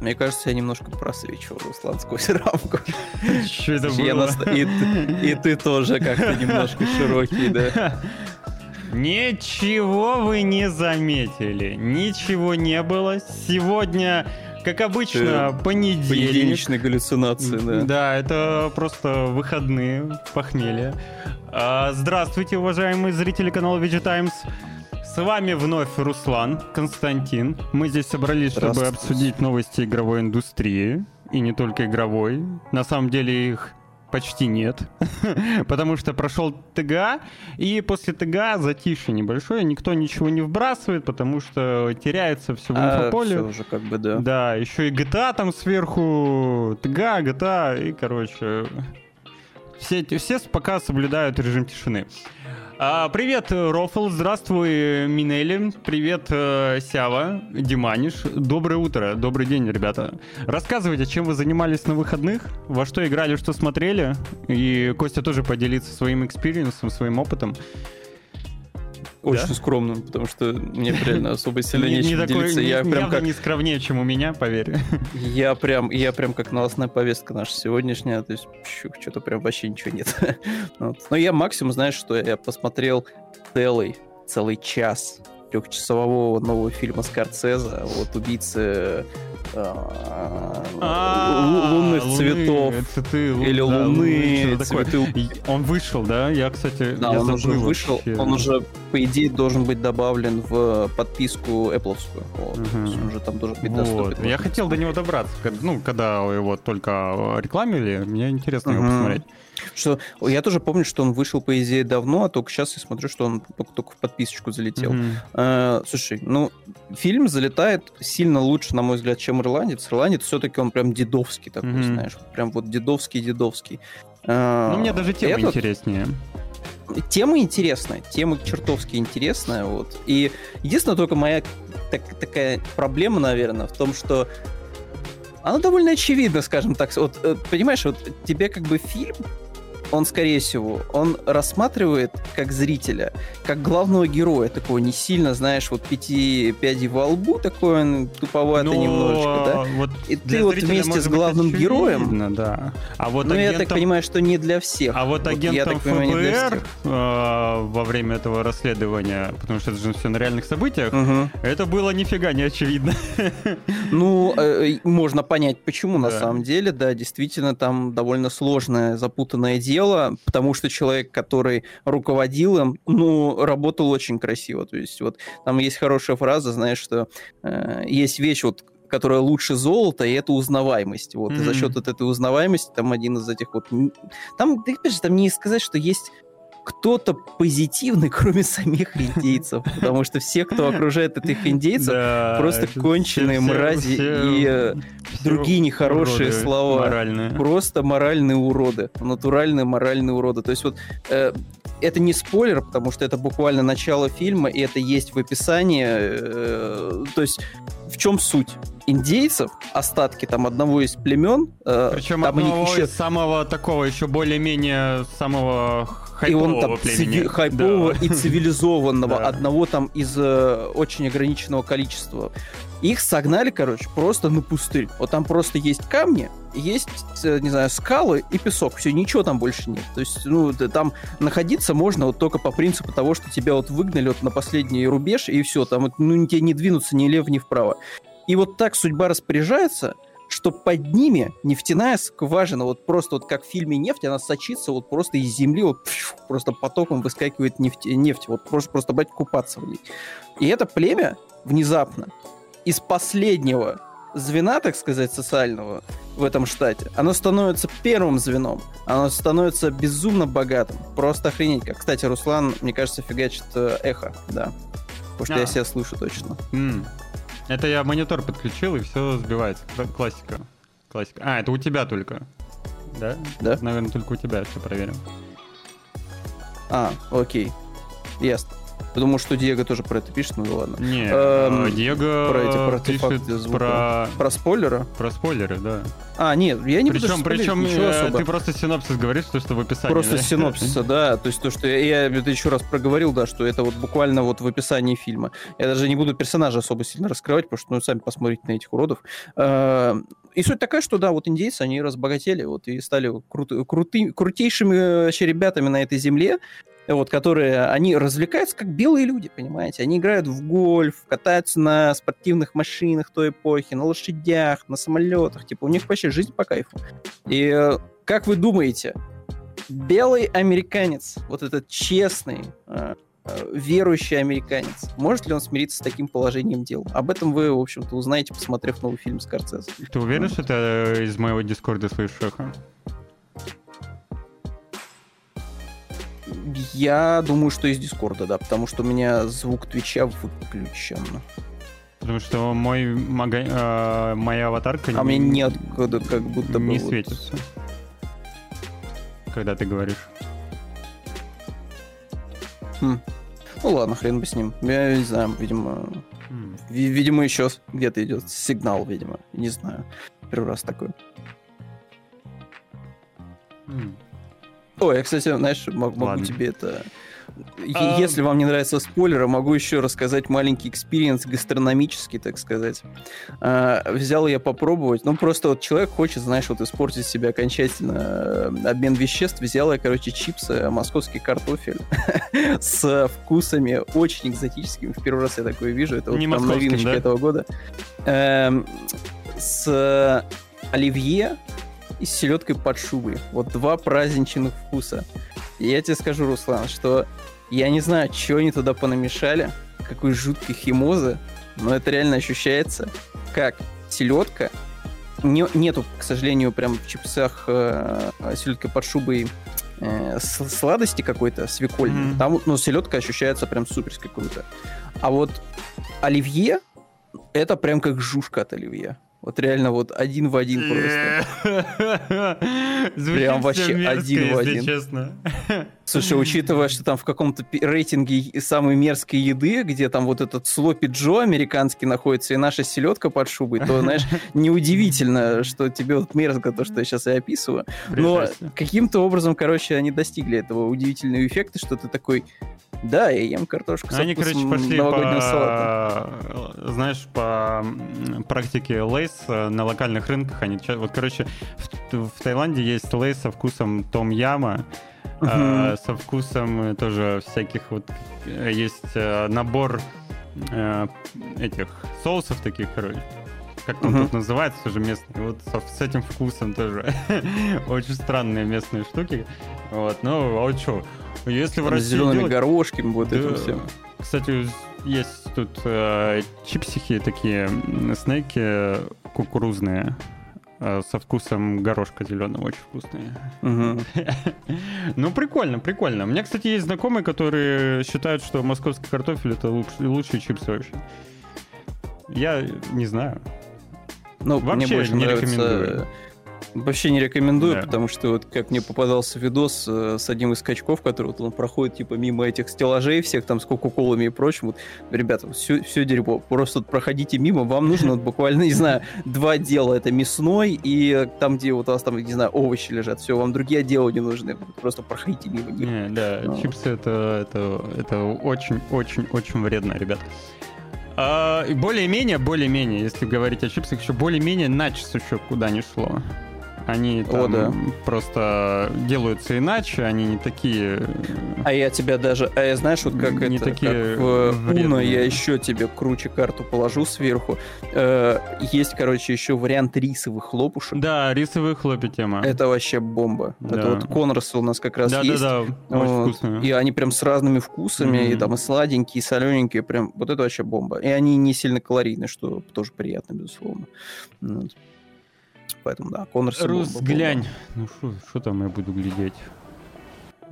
Мне кажется, я немножко просвечивал Руслан сквозь рамку. Что это было? наста- и, ты- и ты тоже как-то немножко широкий, да. Ничего вы не заметили. Ничего не было. Сегодня, как обычно, понедельник. Понедельничные галлюцинации, да. Да, это просто выходные, похмелье. А, Здравствуйте, уважаемые зрители канала VG Times. С вами вновь Руслан, Константин. Мы здесь собрались, чтобы обсудить новости игровой индустрии. И не только игровой. На самом деле их почти нет. Потому что прошел ТГА, и после ТГА затишье небольшое, никто ничего не вбрасывает, потому что теряется все в А, инфополе. всё уже как бы, да. Да, еще и GTA там сверху, ТГА, GTA, и, короче, все, все пока соблюдают режим тишины. А, привет, Рофл, здравствуй, Минели, привет, э, Сява, Диманиш, доброе утро, добрый день, ребята. Рассказывайте, чем вы занимались на выходных, во что играли, что смотрели, и Костя тоже поделится своим experience ом, своим опытом. Очень Да? скромно, потому что мне реально особо сильно Не- не нечем такой- делиться. не- Я прям как не скромнее, чем у меня, поверь. Я прям, я прям как новостная повестка наша сегодняшняя, то есть что-то прям вообще ничего нет. Но я максимум, знаешь, что я посмотрел целый, целый час трехчасового нового фильма Скорцеза, вот убийцы а, лу- лунных цветов. Или луны, цветы. Он вышел, да? Я, кстати, Да, он уже вышел, он уже, по идее, должен быть добавлен в подписку Apple. Он уже там должен быть доступен. Я хотел до него добраться. Ну, когда его только рекламили, мне интересно его посмотреть. Что, я тоже помню, что он вышел, по идее, давно, а только сейчас я смотрю, что он только, только в подписочку залетел. Мгм. Э, слушай, ну, фильм залетает сильно лучше, на мой взгляд, чем «Ирландец». «Ирландец» все-таки он прям дедовский такой, Мгм. знаешь, прям вот дедовский-дедовский. Э, Ну, мне даже тема этот- интереснее. Тема интересная, тема чертовски интересная, вот. И единственная только моя так- такая проблема, наверное, в том, что она довольно очевидна, скажем так. Вот, э, понимаешь, вот тебе как бы фильм, он, скорее всего, он рассматривает как зрителя, как главного героя, такого не сильно, знаешь, вот пяти пядей во лбу, такой он туповатый Но немножечко, да? Вот И ты вот вместе с быть главным очевидно, героем, да. А вот ну, я так агентом- понимаю, что не для всех. А вот я агентом так понимаю, ФБР э, во время этого расследования, потому что это же все на реальных событиях, Мгм. это было нифига не очевидно. Ну, э, можно понять, почему на самом деле, да, действительно, там довольно сложное, запутанное дело, потому что человек, который руководил им, ну, работал очень красиво. То есть вот там есть хорошая фраза, знаешь, что э, есть вещь, вот которая лучше золота, и это узнаваемость. Вот. И за счет вот этой узнаваемости там один из этих вот... Там, ты опять же, там не сказать, что есть кто-то позитивный, кроме самих индейцев, потому что все, кто окружает этих индейцев, просто конченые мрази и э, другие нехорошие уроды слова. Моральные. просто моральные уроды, натуральные моральные уроды. То есть вот э, это не спойлер, потому что это буквально начало фильма, и это есть в описании. э, то есть в чем суть? Индейцев, остатки там одного из племен, э, Причем там одного еще из самого такого еще более-менее самого и он там племени. циви- хайпового Да. и цивилизованного, Да. одного там из э, очень ограниченного количества. Их согнали, короче, просто на пустырь. Вот там просто есть камни, есть, э, не знаю, скалы и песок. Все, ничего там больше нет. То есть, ну, там находиться можно вот только по принципу того, что тебя вот выгнали вот на последний рубеж, и все, там ну, тебе не двинуться ни влево, ни вправо. И вот так судьба распоряжается, что под ними нефтяная скважина, вот просто вот как в фильме «Нефть», она сочится вот просто из земли, вот просто потоком выскакивает нефть, нефть вот просто, просто брать купаться в ней. И это племя внезапно из последнего звена, так сказать, социального в этом штате, оно становится первым звеном, оно становится безумно богатым, просто охренеть как. Кстати, Руслан, мне кажется, фигачит э, эхо, да, потому что А. я себя слышу точно. М. Это я монитор подключил, и все сбивается. Кла- Классика. Классика. А, это у тебя только. Да? Да. Наверное, только у тебя все проверим. А, окей, ясно. Потому что Диего тоже про это пишет, ну ладно. Не, Эм, э, Диего про эти- про пишет артефакты звука. про, Про спойлеры? про спойлеры, да. А, нет, я не буду Причем, спойлерить причем э, особо. ты просто синопсис говоришь, то, что в описании. Просто да? синопсиса, да. То есть то, что я, я это еще раз проговорил, да, что это вот буквально вот в описании фильма. Я даже не буду персонажа особо сильно раскрывать, потому что, ну, сами посмотрите на этих уродов. Э, И суть такая, что, да, вот индейцы, они разбогатели, вот, и стали крут- крути- крутейшими э, вообще ребятами на этой земле, вот, которые, они развлекаются как белые люди, понимаете? Они играют в гольф, катаются на спортивных машинах той эпохи, на лошадях, на самолетах, типа, у них вообще жизнь по кайфу. И э, как вы думаете, белый американец, вот этот честный, э, э, верующий американец, может ли он смириться с таким положением дел? Об этом вы, в общем-то, узнаете, посмотрев новый фильм Скорцезе. Ты уверен, что это из моего дискорда слышишь Я думаю, что из Дискорда, да, потому что у меня звук Твича выключен. Потому что мой мага- э, моя аватарка А не, мне неоткуда как будто бы не вот- светится. Когда ты говоришь. Хм. Ну ладно, хрен бы с ним. Я не знаю, видимо... М. ви- Видимо, еще где-то идет сигнал, видимо. Не знаю. Первый раз такой. М. Ой, я, кстати, знаешь, мог- могу Ладно. тебе это... А- Если вам не нравятся спойлеры, могу еще рассказать маленький experience гастрономический, так сказать. А, взял я попробовать. Ну, просто вот человек хочет, знаешь, вот испортить себе окончательно э, обмен веществ. Взял я, короче, чипсы, московский картофель с вкусами очень экзотическими. В первый раз я такое вижу. Это вот московским, новиночка да? этого года. Эм, С оливье и с селедкой под шубой. Вот два праздничных вкуса. И я тебе скажу, Руслан, что я не знаю, что они туда понамешали, какой жуткой химозы, но это реально ощущается, как селедка. Не- нету, к сожалению, прям в чипсах э, селедка под шубой э, сладости какой-то свекольной. Мгм. Там, ну, селедка ощущается прям суперски круто. А вот оливье, это прям как жушка от оливье. Вот реально вот один в один просто. Прям вообще мерзко, один в один. честно. Слушай, учитывая, что там в каком-то рейтинге самой мерзкой еды, где там вот этот слопи Джо американский находится и наша селедка под шубой, то, знаешь, неудивительно, что тебе вот мерзко то, что я сейчас и описываю. Но каким-то образом, короче, они достигли этого удивительного эффекта, что ты такой, да, я ем картошку Они, короче, пошли новогоднего салата. по, знаешь, по практике лейс э, на локальных рынках. Они, вот, короче, в, в Таиланде есть лейс со вкусом том яма, э, со вкусом э, тоже всяких вот э, есть э, набор э, этих соусов таких, короче. Как там Мгм. тут называется, тоже местные. Вот со- с этим вкусом тоже. Очень странные местные штуки. Вот, ну, а что? Если в Там с России зелеными делать- горошками, вот да. все. Кстати, есть тут э, чипсики такие, снеки кукурузные э, со вкусом горошка зеленого, очень вкусные. Ну, прикольно, прикольно. У меня, кстати, есть знакомые, которые считают, что московский картофель это луч- лучшие чипсы вообще. Я не знаю. Ну, мне Вообще больше не нравится... рекомендую. Вообще не рекомендую, Да. потому что вот как мне попадался видос э, с одним из качков, который вот он проходит типа мимо этих стеллажей всех там с кока-колами и прочим. Вот, ребята, все, все дерьмо, просто вот проходите мимо, вам нужно вот буквально, не знаю, два дела. Это мясной и э, там, где вот у вас там, не знаю, овощи лежат. Все, вам другие отделы не нужны. Просто проходите мимо них. Не, да, Ну. чипсы это, это, это очень-очень-очень вредно, ребят. А, более-менее, более-менее, если говорить о чипсах, еще более-менее начес еще куда не шло. Они О, там да. просто делаются иначе, они не такие... А я тебя даже, а я знаешь, вот как Не это, такие как в. Uno я еще тебе круче карту положу сверху. Э, есть, короче, еще вариант рисовых хлопушек. Да, рисовые хлопья тема. Это вообще бомба. Да. Это вот Конорсы у нас как раз есть. Да-да-да, очень Вот. вкусные. И они прям с разными вкусами, и Мгм. там и сладенькие, и солененькие, прям вот это вообще бомба. И они не сильно калорийны, что тоже приятно, безусловно. Вот. Поэтому да, бомба, Рус, глянь. Ну что там я буду глядеть?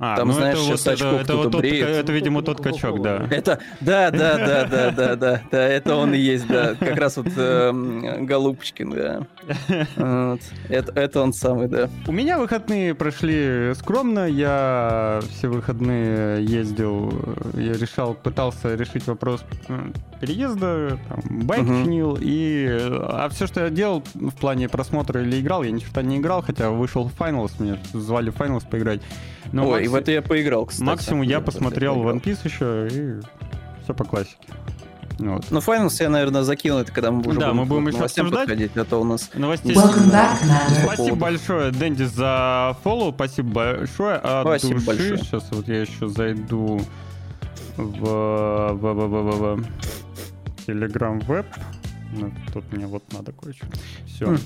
А, Там, ну знаешь, это сейчас вот, очков это, это, вот тот, это, видимо, тот качок, да. Это, да, да, да, да, да, да, да, это он и есть, да. Как раз вот э, Голубочкин, да. Вот. Это, это он самый, да. У меня выходные прошли скромно. Я все выходные ездил, я решал, пытался решить вопрос переезда, там, байк угу. чинил, и... А все, что я делал в плане просмотра или играл, я ни черта не играл, хотя вышел в Finals, меня звали в Finals поиграть. Но Ой. В это я поиграл, кстати. Максимум я посмотрел One Piece еще, и все по классике. Вот. Ну, Finals я, наверное, закину это, когда мы уже да, будем, мы будем еще обсуждать. подходить, а то у нас... Новостей... Спасибо большое, Дэнди, за фоллоу, спасибо большое. От спасибо души. большое. Сейчас вот я еще зайду в, в, в, в, в, в Telegram Web. Ну, тут мне вот надо кое-что. Все. Mm.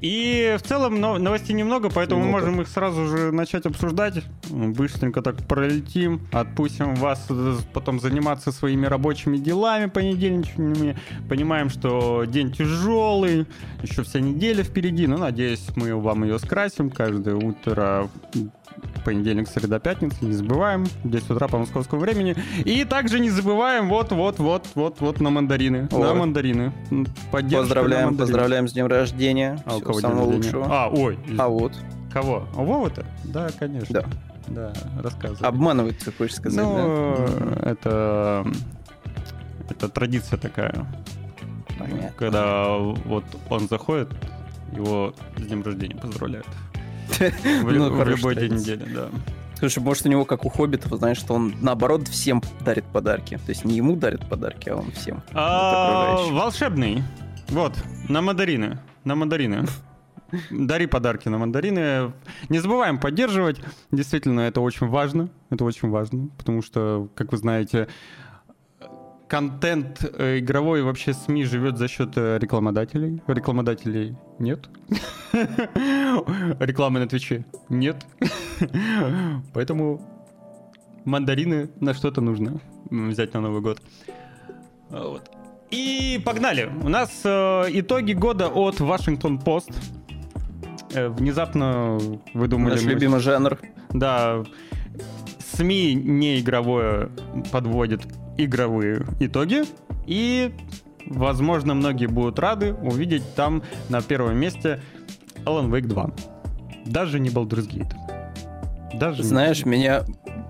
И в целом новостей немного, поэтому мы можем их сразу же начать обсуждать. Быстренько так пролетим, отпустим вас потом заниматься своими рабочими делами понедельничными. Понимаем, что день тяжелый, еще вся неделя впереди, но надеюсь, мы вам ее скрасим каждое утро понедельник, среда, пятница, не забываем, 10 утра по московскому времени. И также не забываем вот-вот-вот-вот-вот на мандарины. Ой. На мандарины. Поздравляем, на мандарины. поздравляем с днем рождения. А у кого самого день лучшего. А, ой. А вот. Кого? А Вова-то? Да, конечно. Да. Да, рассказывай. Обманывать, ты хочешь сказать, ну, да? это... Это традиция такая. Понятно. Когда вот он заходит, его с днем рождения поздравляют. В, ну, в любой день недели, да. Слушай, может, у него, как у Хоббитов, знаешь, что он, наоборот, всем дарит подарки. То есть не ему дарит подарки, а он всем. А, волшебный. Вот, на мандарины. На мандарины. Дари подарки на мандарины. Не забываем поддерживать. Действительно, это очень важно. Это очень важно, потому что, как вы знаете, контент э, игровой вообще СМИ живет за счет э, рекламодателей. Рекламодателей нет. Рекламы на Твиче нет. Поэтому мандарины на что-то нужно взять на Новый год. Вот. И погнали. У нас э, итоги года от Вашингтон Пост. Э, внезапно вы думали... Наш любимый жанр. Да. СМИ не игровое подводит игровые итоги. И, возможно, многие будут рады увидеть там на первом месте Alan Wake 2. Даже не Baldur's Gate. Даже Знаешь, не... меня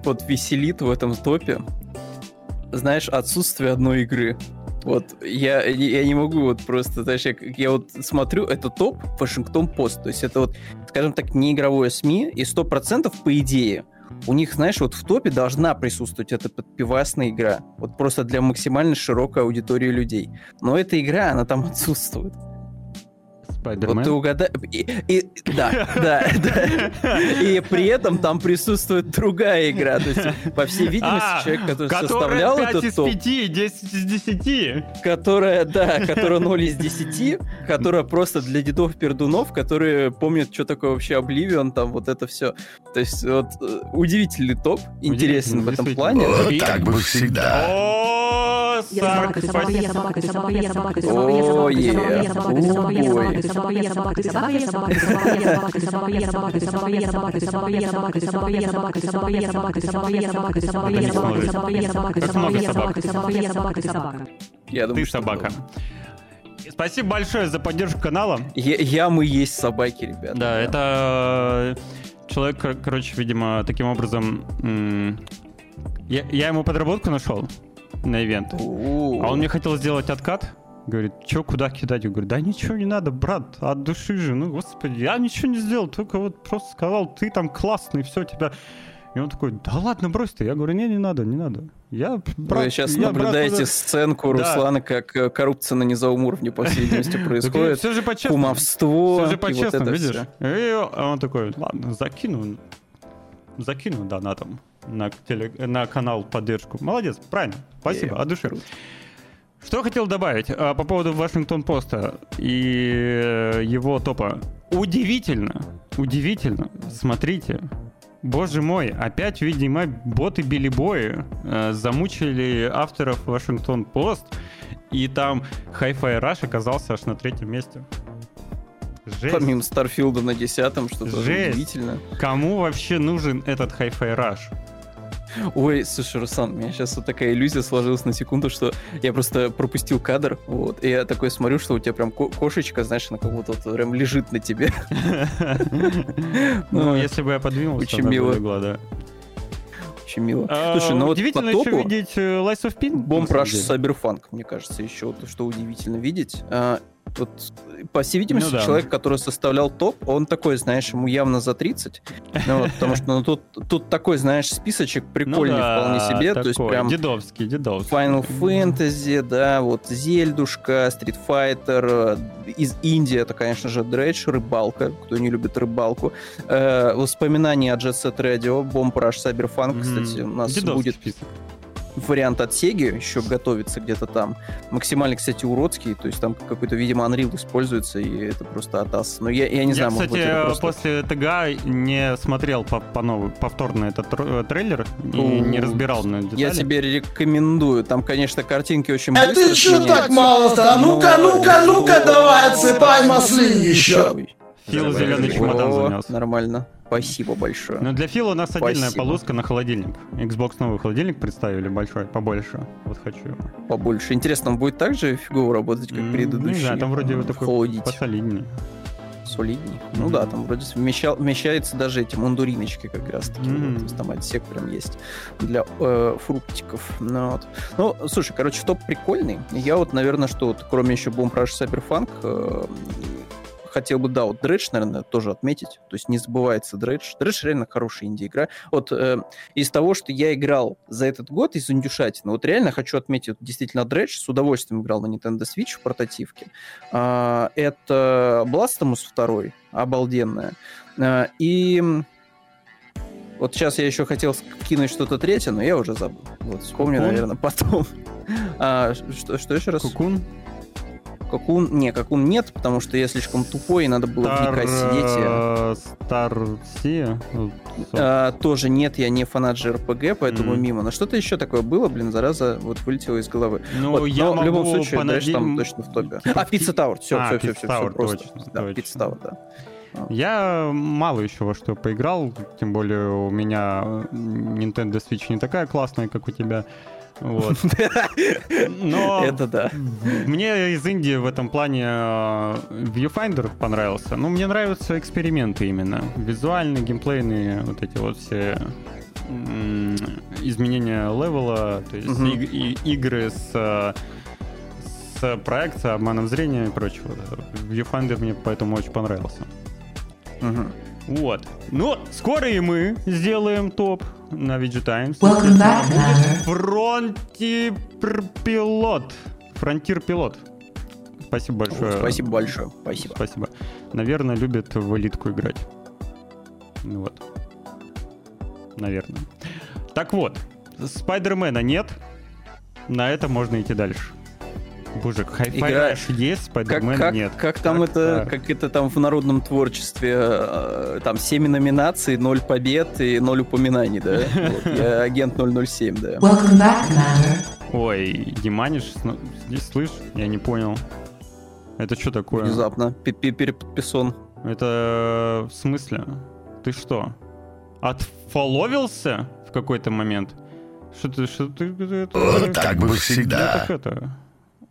вот веселит в этом топе, знаешь, отсутствие одной игры. Вот я, я не могу вот просто, знаешь, я, я вот смотрю, это топ Вашингтон Пост, то есть это вот, скажем так, не игровое СМИ, и сто процентов по идее у них, знаешь, вот в топе должна присутствовать эта пивасная игра. Вот просто для максимально широкой аудитории людей. Но эта игра, она там отсутствует. Spider-Man. Вот ты угадай... И, и, да, да, да. И при этом там присутствует другая игра. То есть, по всей видимости, а, человек, который составлял 5 этот из топ... 5, 10 из 10. Которая, да, которая 0 из 10, которая просто для дедов-пердунов, которые помнят, что такое вообще Обливион, там вот это все. То есть, вот, э, удивительный топ, интересен в этом плане. Так бы всегда. Я собака, собака, я собака, собака, я собака, собака, я собака, я собака, собака, я собака, собака, я собака, собака, я собака, собака, я собака, собака, я собака, собака, я собака, собака, я собака, собака, я собака, собака, я собака, собака, я собака, собака, я собака, собака, я собака, собака, я собака, собака, я собака, собака. Я думаю, Ты собака. Спасибо большое за поддержку канала. Я, я мы есть собаки, ребята. Да, это человек, короче, видимо, таким образом... Я, я ему подработку нашел на ивент. А он мне хотел сделать откат. Говорит, что, куда кидать? Я говорю, да ничего не надо, брат, от души же. Ну, господи, я ничего не сделал, только вот просто сказал, ты там классный, все, тебя... И он такой, да ладно, брось ты. Я говорю, не, не надо, не надо. Я, брат, Вы сейчас я, наблюдаете брат, сценку да. Руслана, как э, коррупция на низовом уровне, по всей видимости, происходит. Все же по-честному. Кумовство. Все же по-честному, видишь? И он такой, ладно, закину. Закину донатом на, теле, на канал поддержку. Молодец, правильно. Спасибо, от души. Что хотел добавить а, по поводу Вашингтон Поста и его топа. Удивительно, удивительно. Смотрите, Боже мой, опять, видимо, боты Билибои э, замучили авторов Вашингтон Пост, и там Hi-Fi Rush оказался аж на третьем месте. Жесть. Помимо Старфилда на десятом, что тоже Жесть. удивительно. Кому вообще нужен этот Hi-Fi Rush? Ой, слушай, Руслан, у меня сейчас вот такая иллюзия сложилась на секунду, что я просто пропустил кадр, вот, и я такой смотрю, что у тебя прям ко- кошечка, знаешь, она как будто вот прям лежит на тебе. Ну, Ну, если бы я подвинулся, очень мило. да. Очень мило. А, Слушай, ну вот Удивительно еще видеть э, Lies of Pin. Бомб Rush. Cyberpunk, мне кажется, еще что удивительно видеть. Вот, по всей видимости, Ну да. человек, который составлял топ, он такой, знаешь, ему явно за 30. Ну вот, потому что ну, тут, тут такой, знаешь, списочек Ну прикольный да, вполне себе. То есть такой, прям Дедовский, дедовский. Final Fantasy, да, вот Зельдушка, Street Fighter, э, из Индии это, конечно же, Дредж, рыбалка, кто не любит рыбалку. Э, воспоминания о Jet Set Radio, Bomb Rush Cyberpunk, Мгм. кстати, у нас Дедовский будет список. Вариант от Sega, еще готовится где-то там. Максимально, кстати, уродский, то есть там какой-то, видимо, Unreal используется, и это просто атас. Но я, я не знаю, может кстати, быть, это просто... после ТГ не смотрел по, по новой, повторно этот тр- э, трейлер и Ну, не разбирал на детали. Я тебе рекомендую. Там, конечно, картинки очень А быстро ты чё так мало-то? Ну-ка, Но- ну-ка, ну-ка, давай, отсыпай маслин еще. Фил зеленый чемодан занес. Нормально. Спасибо большое. Но для Фила у нас отдельная полоска на холодильник. Xbox новый холодильник представили большой, побольше. Вот хочу. Побольше. Интересно, он будет так же фигово работать, как предыдущий? Не знаю, там вроде вот такой Холодить. посолиднее. Солидней. Ну Мгм. да, там вроде вмещал- вмещается даже эти мундуриночки как раз таки. То есть там отсек прям есть для э, фруктиков. Ну, вот. ну, слушай, короче, топ прикольный. Я вот, наверное, что вот, кроме еще Bomb Rush Cyberpunk, э, хотел бы, да, вот Dredge, наверное, тоже отметить. То есть не забывается Dredge. Dredge реально хорошая инди-игра. Вот э, из того, что я играл за этот год из индюшатины, вот реально хочу отметить вот, действительно Dredge. С удовольствием играл на Nintendo Switch в портативке. А, это Blasphemous 2, обалденная. А, и вот сейчас я еще хотел кинуть что-то третье, но я уже забыл. Вот вспомню, Кукун? наверное, потом. А, что, что еще раз? Кукун? Какун? Не, какун нет, потому что я слишком тупой, и надо было в Стар... ВК сидеть. я- Стар Sea? Ну, А, тоже нет, я не фанат JRPG, поэтому Мгм. мимо. Но что-то еще такое было, блин, зараза, вот вылетело из головы. Ну, Вот, я но могу в любом случае, понаде- дальше там точно в топе. А, Пицца Тауэр, все, А, все, все, все, Tower, просто. точно, Да. Пицца Тауэр, да. Я мало еще во что поиграл, тем более у меня Nintendo Switch не такая классная, как у тебя. Вот. Но Это да. мне из Индии в этом плане э, Viewfinder понравился. Ну, мне нравятся эксперименты именно. Визуальные, геймплейные, вот эти вот все изменения левела, то есть Мгм. иг- и- игры с э, с проекцией, обманом зрения и прочего. Viewfinder мне поэтому очень понравился. Мгм. Вот. Ну, скоро и мы сделаем топ на VG Times. Welcome back. Frontier Pilot. Frontier Pilot. Спасибо большое. Спасибо большое. Спасибо. Спасибо. Наверное, любит в элитку играть. Ну Вот. Наверное. Так вот, Spider-Man а нет. На это можно идти дальше. Боже, Hi-Fi Игра- Rush есть, Как, Spider-Man как, нет. как там Как это, так? как это там в народном творчестве, э, там 7 номинаций, 0 побед и 0 упоминаний, да? Вот, я агент 007, да. Welcome back, Ladder. Ой, Диманиш, ну, здесь слышь, я не понял. Это что такое? Внезапно. Пи- пи- Переподписон. Это в смысле? Ты что? Отфоловился в какой-то момент? Что ты, что ты, это, Так бы всегда. так это,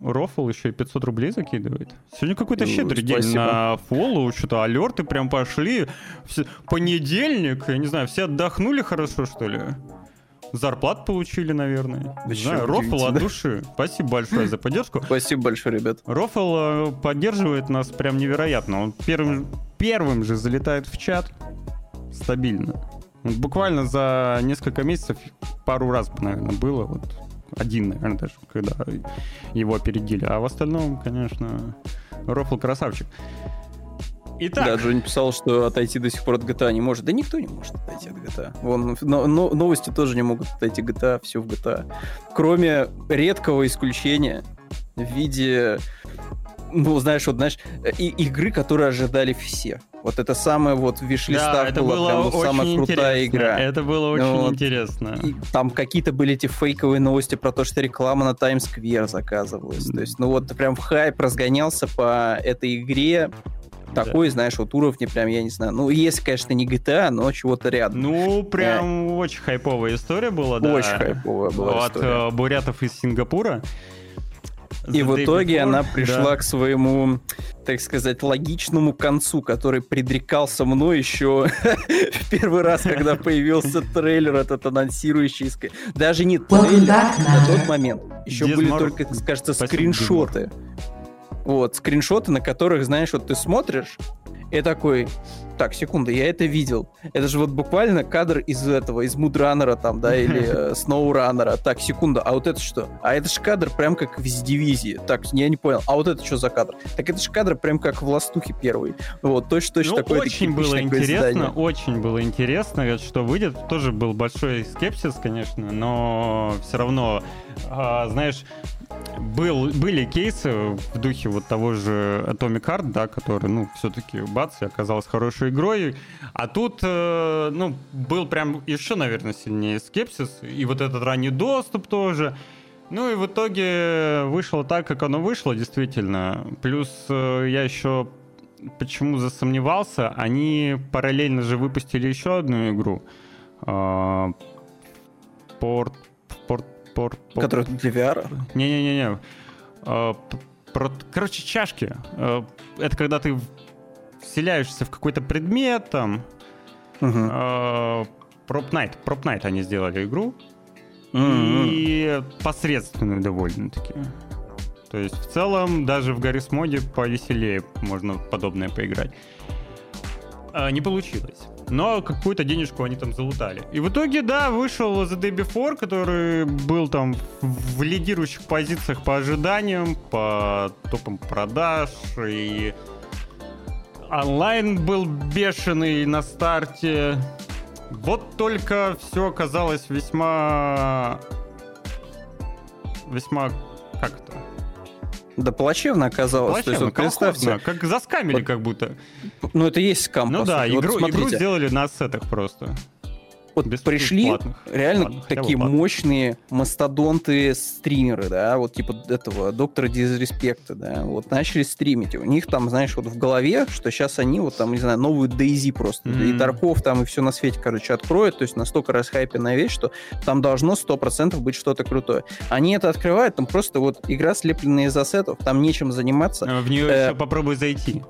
Рофл еще и 500 рублей закидывает. Сегодня какой-то Ну, щедрый день спасибо. на фоллоу, что-то алерты прям пошли. Все- Понедельник, я не знаю, все отдохнули хорошо, что ли? Зарплат получили, наверное. Вообще знаю, Рофл от души. Спасибо большое за поддержку. Спасибо большое, ребят. Рофл э, поддерживает нас прям невероятно. Он первым, первым же залетает в чат стабильно. Буквально за несколько месяцев пару раз, наверное, было. Вот один, наверное, даже, когда его опередили. А в остальном, конечно, Рофл красавчик. Итак, Да, Джонни писал, что отойти до сих пор от GTA не может. Да никто не может отойти от GTA. Вон, но- но- новости тоже не могут отойти GTA, все в GTA. Кроме редкого исключения в виде, ну, знаешь, вот, знаешь, и, игры, которые ожидали все. Вот это самое вот в да, это была было прям вот самая крутая игра. Это было очень вот. интересно. И там какие-то были эти фейковые новости про то, что реклама на Таймс-сквер заказывалась. То есть, ну вот прям хайп разгонялся по этой игре такой, знаешь, вот уровни прям, я не знаю. Ну, если, конечно, не GTA, но чего-то рядом. Ну, прям очень хайповая история была, да. Очень хайповая была От история. э, бурятов из Сингапура. И в итоге Before, она да. пришла к своему, так сказать, логичному концу, который предрекался мной еще в первый раз, когда появился трейлер этот анонсирующий. Даже не трейлер, на тот момент. Еще были только, кажется, скриншоты. Вот, скриншоты, на которых, знаешь, вот ты смотришь, и такой, так, секунду, я это видел. Это же вот буквально кадр из этого, из Мудранера там, да, или э. Так, секунду, а вот это что? А это же кадр прям как в дивизии. Так, я не понял. А вот это что за кадр? Так это же кадр прям как в Ластухе первый. Вот, точно-точно Ну, такое очень было интересно, здание. очень было интересно, что выйдет. Тоже был большой скепсис, конечно, но все равно, а, знаешь, был, были кейсы в духе вот того же Atomic Heart, да, который, ну, все-таки бац, и оказалась хорошей игрой. А тут, э, ну, был прям еще, наверное, сильнее скепсис. И вот этот ранний доступ тоже. Ну и в итоге вышло так, как оно вышло, действительно. Плюс э, я еще почему засомневался, они параллельно же выпустили еще одну игру. А, Порт... Порт... порт- Который для VR. Не-не-не-не. А, про- Короче, чашки. А, Это когда ты вселяешься в какой-то предмет, там... Мгм. а, Prop Night. Prop Night они сделали игру. М-м. И посредственную довольно-таки. То есть в целом даже в Гаррис моде повеселее можно подобное поиграть. А, не получилось. Но какую-то денежку они там залутали. И в итоге, да, вышел The Day Before, который был там в лидирующих позициях по ожиданиям, по топам продаж, и онлайн был бешеный на старте. Вот только все оказалось весьма... Весьма... Как это? Да плачевно оказалось. То есть, Плачевно, вот представьте, как заскамили Вот как будто. ну это есть скам, Ну да, сути. Вот игру, игру сделали на ассетах просто. Вот без пришли платных. реально бы такие платных. мощные мастодонты стримеры, да, вот типа этого доктора Дизреспекта, да, вот начали стримить. У них там, знаешь, вот в голове, что сейчас они вот там, не знаю, новую Дейзи просто, Мгм. и Тарков там и все на свете, короче, откроют, то есть настолько расхайпенная вещь, что там должно 100% быть что-то крутое. Они это открывают, там просто вот игра, слепленная из ассетов, там нечем заниматься. Э, В нее Э, еще попробуй зайти.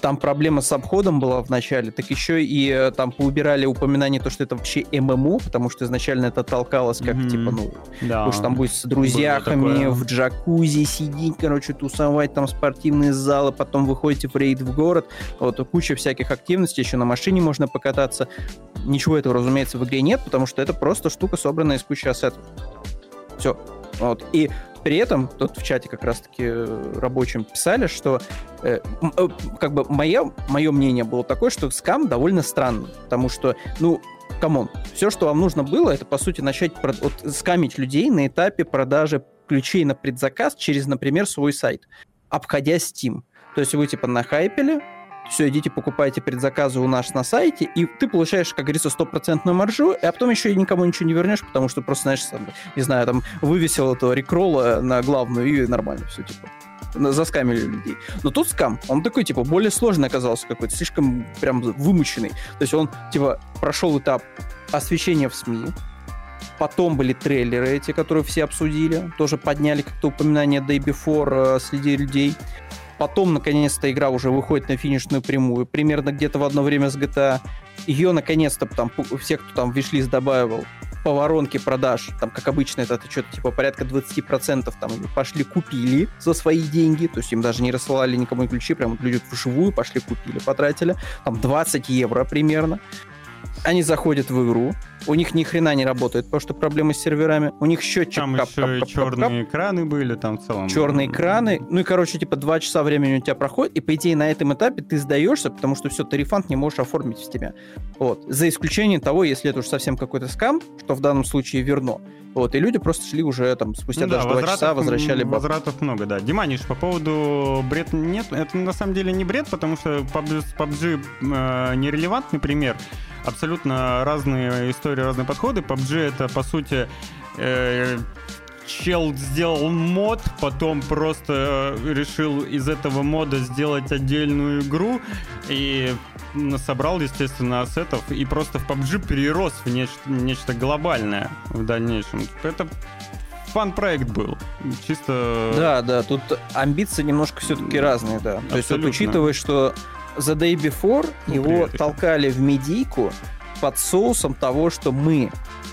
Там проблема с обходом была в начале, так еще и э, там поубирали упоминание то, что это вообще ММО, потому что изначально это толкалось как Мгм. типа, ну, Да. потому что там будет с друзьями в джакузи сидеть, короче, тусовать, там спортивные залы, потом выходите в рейд в город, вот, куча всяких активностей, еще на машине можно покататься. Ничего этого, разумеется, в игре нет, потому что это просто штука, собранная из кучи ассетов. Все. Вот. И при этом, тут в чате как раз-таки э, рабочим писали, что э, э, как бы мое, мое мнение было такое, что скам довольно странный, потому что, ну, come on, все, что вам нужно было, это, по сути, начать вот, скамить людей на этапе продажи ключей на предзаказ через, например, свой сайт, обходя Steam. То есть вы, типа, нахайпили, все, идите покупайте предзаказы у нас на сайте, и ты получаешь, как говорится, стопроцентную маржу, а потом еще и никому ничего не вернешь, потому что просто, знаешь, сам, не знаю, там вывесил этого рикролла на главную, и нормально все, типа. Заскамили людей. Но тут скам, он такой, типа, более сложный оказался какой-то, слишком прям вымученный. То есть он, типа, прошел этап освещения в СМИ, Потом были трейлеры эти, которые все обсудили. Тоже подняли как-то упоминание Day Before э, среди людей. Потом, наконец-то, игра уже выходит на финишную прямую. Примерно где-то в одно время с GTA. Ее, наконец-то, там, все, кто там вишлист добавил, по воронке продаж, там, как обычно, это что-то типа порядка 20% там пошли купили за свои деньги, то есть им даже не рассылали никому ключи, прям люди вживую пошли купили, потратили, там 20 евро примерно. Они заходят в игру, у них ни хрена не работает, потому что проблемы с серверами, у них счетчик Там кап, еще кап, кап, кап, черные экраны были, там в целом. черные экраны. Ну и, короче, типа, два часа времени у тебя проходит, и, по идее, на этом этапе ты сдаешься, потому что все, ты рефанд не можешь оформить в тебя. Вот. За исключением того, если это уж совсем какой-то скам, что в данном случае верно. Вот. И люди просто шли уже там спустя Ну да, даже два часа, возвращали бабки. Возвратов много, да. Диманиш, по поводу бред нет, это на самом деле не бред, потому что PUBG, PUBG э, нерелевантный пример. Абсолютно разные истории, разные подходы. PUBG это, по сути, э, чел сделал мод, потом просто э, решил из этого мода сделать отдельную игру и собрал, естественно, ассетов и просто в PUBG перерос в нечто, нечто глобальное в дальнейшем. Это фан-проект был. Чисто... Да, да, тут амбиции немножко все-таки разные, да. То есть вот Абсолютно. учитывая, что The Day Before Ну, его привет, толкали в медийку под соусом того, что мы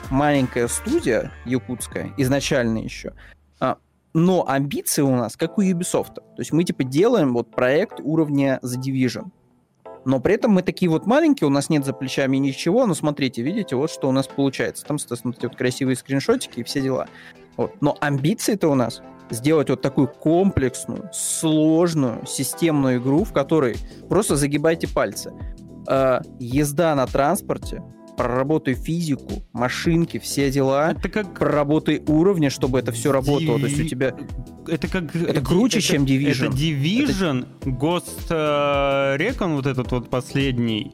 маленькая студия якутская, изначально еще, а, но амбиции у нас как у Ubisoft. То есть мы типа делаем вот проект уровня The Division. Но при этом мы такие вот маленькие, у нас нет за плечами ничего, но смотрите, видите, вот что у нас получается. Там, эти вот красивые скриншотики и все дела. Вот. Но амбиции-то у нас сделать вот такую комплексную, сложную, системную игру, в которой просто загибайте пальцы. Э, езда на транспорте, проработай физику, машинки, все дела, Это как... проработай уровни, чтобы это все работало. То есть у Ди- тебя... Это как... Это круче, чем Division. Это Division, Ghost э, Recon, вот этот вот последний,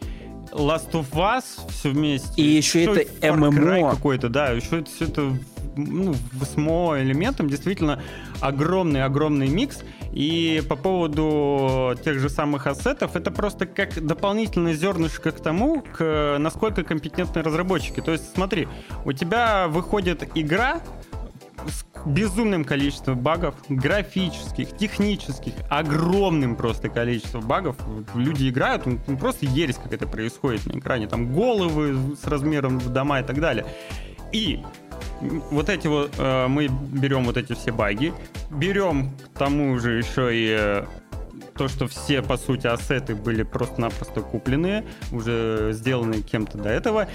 Last of Us все вместе. И еще Всё это Far MMO. какой-то, да, еще это все это ну, с МО элементом действительно огромный-огромный микс. И по поводу тех же самых ассетов, это просто как дополнительное зернышко к тому, к насколько компетентны разработчики. То есть смотри, у тебя выходит игра, с безумным количеством багов, графических, технических, огромным просто количеством багов. Люди играют, ну, ну, просто ересь какая-то происходит на экране. Там головы с размером в дома и так далее. И вот эти вот, э, мы берем вот эти все баги, берем к тому же еще и э, то, что все, по сути, ассеты были просто-напросто купленные, уже сделаны кем-то до этого.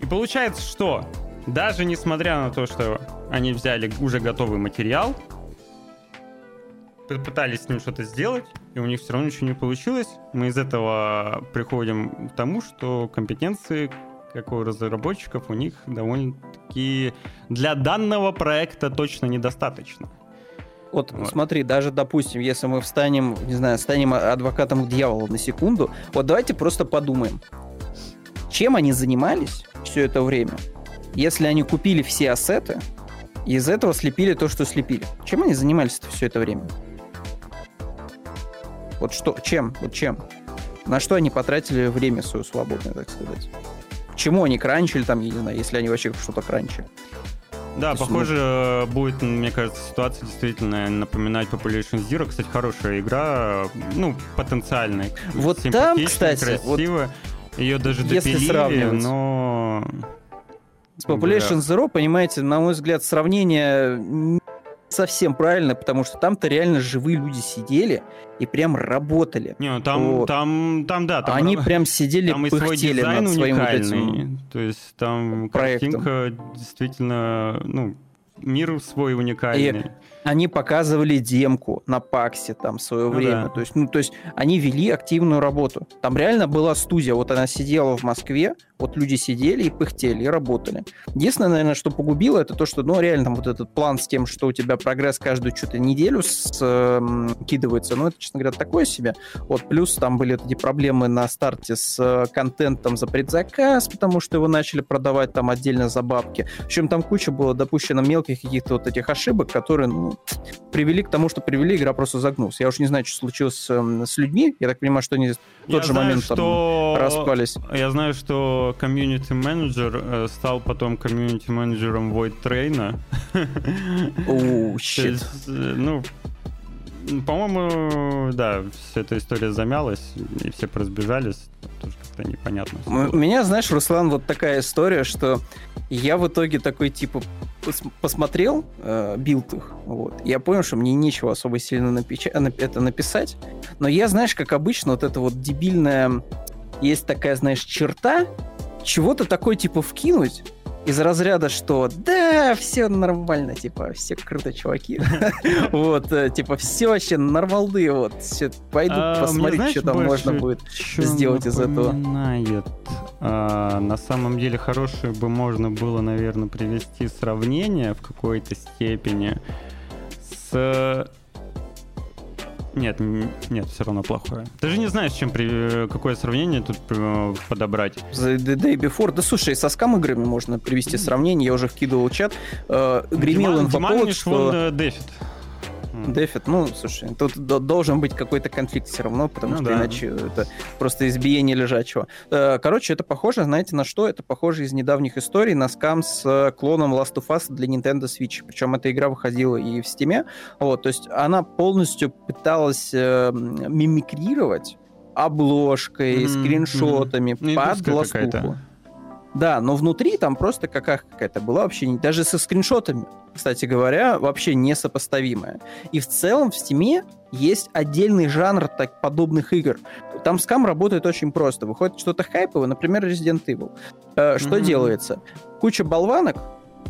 И получается, что даже несмотря на то, что они взяли уже готовый материал, пытались с ним что-то сделать, и у них все равно ничего не получилось, мы из этого приходим к тому, что компетенции как у разработчиков у них довольно-таки для данного проекта точно недостаточно. Вот, Вот. смотри, даже, допустим, если мы встанем, не знаю, станем адвокатом дьявола на секунду, вот давайте просто подумаем, чем они занимались все это время, если они купили все ассеты и из этого слепили то, что слепили. Чем они занимались все это время? Вот что, чем, вот чем? На что они потратили время свое свободное, так сказать? Чему они кранчили там, я не знаю, если они вообще что-то кранчили? Да, есть, похоже, э, будет, мне кажется, ситуация действительно напоминать Population Zero. Кстати, хорошая игра, ну, потенциальная. Вот там, кстати, вот красивая. Ее даже если допилили, сравнивать. но... С Population Zero, понимаете, на мой взгляд, сравнение не совсем правильно, потому что там-то реально живые люди сидели и прям работали. Не, ну там, Вот. там, там, да, там, Они прям сидели, там и свой дизайн над своим уникальный. То есть там проектом. картинка действительно, ну, мир свой уникальный. Они показывали демку на Паксе там в свое Ну время. да. То есть, ну, то есть они вели активную работу. Там реально была студия. Вот она сидела в Москве, вот люди сидели и пыхтели, и работали. Единственное, наверное, что погубило, это то, что, ну, реально там вот этот план с тем, что у тебя прогресс каждую что-то неделю скидывается, ну, это, честно говоря, такое себе. Вот, плюс там были эти проблемы на старте с э, контентом за предзаказ, потому что его начали продавать там отдельно за бабки. В общем, там куча было допущено мелких каких-то вот этих ошибок, которые, ну, привели к тому, что привели, игра просто загнулась. Я уж не знаю, что случилось с, эм, с людьми. Я так понимаю, что они в тот Я же знаю, момент там что... распались. Я знаю, что комьюнити-менеджер э, стал потом комьюнити-менеджером Void Train. Оу, щит. э, ну, по-моему, да, вся эта история замялась, и все поразбежались. Тоже как-то непонятно. У меня, знаешь, Руслан, вот такая история, что я в итоге такой, типа, пос- посмотрел э, билд их, вот, я понял, что мне нечего особо сильно напеча- нап- это написать, но я, знаешь, как обычно, вот это вот дебильная, есть такая, знаешь, черта, чего-то такое, типа, вкинуть, из разряда, что да, все нормально, типа, все круто, чуваки. Вот, э, типа, все вообще нормалды, вот, все, пойду А, посмотреть, что там можно будет. сделать из этого. А, на самом деле хорошее бы можно было, наверное, привести сравнение в какой-то степени с Нет, нет, все равно плохое. Ты же не знаешь, чем при... какое сравнение тут э, подобрать. The Day Before. Да слушай, со скам играми можно привести сравнение. Я уже вкидывал чат. Э, Гремел Диман- инфоповод, Диманиш что... э, Дефит. Дефит, ну, слушай, тут до- должен быть какой-то конфликт все равно, потому Ну что да. иначе это просто избиение лежачего. Э, Короче, это похоже, знаете, на что? Это похоже из недавних историй на скам с э, клоном Last of Us для Nintendo Switch. Причем эта игра выходила и в Steam. Вот, то есть она полностью пыталась э, мимикрировать обложкой, Мгм, скриншотами Ну, под ластуху. Да, но внутри там просто какая- какая-то была вообще, даже со скриншотами, кстати говоря, вообще несопоставимая. И в целом в Steam есть отдельный жанр так, подобных игр. Там скам работает очень просто. Выходит что-то хайповое, например, Resident Evil. Э, что Мгм. делается? Куча болванок,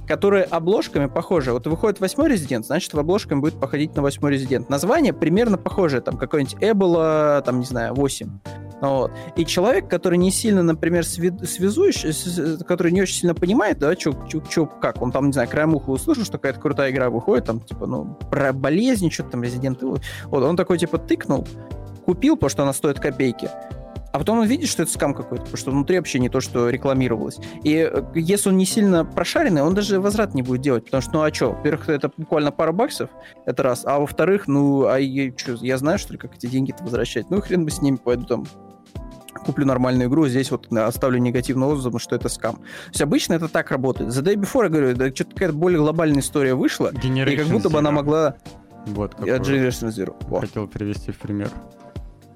которые обложками похожи. Вот выходит восьмой резидент, значит, в обложками будет походить на восьмой резидент. Название примерно похожее, там какой-нибудь Эбола, там, не знаю, 8. Вот. И человек, который не сильно, например, связующий, с- с- который не очень сильно понимает, да, чё, чё- как, он там, не знаю, краем уха услышал, что какая-то крутая игра выходит, там, типа, ну, про болезни, что-то там, Evil. Вот, он такой, типа, тыкнул, купил, потому что она стоит копейки, а потом он видит, что это скам какой-то, потому что внутри вообще не то, что рекламировалось. И э, если он не сильно прошаренный, он даже возврат не будет делать, потому что, ну а что, во-первых, это буквально пара баксов, это раз, а во-вторых, ну, а я, чё, я знаю, что ли, как эти деньги-то возвращать? Ну, хрен бы с ними, пойду там куплю нормальную игру, здесь вот да, оставлю негативный отзыв, потому что это скам. То есть обычно это так работает. За Day Before, я говорю, да, что-то какая-то более глобальная история вышла, и как Generation будто бы она могла... Вот Я какой Generation Zero. Во. хотел привести в пример.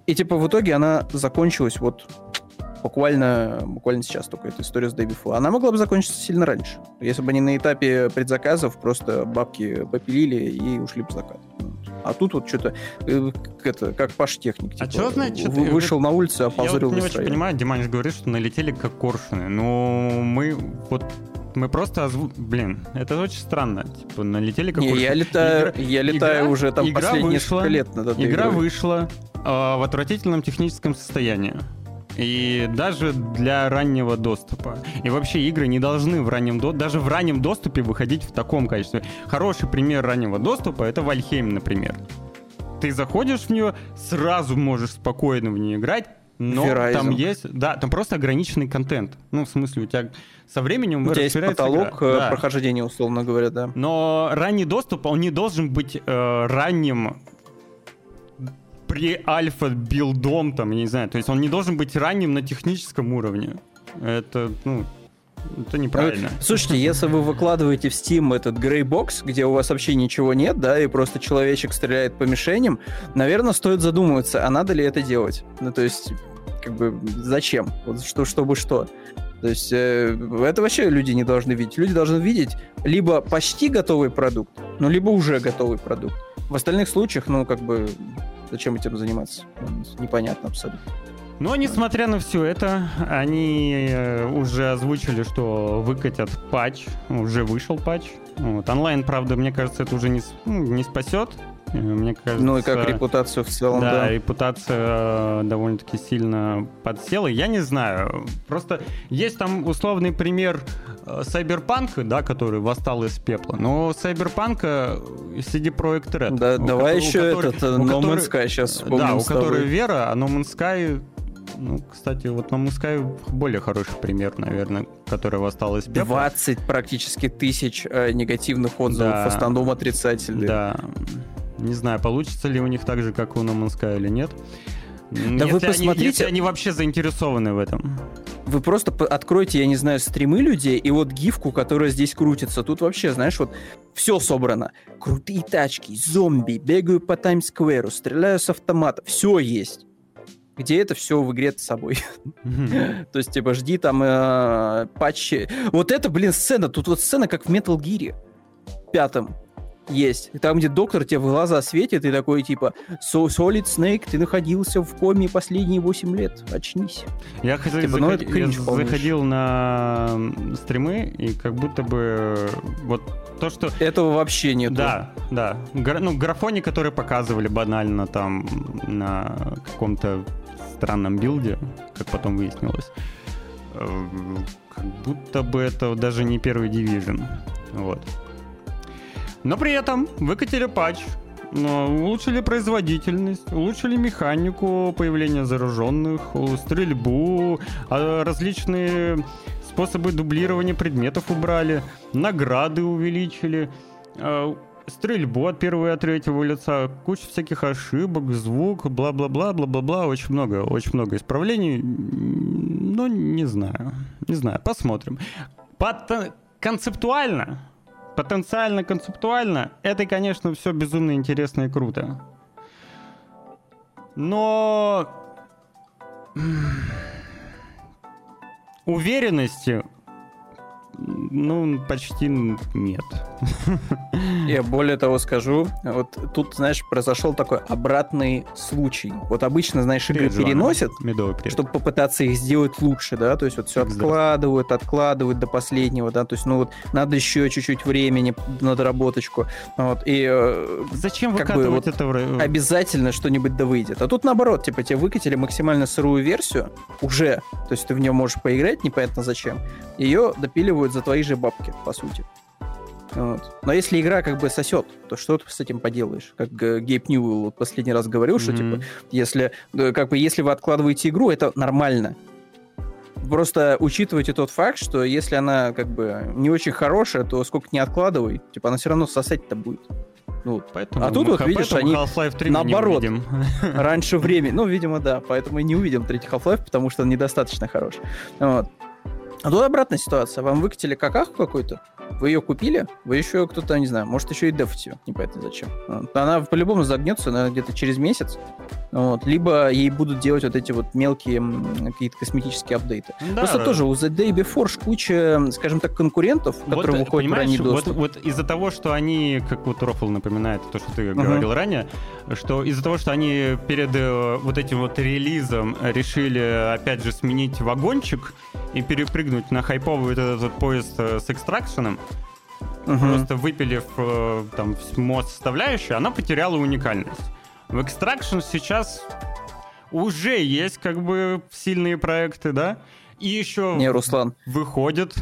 И типа в итоге она закончилась вот буквально, буквально сейчас только эта история с Day Before. Она могла бы закончиться сильно раньше. Если бы они на этапе предзаказов просто бабки попилили и ушли в закат. А тут вот что-то э, как это, как Паш Техник. А типа, чё значит, вы- э, Вышел на улицу, Я опозорил вот не очень понимаю, Диманиш говорит, что налетели как коршуны. Ну, мы вот мы просто озву... Блин, это очень странно. Типа, налетели как Не, я летаю, Игра- я летаю игра- уже там игра последние вышла, несколько лет над Игра игрой. вышла в отвратительном техническом состоянии. И даже для раннего доступа. И вообще игры не должны в раннем до... даже в раннем доступе выходить в таком качестве. Хороший пример раннего доступа это Вальхейм, например. Ты заходишь в нее, сразу можешь спокойно в нее играть, но Verizon. там есть, да, там просто ограниченный контент. Ну, в смысле, у тебя со временем У тебя есть потолок игра. э, Да. прохождения, условно говоря, да. Но ранний доступ, он не должен быть э, ранним при альфа-билдом, там, я не знаю, то есть он не должен быть ранним на техническом уровне. Это, ну, это неправильно. Слушайте, если вы выкладываете в Steam этот Box, где у вас вообще ничего нет, да, и просто человечек стреляет по мишеням, наверное, стоит задумываться, а надо ли это делать. Ну, то есть, как бы, зачем? Вот что, чтобы что? То есть, э, это вообще люди не должны видеть. Люди должны видеть либо почти готовый продукт, ну, либо уже готовый продукт. В остальных случаях, ну, как бы, зачем этим заниматься? Непонятно абсолютно. Но, несмотря на все это, они э, уже озвучили, что выкатят патч, уже вышел патч. Вот. Онлайн, правда, мне кажется, это уже не, ну, не спасет. Э, Мне кажется, Ну, и как репутацию в целом, да, да. репутация э, довольно-таки сильно подсела. Я не знаю. Просто есть там условный пример э, Cyberpunk, да, который восстал из пепла. Но Cyberpunk CD Projekt Red. Да, давай ко- еще которой- этот э, No Man's Sky сейчас Да, у которой вера, а No Man's Sky... Ну, кстати, вот Man's Sky более хороший пример, наверное, который восстал из пепла. 20 практически тысяч э, негативных отзывов, Да. в основном отрицательных. Да. Не знаю, получится ли у них так же, как у No Man's Sky или нет. Да если вы они- посмотрите- если они вообще заинтересованы в этом. Вы просто откройте, я не знаю, стримы людей, и вот гифку, которая здесь крутится. Тут вообще, знаешь, вот все собрано. Крутые тачки, зомби, бегаю по Таймс-скверу, стреляю с автомата. Все есть. Где это все в игре с собой? То есть, типа, жди там э, патчи. Вот это, блин, сцена. Тут вот сцена, как в Metal Gear пятом есть. Там, где доктор тебе в глаза светит, и такой, типа, so, Solid Snake, ты находился в коме последние 8 лет. Очнись. Я, хотел, Типа, ну, заход- это кринж я полнейший. заходил на стримы, и как будто бы э, вот то, что... Этого вообще нет. Да, да. Гра- ну, графони, которые показывали банально там на каком-то странном билде, как потом выяснилось, э, как будто бы это даже не первый дивизион. Вот. Но при этом выкатили патч, улучшили производительность, улучшили механику появления зараженных, стрельбу, а, различные способы дублирования предметов убрали, награды увеличили, а, стрельбу от первого и от третьего лица, куча всяких ошибок, звук, бла-бла-бла, бла-бла-бла, очень много, очень много исправлений, но не знаю, не знаю, посмотрим. Пот- концептуально, потенциально концептуально, это, конечно, все безумно интересно и круто. Но уверенности, ну, почти нет. Я более того скажу, вот тут, знаешь, произошел такой обратный случай. Вот обычно, знаешь, игры Привет, переносят, Медовый привет. чтобы попытаться их сделать лучше, да, то есть вот все откладывают, откладывают до последнего, да, то есть, ну вот надо еще чуть-чуть времени на доработочку, вот, и э, Зачем как бы вот это в... обязательно что-нибудь да выйдет. А тут наоборот, типа тебе выкатили максимально сырую версию уже, то есть ты в нее можешь поиграть, непонятно зачем, ее допиливают за твои же бабки, по сути. Вот. Но если игра как бы сосет, то что ты с этим поделаешь? Как э, Гейб Ньюэлл вот последний раз говорил, что Мгм. типа если э, как бы если вы откладываете игру, это нормально. Просто учитывайте тот факт, что если она как бы не очень хорошая, то сколько не откладывай, типа она все равно сосать-то будет. Ну, вот. Поэтому А тут мы вот, видишь, они Half-Life 3 мы не наоборот. раньше времени. Ну, видимо, да. Поэтому и не увидим третий Half-Life, потому что он недостаточно хорош. Вот. А тут обратная ситуация. Вам выкатили какаху какую-то, вы ее купили, вы еще кто-то, не знаю, может еще и дефать ее, непонятно зачем. Вот. Она по-любому загнется, наверное, где-то через месяц. Вот. Либо ей будут делать вот эти вот мелкие какие-то косметические апдейты. Да, Просто тоже у The Day Before куча, скажем так, конкурентов, которые вот, выходят в ранний вот, доступ. вот из-за того, что они, как вот Рофл напоминает то, что ты говорил ранее, что из-за того, что они перед э, вот этим вот релизом решили, опять же, сменить вагончик и перепрыгнуть на хайповый вот этот поезд э, с экстракшеном, Мгм. просто выпилив э, там мост составляющую, она потеряла уникальность. В Extraction сейчас уже есть как бы сильные проекты, да? И еще Не, Руслан, выходят.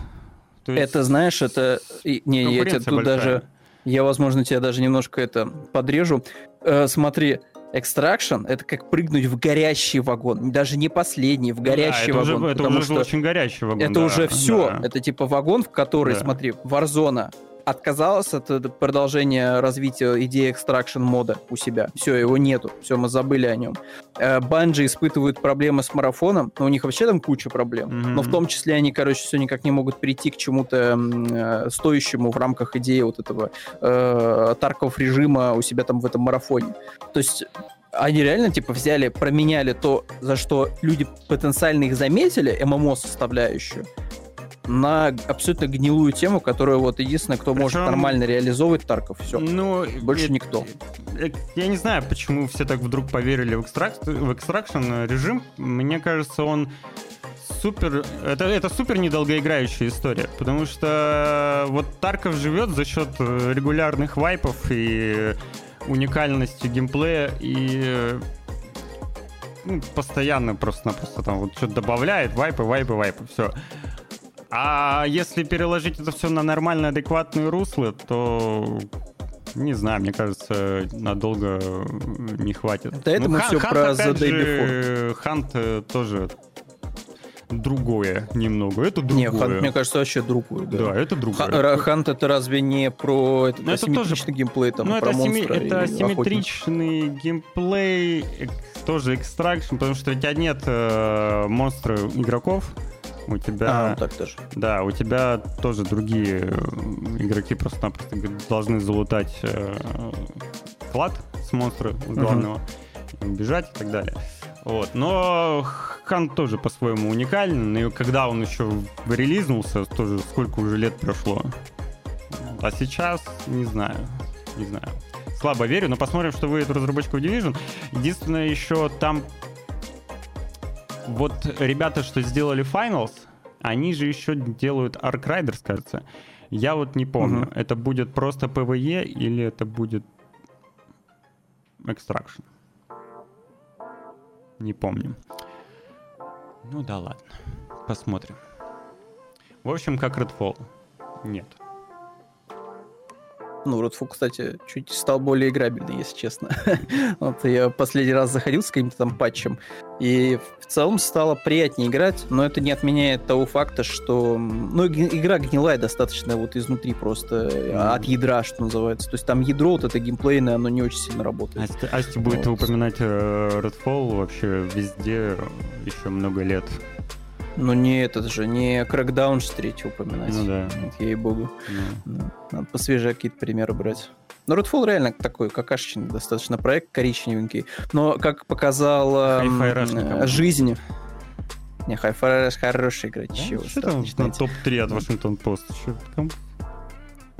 То есть это, знаешь, это... Не, я тебе тут большая. даже... Я, возможно, тебя даже немножко это подрежу. Э, смотри, Extraction — это как прыгнуть в горящий вагон. Даже не последний, в Ну да, горящий это вагон. уже, это уже что очень горячий вагон. это да, уже все. да. Это типа вагон, в который, Да. смотри, Warzone отказалась от э, продолжения развития идеи экстракшн мода у себя. Все, его нету. Все, мы забыли о нем. Банжи испытывают проблемы с марафоном, но у них вообще там куча проблем. Мгм. Но в том числе они, короче, все никак не могут прийти к чему-то э, стоящему в рамках идеи вот этого э, Тарков режима у себя там в этом марафоне. То есть они реально, типа, взяли, променяли то, за что люди потенциально их заметили, ММО-составляющую, на абсолютно гнилую тему, которую вот единственное, кто может Причем- нормально реализовывать Тарков, все. Ну, Больше э, никто. э, Я не знаю, почему все так вдруг поверили в, экстракт, в экстракшн режим. Мне кажется, он супер... Это, это супер недолгоиграющая история, потому что вот Тарков живет за счет э, регулярных вайпов и уникальности геймплея и э, ну, постоянно просто-напросто там вот что-то добавляет, вайпы, вайпы, вайпы, все. А если переложить это все на нормальные, адекватные руслы, то не знаю, мне кажется, надолго не хватит. Да это мы Хан- всё Хант, про The Day же, Хант э, тоже другое немного. Это Не, другое. Хант, мне кажется, вообще другой. Да. Да, это другое. Ха- Хант это разве не про Ну, это асимметричный геймплей, там, ну, про это, асимме- монстра это и охотника? асимметричный геймплей, эк- тоже экстракшн, потому что у тебя нет э, монстра игроков, у тебя... А, так тоже. Да, у тебя тоже другие э, игроки просто-напросто должны залутать э, клад с монстра главного, убежать и так далее. Вот. Но Хан тоже по-своему уникален, и когда он еще релизнулся, тоже сколько уже лет прошло. А сейчас не знаю, не знаю. Слабо верю, но посмотрим, что выйдет у разработчиков Division. Единственное, еще там вот ребята, что сделали Finals, они же еще делают Ark Riders, кажется. Я вот не помню, Мгм. это будет просто PvE или это будет Extraction. Не помню. Ну да ладно, посмотрим. В общем, как Redfall. Нет. Ну, Redfall, кстати, чуть стал более играбельный, если честно. вот я последний раз заходил с каким-то там патчем, и в целом стало приятнее играть, но это не отменяет того факта, что... Ну, игра гнилая достаточно вот изнутри просто, от ядра, что называется. То есть там ядро вот это геймплейное, оно не очень сильно работает. Асти, Асти будет Вот. упоминать э, Redfall вообще везде еще много лет. Ну, не этот же, не Crackdown же третий упоминать. Ну да. Вот, ей-богу. Ну. Да, Надо посвежее какие-то примеры брать. Но Redfall реально такой какашечный достаточно проект, коричневенький. Но, как показала м, Hi-Fi Rush никому. э, жизнь... Не, Hi-Fi Rush хорошая игра, Да, чего Что там на начинаете? топ-3 от Вашингтон Пост? Что там?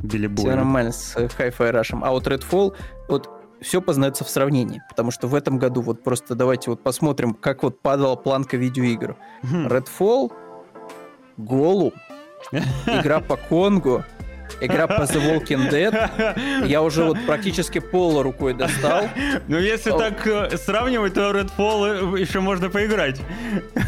Билли Все нормально с Hi-Fi Rush. А вот Redfall, вот все познается в сравнении. Потому что в этом году вот просто давайте вот посмотрим, как вот падала планка видеоигр. Redfall, Голум, игра по Конгу, игра по The Walking Dead. Я уже вот практически пола рукой достал. Ну, если О. так э, сравнивать, то Redfall еще можно поиграть.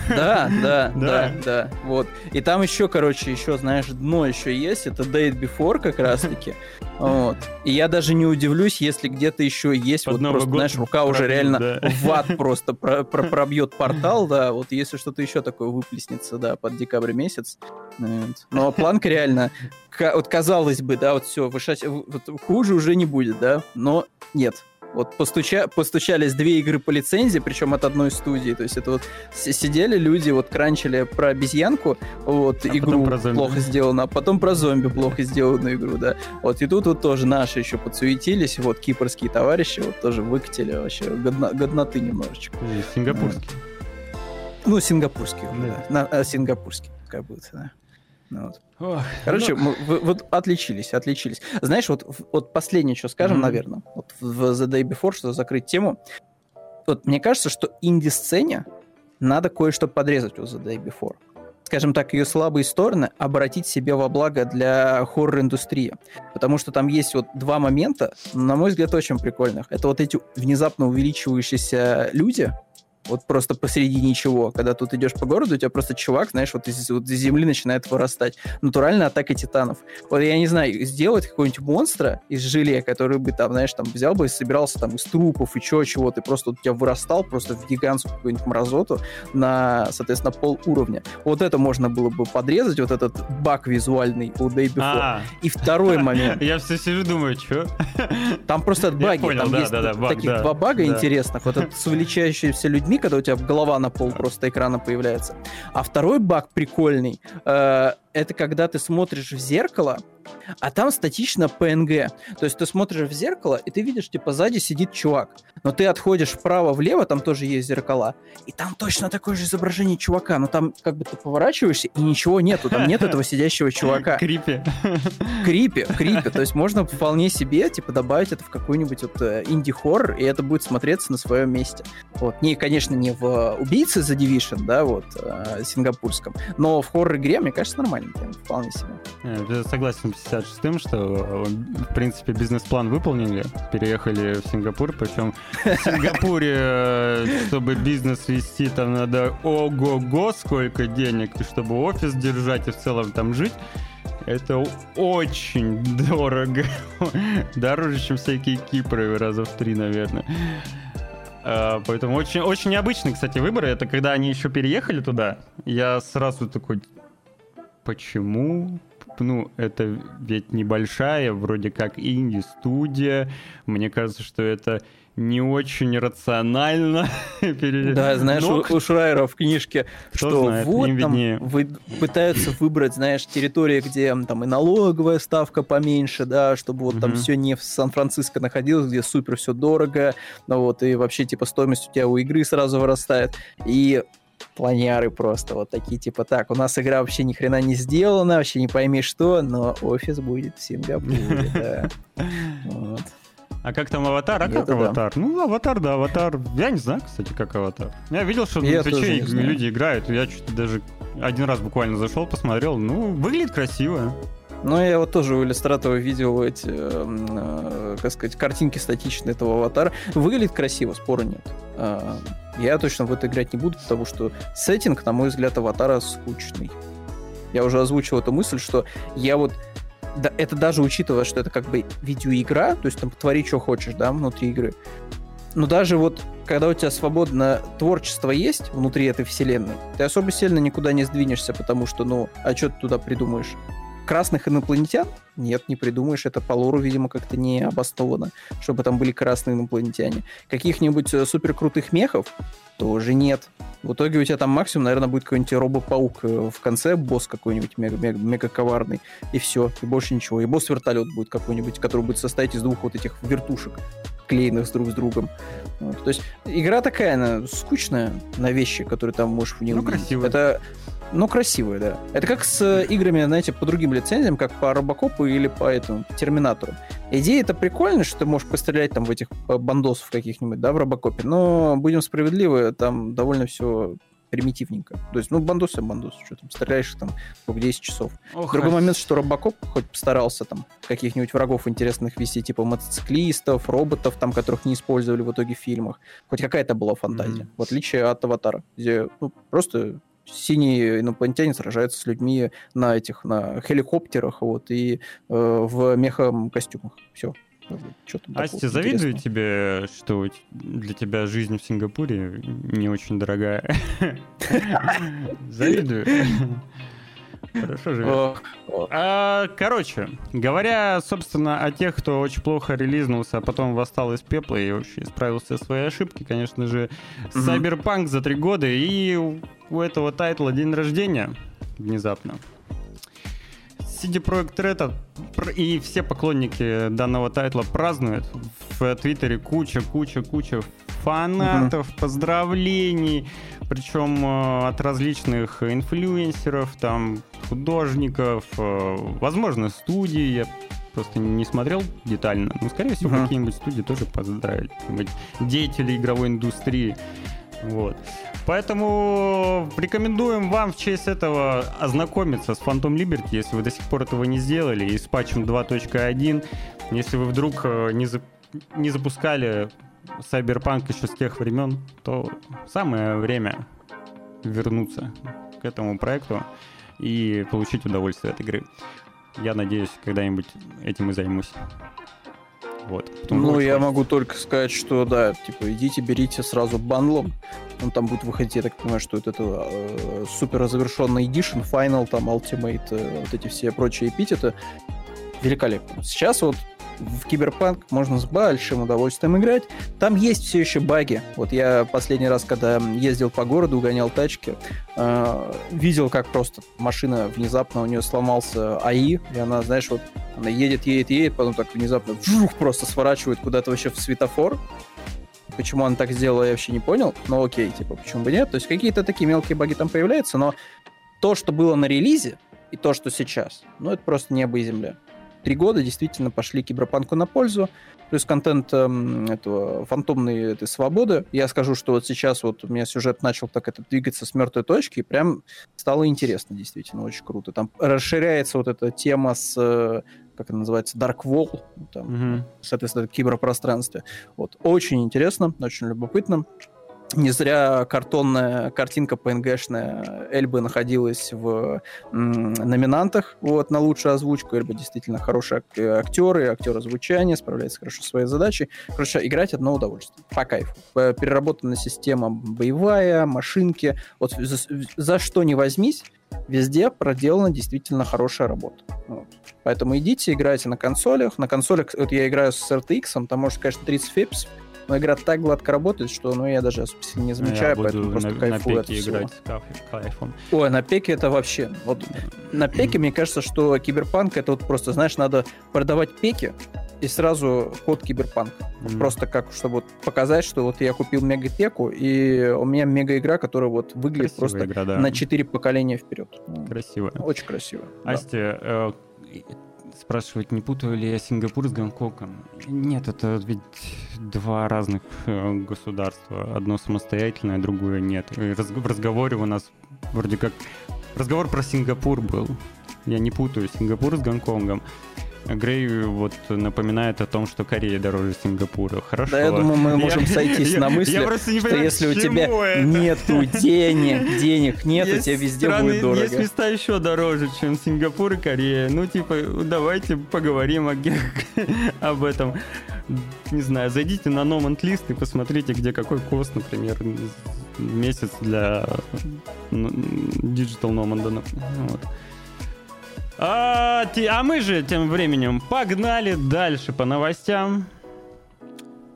Да, да, Да. да, да. Вот. И там еще, короче, еще, знаешь, дно еще есть. Это Date Before как раз-таки. Вот. И я даже не удивлюсь, если где-то еще есть, Под вот Новый просто, знаешь, рука уже пробьют, реально да. в ад просто про- про- пробьет портал, да, вот если что-то еще такое выплеснется, да, под декабрь месяц. Вот. Но планка реально, вот казалось бы, да, вот все, хуже уже не будет, да, но нет. Вот постуча, постучались две игры по лицензии, причем от одной студии. То есть это вот сидели люди, вот кранчили про обезьянку, вот А игру про зомби. плохо сделано, а потом про зомби плохо сделанную игру, да. Вот и тут вот тоже наши еще подсуетились, вот кипрские товарищи вот тоже выкатили вообще годно- годноты немножечко. И Сингапурский. Ну, сингапурский, Да. да. На- а, сингапурский, как будет, да. Ну, вот. Ох, Короче, ну, мы вот отличились, отличились. Знаешь, вот, вот последнее, что скажем, Мгм. наверное, вот в The Day Before, что закрыть тему. Вот мне кажется, что инди-сцене надо кое-что подрезать у The Day Before. Скажем так, ее слабые стороны обратить себе во благо для хоррор-индустрии. Потому что там есть вот два момента, на мой взгляд, очень прикольных. Это вот эти внезапно увеличивающиеся люди, вот просто посреди ничего, когда тут идешь по городу, у тебя просто чувак, знаешь, вот из, вот из земли начинает вырастать. Натуральная атака титанов. Вот я не знаю, сделать какого-нибудь монстра из желе, который бы там, знаешь, там взял бы и собирался там из трупов и чего чего-то, и просто вот у тебя вырастал просто в гигантскую какую-нибудь мразоту на, соответственно, пол уровня. Вот это можно было бы подрезать, вот этот баг визуальный у Day Before. А, И второй момент. я все сижу, думаю, что? Там просто баги. там есть таких два бага интересных. Вот этот с увеличающимися людьми, когда у тебя голова на пол просто экрана появляется. А второй баг прикольный. э, это когда ты смотришь в зеркало, а там статично PNG. То есть ты смотришь в зеркало, и ты видишь, типа, сзади сидит чувак. Но ты отходишь вправо-влево, там тоже есть зеркала, и там точно такое же изображение чувака. Но там как бы ты поворачиваешься, и ничего нету. Там нет этого сидящего чувака Крипи. крипе, крипе. То есть можно вполне себе, типа, добавить это в какой-нибудь вот э, инди-хоррор, и это будет смотреться на своем месте. Вот. Не, конечно, не в э, «Убийце за Division», да, вот, э, сингапурском, но в хоррор-игре, мне кажется, нормально прям, вполне себе. Э, Я согласен с 56-м, что, э, в принципе, бизнес-план выполнили, переехали в Сингапур, причем в Сингапуре, э, чтобы бизнес вести, там надо ого-го сколько денег, и чтобы офис держать и в целом там жить, это очень дорого. Дороже, чем всякие Кипры раза в три, наверное. Поэтому очень, очень необычный, кстати, выбор. Это когда они еще переехали туда. Я сразу такой, почему? Ну, это ведь небольшая, вроде как инди-студия. Мне кажется, что это не очень рационально. Да, знаешь, Но у, у Шрайера в книжке, Кто что знает, вот там виднее. вы- пытаются выбрать, знаешь, территории, где там и налоговая ставка поменьше, да, чтобы вот там Мгм. все не в Сан-Франциско находилось, где супер все дорого, ну вот, и вообще, типа, стоимость у тебя у игры сразу вырастает. И планяры просто вот такие, типа, так, у нас игра вообще ни хрена не сделана, вообще не пойми что, но офис будет в Сингапуре, да. Вот. А как там аватар? А как да. аватар? Ну, аватар, да, аватар. Я не знаю, кстати, как аватар. Я видел, что Я на Твиче люди играют. Я что-то даже один раз буквально зашел, посмотрел. Ну, выглядит красиво. Ну, я вот тоже у иллюстратора видел эти, эм, э, как сказать, картинки статичные этого аватара. Выглядит красиво, спора нет. А, Я точно в это играть не буду, потому что сеттинг, на мой взгляд, аватара скучный. Я уже озвучил эту мысль, что я вот да, это даже учитывая, что это как бы видеоигра, то есть там твори, что хочешь, да, внутри игры. Но даже вот, когда у тебя свободное творчество есть внутри этой вселенной, ты особо сильно никуда не сдвинешься, потому что, ну, а что ты туда придумаешь? Красных инопланетян? Нет, не придумаешь. Это по лору, видимо, как-то не обосновано, чтобы там были красные инопланетяне. Каких-нибудь э, супер крутых мехов? Тоже нет. В итоге у тебя там максимум, наверное, будет какой-нибудь робопаук э, в конце, босс какой-нибудь мега, мега, и все, и больше ничего. И босс-вертолет будет какой-нибудь, который будет состоять из двух вот этих вертушек, клеенных с друг с другом. Вот. То есть игра такая, она скучная на вещи, которые там можешь в ней Ну, красивая. Это ну, красивая, да. Это как с э, играми, знаете, по другим лицензиям, как по Робокопу или по этому Терминатору. Идея это прикольно, что ты можешь пострелять там в этих э, бандосов каких-нибудь, да, в Робокопе, но, будем справедливы, там довольно все примитивненько. То есть, ну, бандосы, бандосы, что там, стреляешь там сколько, 10 часов. Ох, Другой момент, что Робокоп хоть постарался там каких-нибудь врагов интересных вести, типа мотоциклистов, роботов, там, которых не использовали в итоге в фильмах. Хоть какая-то была фантазия, Мгм. в отличие от Аватара, где ну, просто синие инопланетяне сражаются с людьми на этих, на хеликоптерах, вот, и э, в меха-костюмах. Все. Что там Асти, завидую тебе, что для тебя жизнь в Сингапуре не очень дорогая. Завидую. Хорошо живет. А, короче, говоря, собственно, о тех, кто очень плохо релизнулся, а потом восстал из пепла и вообще исправился своей ошибки, конечно же. Cyberpunk за три года, и у- этого тайтла день рождения внезапно. CD Projekt Red и все поклонники данного тайтла празднуют. В Твиттере куча, куча, куча фанатов, поздравлений, причем э, от различных инфлюенсеров, там, художников, э, возможно, студии, я просто не смотрел детально, но, скорее всего, Мгм. какие-нибудь студии тоже поздравили, деятели игровой индустрии, вот. Поэтому рекомендуем вам в честь этого ознакомиться с Phantom Liberty, если вы до сих пор этого не сделали, и с патчем 2.1. Если вы вдруг э, не, за- не запускали Cyberpunk еще с тех времен, то самое время вернуться к этому проекту и получить удовольствие от игры. Я надеюсь, когда-нибудь этим и займусь. Вот. Потому что Ну, я могу только сказать, что да, типа, идите, берите сразу бандлом. Он там будет выходить, я так понимаю, что это, это э, супер завершенный Edition, Final, там, Ultimate, э, вот эти все прочие эпитеты. Великолепно. Сейчас вот в Киберпанк можно с большим удовольствием играть. Там есть все еще баги. Вот я последний раз, когда ездил по городу, гонял тачки, э, видел, как просто машина внезапно у нее сломался АИ, и она, знаешь, вот она едет, едет, едет, потом так внезапно вжух, просто сворачивает куда-то вообще в светофор. Почему она так сделала, я вообще не понял. Но окей, типа, почему бы нет? То есть какие-то такие мелкие баги там появляются, но то, что было на релизе, и то, что сейчас, ну, это просто небо и земля. Три года действительно пошли киберпанку на пользу, плюс контент эм, этого фантомной этой свободы. Я скажу, что вот сейчас вот у меня сюжет начал так это двигаться с мертвой точки, и прям стало интересно, действительно, очень круто. Там расширяется вот эта тема с, э, как она называется, Dark Wall, там, Мгм. соответственно, киберпространстве. Вот. Очень интересно, очень любопытно. Не зря картонная картинка PNG-шная Эльбы находилась в м, номинантах вот, на лучшую озвучку. Эльба действительно хороший ак- актер и актер озвучания, справляется хорошо своей задачей. Короче, играть одно удовольствие. По кайфу. П- Переработана система боевая, машинки. Вот за, за что не возьмись, везде проделана действительно хорошая работа. Вот. Поэтому идите, играйте на консолях. На консолях, вот я играю с RTX, там может, конечно, 30 фепс, но игра так гладко работает, что ну, я даже особо не замечаю, я буду поэтому просто на, на кайфую от пеке играть кайфом. Ой, на пеке это вообще... Вот на пеке, мне кажется, что киберпанк это вот просто, знаешь, надо продавать пеки и сразу код киберпанк. Мгм. Просто как, чтобы вот показать, что вот я купил мега-пеку, и у меня мега-игра, которая вот выглядит Красивая просто игра, да. на 4 поколения вперед. Ну, Красивая. Очень красиво. да. Асти, э, спрашивают, не путаю ли я Сингапур с Гонконгом? Нет, это ведь два разных э, государства. Одно самостоятельное, другое нет. И в разговоре у нас вроде как... Разговор про Сингапур был. Я не путаю Сингапур с Гонконгом. Грей вот напоминает о том, что Корея дороже Сингапура. Хорошо. Да, я думаю, мы можем сойтись я- на мысли, я просто не что понимаю, если у тебя это? нету денег, денег нету, Есть тебе везде страны- будет дорого. Есть места еще дороже, чем Сингапур и Корея. Ну, типа, давайте поговорим о, об этом. Не знаю, зайдите на Man's List и посмотрите, где какой кост, например, месяц для Digital Nomad. Вот. А, а мы же тем временем погнали дальше по новостям.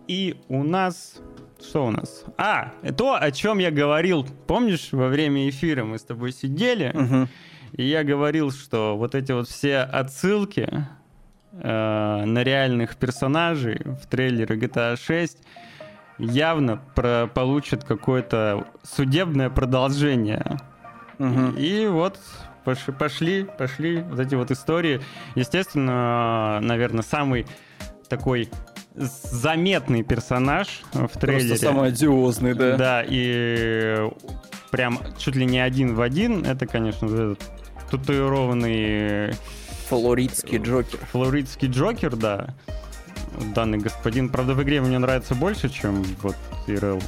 И у нас... Что у нас? А, то, о чем я говорил. Помнишь, во время эфира мы с тобой сидели, Мгм. и я говорил, что вот эти вот все отсылки э, на реальных персонажей в трейлере GTA 6 явно про- получат какое-то судебное продолжение. Мгм. И вот пош- пошли, пошли вот эти вот истории. Естественно, наверное, самый такой заметный персонаж в трейлере. Просто самый одиозный, да. Да, и прям чуть ли не один в один, это, конечно, татуированный Флоридский Джокер. флоридский Джокер, да. Данный господин, правда, в игре мне нравится больше, чем вот ИРЛ.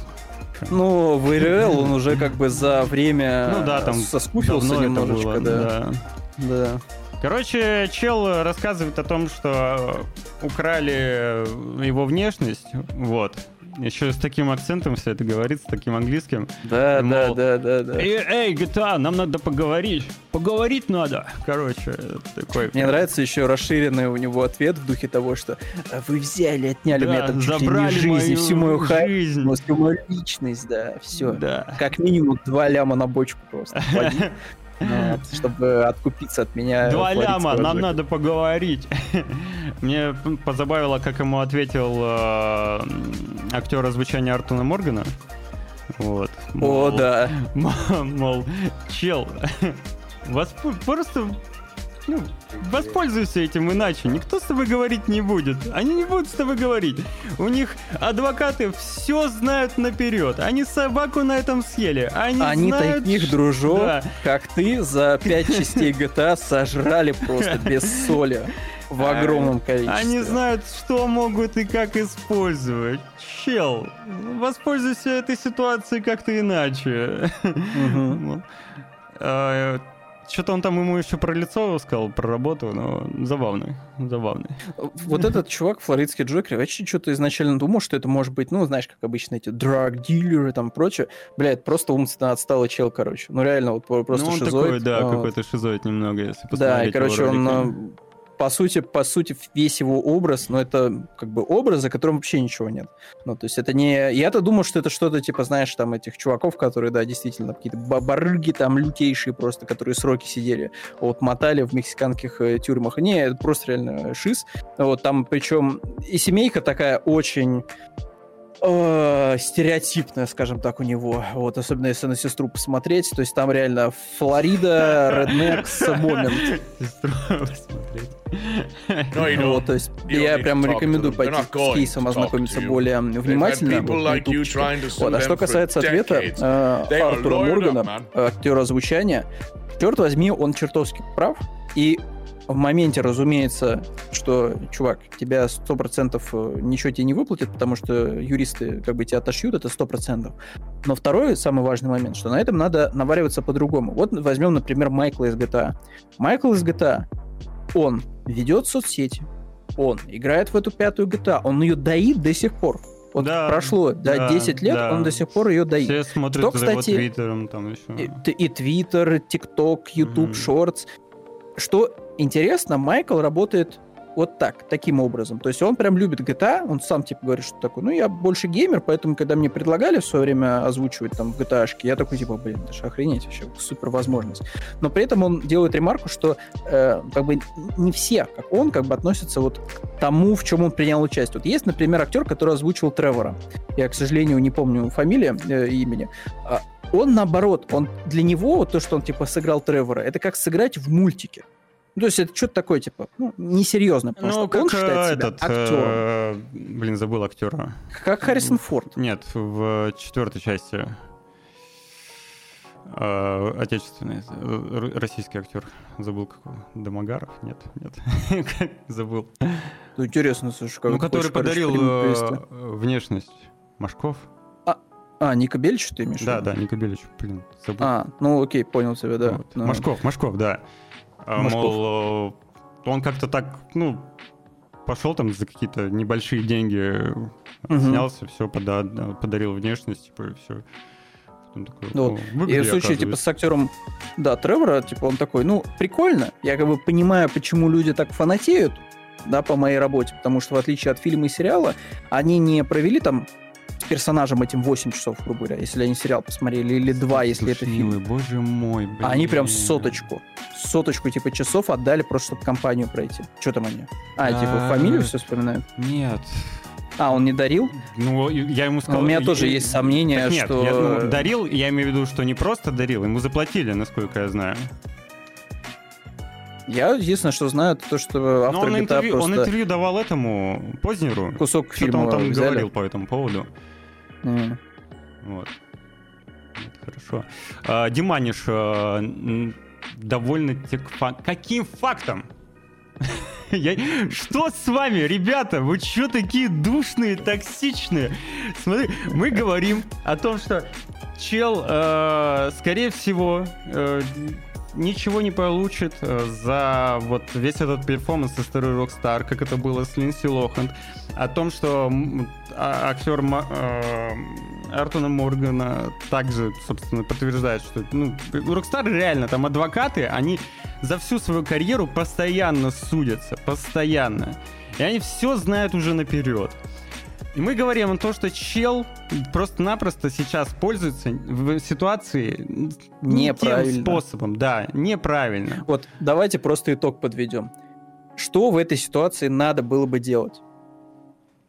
Ну, в ИРЛ он уже как бы за время Ну да, там соскучился немножечко, было, да. да. Да. Короче, чел рассказывает о том, что украли его внешность, вот. Еще с таким акцентом все это говорит, с таким английским. Да, да, Мол, да, да, да. Эй, эй, GTA, нам надо поговорить. Поговорить надо. Короче, такой... Мне нравится еще расширенный у него ответ в духе того, что «А вы взяли, отняли у меня Да, там чуть ли не забрали жизнь, мою всю мою жизнь. харизму, всю мою личность, да, все. Да. Как минимум два ляма на бочку просто. вот, чтобы откупиться от меня. Два ляма, нам надо поговорить. Мне позабавило, как ему ответил э, актер озвучания Артуна Моргана. Вот. О, да. Мол, чел, воспо- просто ну, воспользуйся этим иначе. Никто с тобой говорить не будет. Они не будут с тобой говорить. У них адвокаты все знают наперед. Они собаку на этом съели. Они, Они знают, таких дружок, Да. как ты, за пять частей GTA сожрали просто без соли в огромном количестве. Они знают, что могут и как использовать. Чел, воспользуйся этой ситуацией как-то иначе. Что-то он там ему еще про лицо сказал, про работу, но забавный, забавный. Вот этот чувак, флоридский Джокер, я вообще что-то изначально думал, что это может быть, ну, знаешь, как обычно эти драг-дилеры там прочее. Бля, это просто умственно отсталый чел, короче. Ну, реально, вот про- просто ну, он шизоид. такой, да, Вот. какой-то шизоид немного, если посмотреть Да, и, короче, он, по сути, по сути, весь его образ, но это как бы образ, за которым вообще ничего нет. Ну, то есть это не... Я-то думал, что это что-то, типа, знаешь, там, этих чуваков, которые, да, действительно, какие-то бабарыги там лютейшие просто, которые сроки сидели, вот, мотали в мексиканских э, тюрьмах. Не, это просто реально шиз. Вот, там, причем, и семейка такая очень э, стереотипная, скажем так, у него. Вот, особенно если на сестру посмотреть. То есть там реально Флорида, Реднекс, момент. Сестру посмотреть. No, you Вот, то есть я прям рекомендую пойти с кейсом ознакомиться более внимательно. вот, а что касается ответа э, Артура Моргана, актера озвучания, черт возьми, он чертовски прав. И в моменте, разумеется, что, чувак, тебя 100% э, ничего тебе не выплатят, потому что юристы как бы тебя отошьют, это 100%. Но второй самый важный момент, что на этом надо навариваться по-другому. Вот возьмем, например, Майкла из GTA. Майкл из GTA, он ведет соцсети, он играет в эту пятую GTA, он ее доит до сих пор. Вот Да, прошло да, да, 10 лет, да. он до сих пор ее доит. Все смотрят Что, за его кстати, твиттером там еще. И, и Твиттер, ТикТок, Ютуб, Мгм. Шортс. Что интересно, Майкл работает вот так, таким образом. То есть он прям любит GTA, он сам типа говорит, что такое, ну я больше геймер, поэтому когда мне предлагали в свое время озвучивать там в GTA, я такой типа, блин, это же охренеть вообще, супер возможность. Но при этом он делает ремарку, что э, как бы не все, как он, как бы относятся вот к тому, в чем он принял участие. Вот есть, например, актер, который озвучивал Тревора. Я, к сожалению, не помню фамилии, э, имени. А он наоборот, он для него вот то, что он типа сыграл Тревора, это как сыграть в мультике. Ну, то есть это что-то такое, типа, ну, несерьезно, потому Ну, что он как считает э, себя этот... актером. э, Блин, забыл актера. Как Харрисон Форд. Нет, в четвертой части. э, отечественный, э, российский актер. Забыл какого. Домогаров? Нет, нет. Забыл. Ну, интересно, слушай, как Ну, который подарил э, внешность Машков. А, Ника Бельч ты имеешь? Да, да, Ника Белич, блин, забыл. А, ну окей, понял тебя, да. Вот. Ну, Машков, Машков, да. А. Мол, э, он как-то так, ну, пошел там за какие-то небольшие деньги, Мгм. снялся, все, подарил внешность, типа, и все. Такой, Ну, «О, И в случае, типа, оказывается». с актером, да, Тревора, типа, он такой, ну, прикольно, я как бы понимаю, почему люди так фанатеют, да, по моей работе, потому что, в отличие от фильма и сериала, они не провели там персонажем этим 8 часов, грубо говоря, если они сериал посмотрели, или 2, если это фильм. Боже мой, блин. А они прям соточку, соточку, типа, часов отдали просто, чтобы компанию пройти. Что там они? А, типа, А. фамилию все вспоминают? Нет. А, он не дарил? Ну, я ему сказал... у меня тоже есть сомнения, нет, что- я, ну, дарил, я имею в виду, что не просто дарил, ему заплатили, насколько я знаю. Я единственное, что знаю, это то, что Но автор он GTA интервью, он просто интервью давал этому Познеру. кусок Что-то фильма он там взяли. говорил по этому поводу. М. Вот. Это хорошо. А, Диманиш, а, довольно тек фа- Каким фактом? Я- Что с вами, ребята? Вы что такие душные, токсичные? Смотри, мы говорим о том, что чел, э, скорее всего, э, ничего не получит э, за вот весь этот перформанс со старой Rockstar, как это было с Линдси Лохан. О том, что а- актер э, Артона Моргана также, собственно, подтверждает, что ну, Rockstar реально, там адвокаты, они за всю свою карьеру постоянно судятся, постоянно. И они все знают уже наперед. И мы говорим о том, что чел просто-напросто сейчас пользуется в ситуации не тем способом. Да, неправильно. Вот давайте просто итог подведем. Что в этой ситуации надо было бы делать?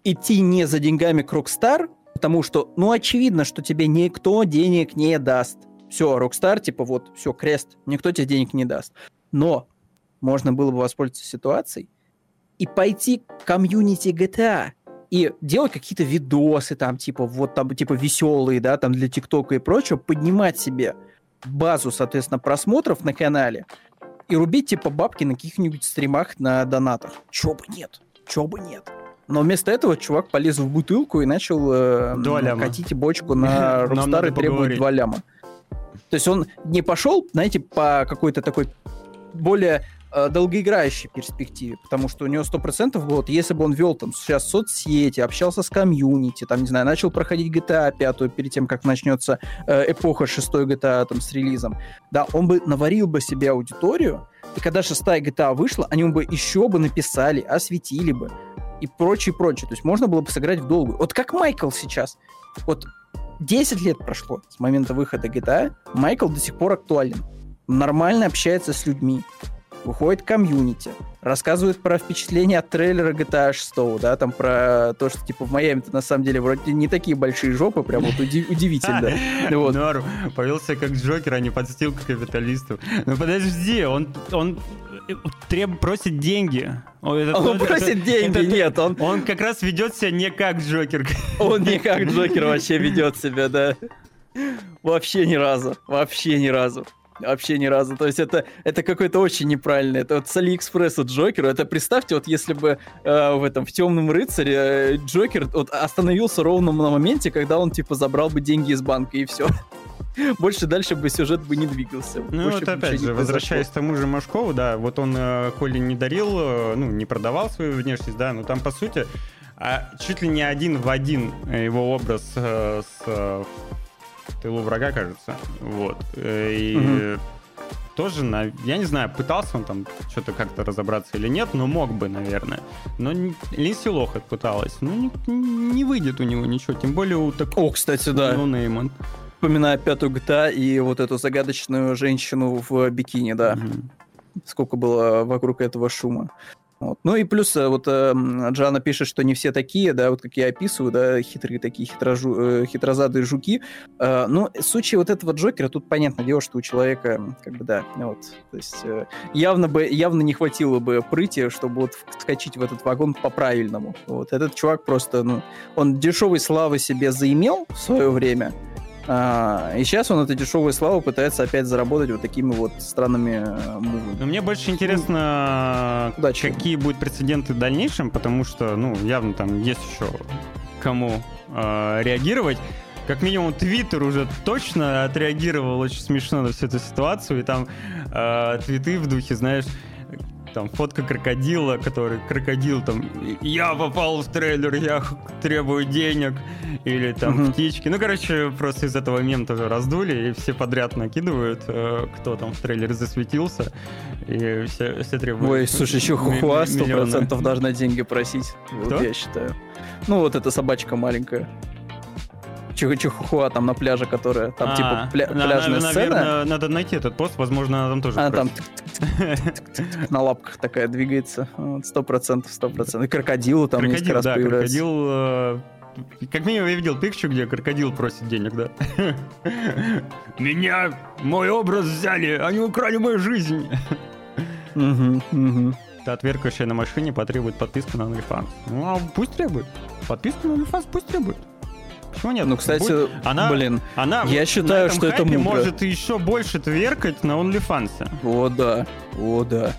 Идти не за деньгами к Rockstar, потому что, ну, очевидно, что тебе никто денег не даст. Все, Rockstar, типа, вот, все, крест, никто тебе денег не даст. Но можно было бы воспользоваться ситуацией и пойти к комьюнити GTA и делать какие-то видосы там, типа, вот там, типа, веселые, да, там, для ТикТока и прочего, поднимать себе базу, соответственно, просмотров на канале, и рубить типа бабки на каких-нибудь стримах на донатах. Чё бы нет, чё бы нет. Но вместо этого чувак полез в бутылку и начал э, катить бочку на надо и поговорить. два ляма. То есть он не пошел, знаете, по какой-то такой более долгоиграющей перспективе, потому что у него 100% было, вот, если бы он вел там сейчас соцсети, общался с комьюнити, там, не знаю, начал проходить GTA 5 перед тем, как начнется э, эпоха 6 GTA там с релизом, да, он бы наварил бы себе аудиторию, и когда шестая GTA вышла, они бы еще бы написали, осветили бы и прочее, прочее. То есть можно было бы сыграть в долгую. Вот как Майкл сейчас. Вот 10 лет прошло с момента выхода GTA, Майкл до сих пор актуален. Нормально общается с людьми. Выходит комьюнити, рассказывает про впечатления от трейлера GTA 6, да, там про то, что типа в Майами-то на самом деле вроде не такие большие жопы, прям вот уди- удивительно. Вот. Норм. Повел себя как Джокер, а не подстилка капиталистов. Ну подожди, он, он треб, просит деньги. Он, это- Он это- просит это- деньги, это- нет, он, Он как раз ведет себя не как Джокер. он не как Джокер вообще ведет себя, да. Вообще ни разу, вообще ни разу. Вообще ни разу. То есть это, это какой-то очень неправильный. Это вот с Алиэкспресса Джокеру. Это представьте, вот если бы э, в этом в темном рыцаре э, Джокер вот остановился ровно на моменте, когда он типа забрал бы деньги из банка и все. Больше дальше бы сюжет бы не двигался. Ну Больше вот опять же, возвращаясь к тому же Машкову, да, вот он э, коли не дарил, э, ну, не продавал свою внешность, да, но там, по сути, а, чуть ли не один в один его образ э, с э, в тылу врага, кажется, вот. Э, И Мгм. тоже, на, я не знаю, пытался он там что-то как-то разобраться или нет, но мог бы, наверное. Но Линдси Лохат пыталась, но не, не выйдет у него ничего, тем более у такого О, кстати, да. ноунейма. Вспоминаю пятую GTA и вот эту загадочную женщину в бикини, да. Мгм. сколько было вокруг этого шума. Вот. Ну и плюс э, вот э, м, Джана пишет, что не все такие, да, вот как я описываю, да, хитрые такие хитрожу, э, хитрозадые жуки. Э, ну, в случае вот этого Джокера, тут понятное дело, что у человека, как бы, да, вот, то есть э, явно бы, явно не хватило бы прыти, чтобы вот вскочить в этот вагон по-правильному. Вот, этот чувак просто, ну, он дешевой славы себе заимел в свое время, и сейчас он эту дешевую славу пытается опять заработать вот такими вот странными э, мувами. Но мне больше интересно, Удачи. какие будут прецеденты в дальнейшем, потому что, ну, явно там есть еще кому э, реагировать. Как минимум, Твиттер уже точно отреагировал очень смешно на всю эту ситуацию, и там э, твиты в духе, знаешь, там фотка крокодила, который крокодил там я попал в трейлер, я требую денег, или там Мгм. птички. Ну, короче, просто из этого мем тоже раздули, и все подряд накидывают, э, кто там в трейлере засветился, и все, все требуют. Ой, слушай, еще Хухуа ми- сто миллионы. процентов должна деньги просить. Вот Кто? я считаю. Ну, вот эта собачка маленькая. Чих- Чихуахуа там на пляже, которая там А, типа пля- на- пляжная на- сцена. Наверное, надо найти этот пост, возможно, она там тоже Она там на лапках такая двигается. Сто процентов, сто процентов. И крокодилы там несколько раз да, появляются. крокодил... Как минимум я видел пикчу, где крокодил просит денег, да. Меня, мой образ взяли, они украли мою жизнь. Та отверкающая на машине потребует подписку на OnlyFans. Ну, а пусть требует. Подписку на OnlyFans пусть требует. Почему нет? Ну, кстати, Будет- она, блин, она я вот считаю, что это мудро. может еще больше тверкать на OnlyFans. О, да, о, да.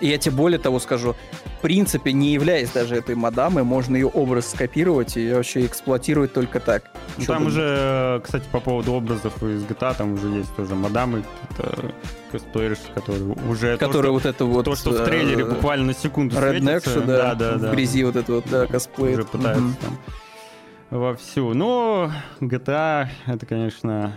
И я тебе более того скажу, в принципе, не являясь даже этой мадамой, можно ее образ скопировать и вообще эксплуатировать только так. Ну, там уже, кстати, по поводу образов из GTA, там уже есть тоже мадамы, косплеерши, которые уже... то, Который что- вот это вот... То, что в трейлере э, буквально на секунду Redneck, светится. да, да, да, в грязи вот это вот, да, косплей. Уже пытаются там вовсю. Но GTA, это, конечно,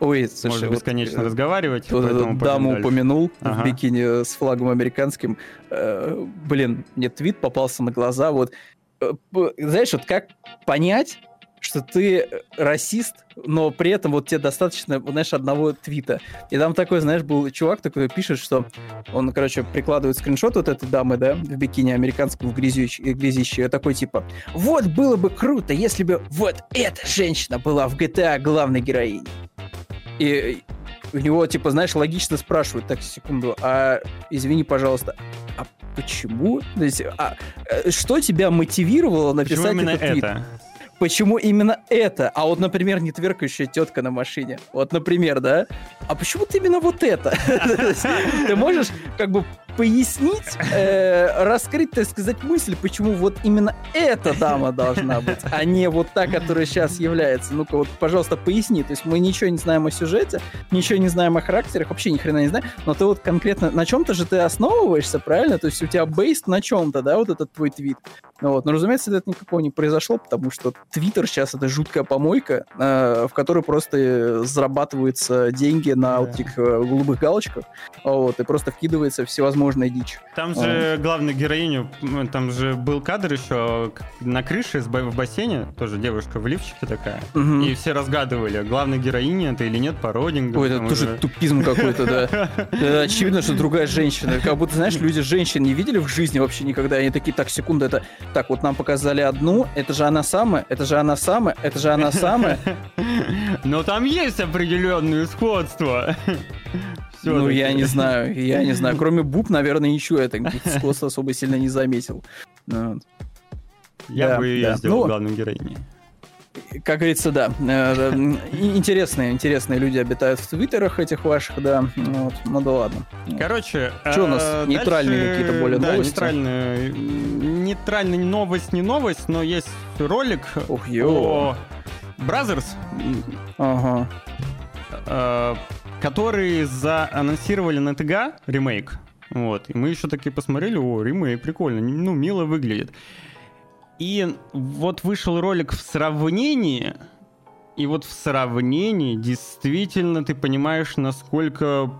Ой, слушай, можно вот, бесконечно э, разговаривать. Вот пойдем даму дальше. упомянул Ага. в бикини с флагом американским. Э, блин, мне твит попался на глаза. Вот, э, знаешь, вот как понять, что ты расист, но при этом вот тебе достаточно, знаешь, одного твита. И там такой, знаешь, был чувак такой пишет, что он, короче, прикладывает скриншот вот этой дамы, да, в бикини американском, в грязищ- грязище, и такой типа, вот было бы круто, если бы вот эта женщина была в GTA главной героиней. И у него, типа, знаешь, логично спрашивают, так, секунду, а извини, пожалуйста, а почему? То есть, а, э, что тебя мотивировало Почему написать именно этот твит? это? Почему именно это? А вот, например, не тверкающая тетка на машине. Вот, например, да? А почему ты именно вот это? Ты можешь как бы пояснить, э, раскрыть, так сказать, мысль, почему вот именно эта дама должна быть, а не вот та, которая сейчас является. Ну-ка, вот, пожалуйста, поясни. То есть мы ничего не знаем о сюжете, ничего не знаем о характерах, вообще ни хрена не знаем, но ты вот конкретно на чем-то же ты основываешься, правильно? То есть у тебя бейст на чем-то, да, вот этот твой твит. Ну вот, но, разумеется, это никакого не произошло, потому что Твиттер сейчас это жуткая помойка, э, в которой просто э, зарабатываются деньги на вот этих э, голубых галочках, вот, и просто вкидывается всевозможная дичь. Там же главную героиню, там же был кадр еще на крыше в бассейне, тоже девушка в лифчике такая. Мгм. И все разгадывали, главная героиня это или нет по родингам. Ой, это тоже уже. тупизм какой-то, да. Очевидно, что другая женщина. Как будто, знаешь, люди женщин не видели в жизни вообще никогда. Они такие, так, секунду, это... Так, вот нам показали одну, это же она самая, это же она самая, это же она самая. Но там есть определенные сходства. Ну, Всё-таки. я не знаю, я не знаю. Кроме буб, наверное, ничего я так особо сильно не заметил. Вот. Я Да, бы ее да. сделал Ну, главной героиней. Как говорится, да. э, Интересные, интересные люди обитают в твиттерах этих ваших, да. Вот. Ну да ладно. Короче, Чё у нас? э, Нейтральные дальше, какие-то более да, новости? Нейтральные, нейтральная новость, не новость, но есть ролик Ух, ё. о Brothers, Ага. Который заанонсировали на ТГ ремейк. Вот. И мы еще такие посмотрели, о, ремейк, прикольно, ну, мило выглядит. И вот вышел ролик в сравнении, и вот в сравнении действительно ты понимаешь, насколько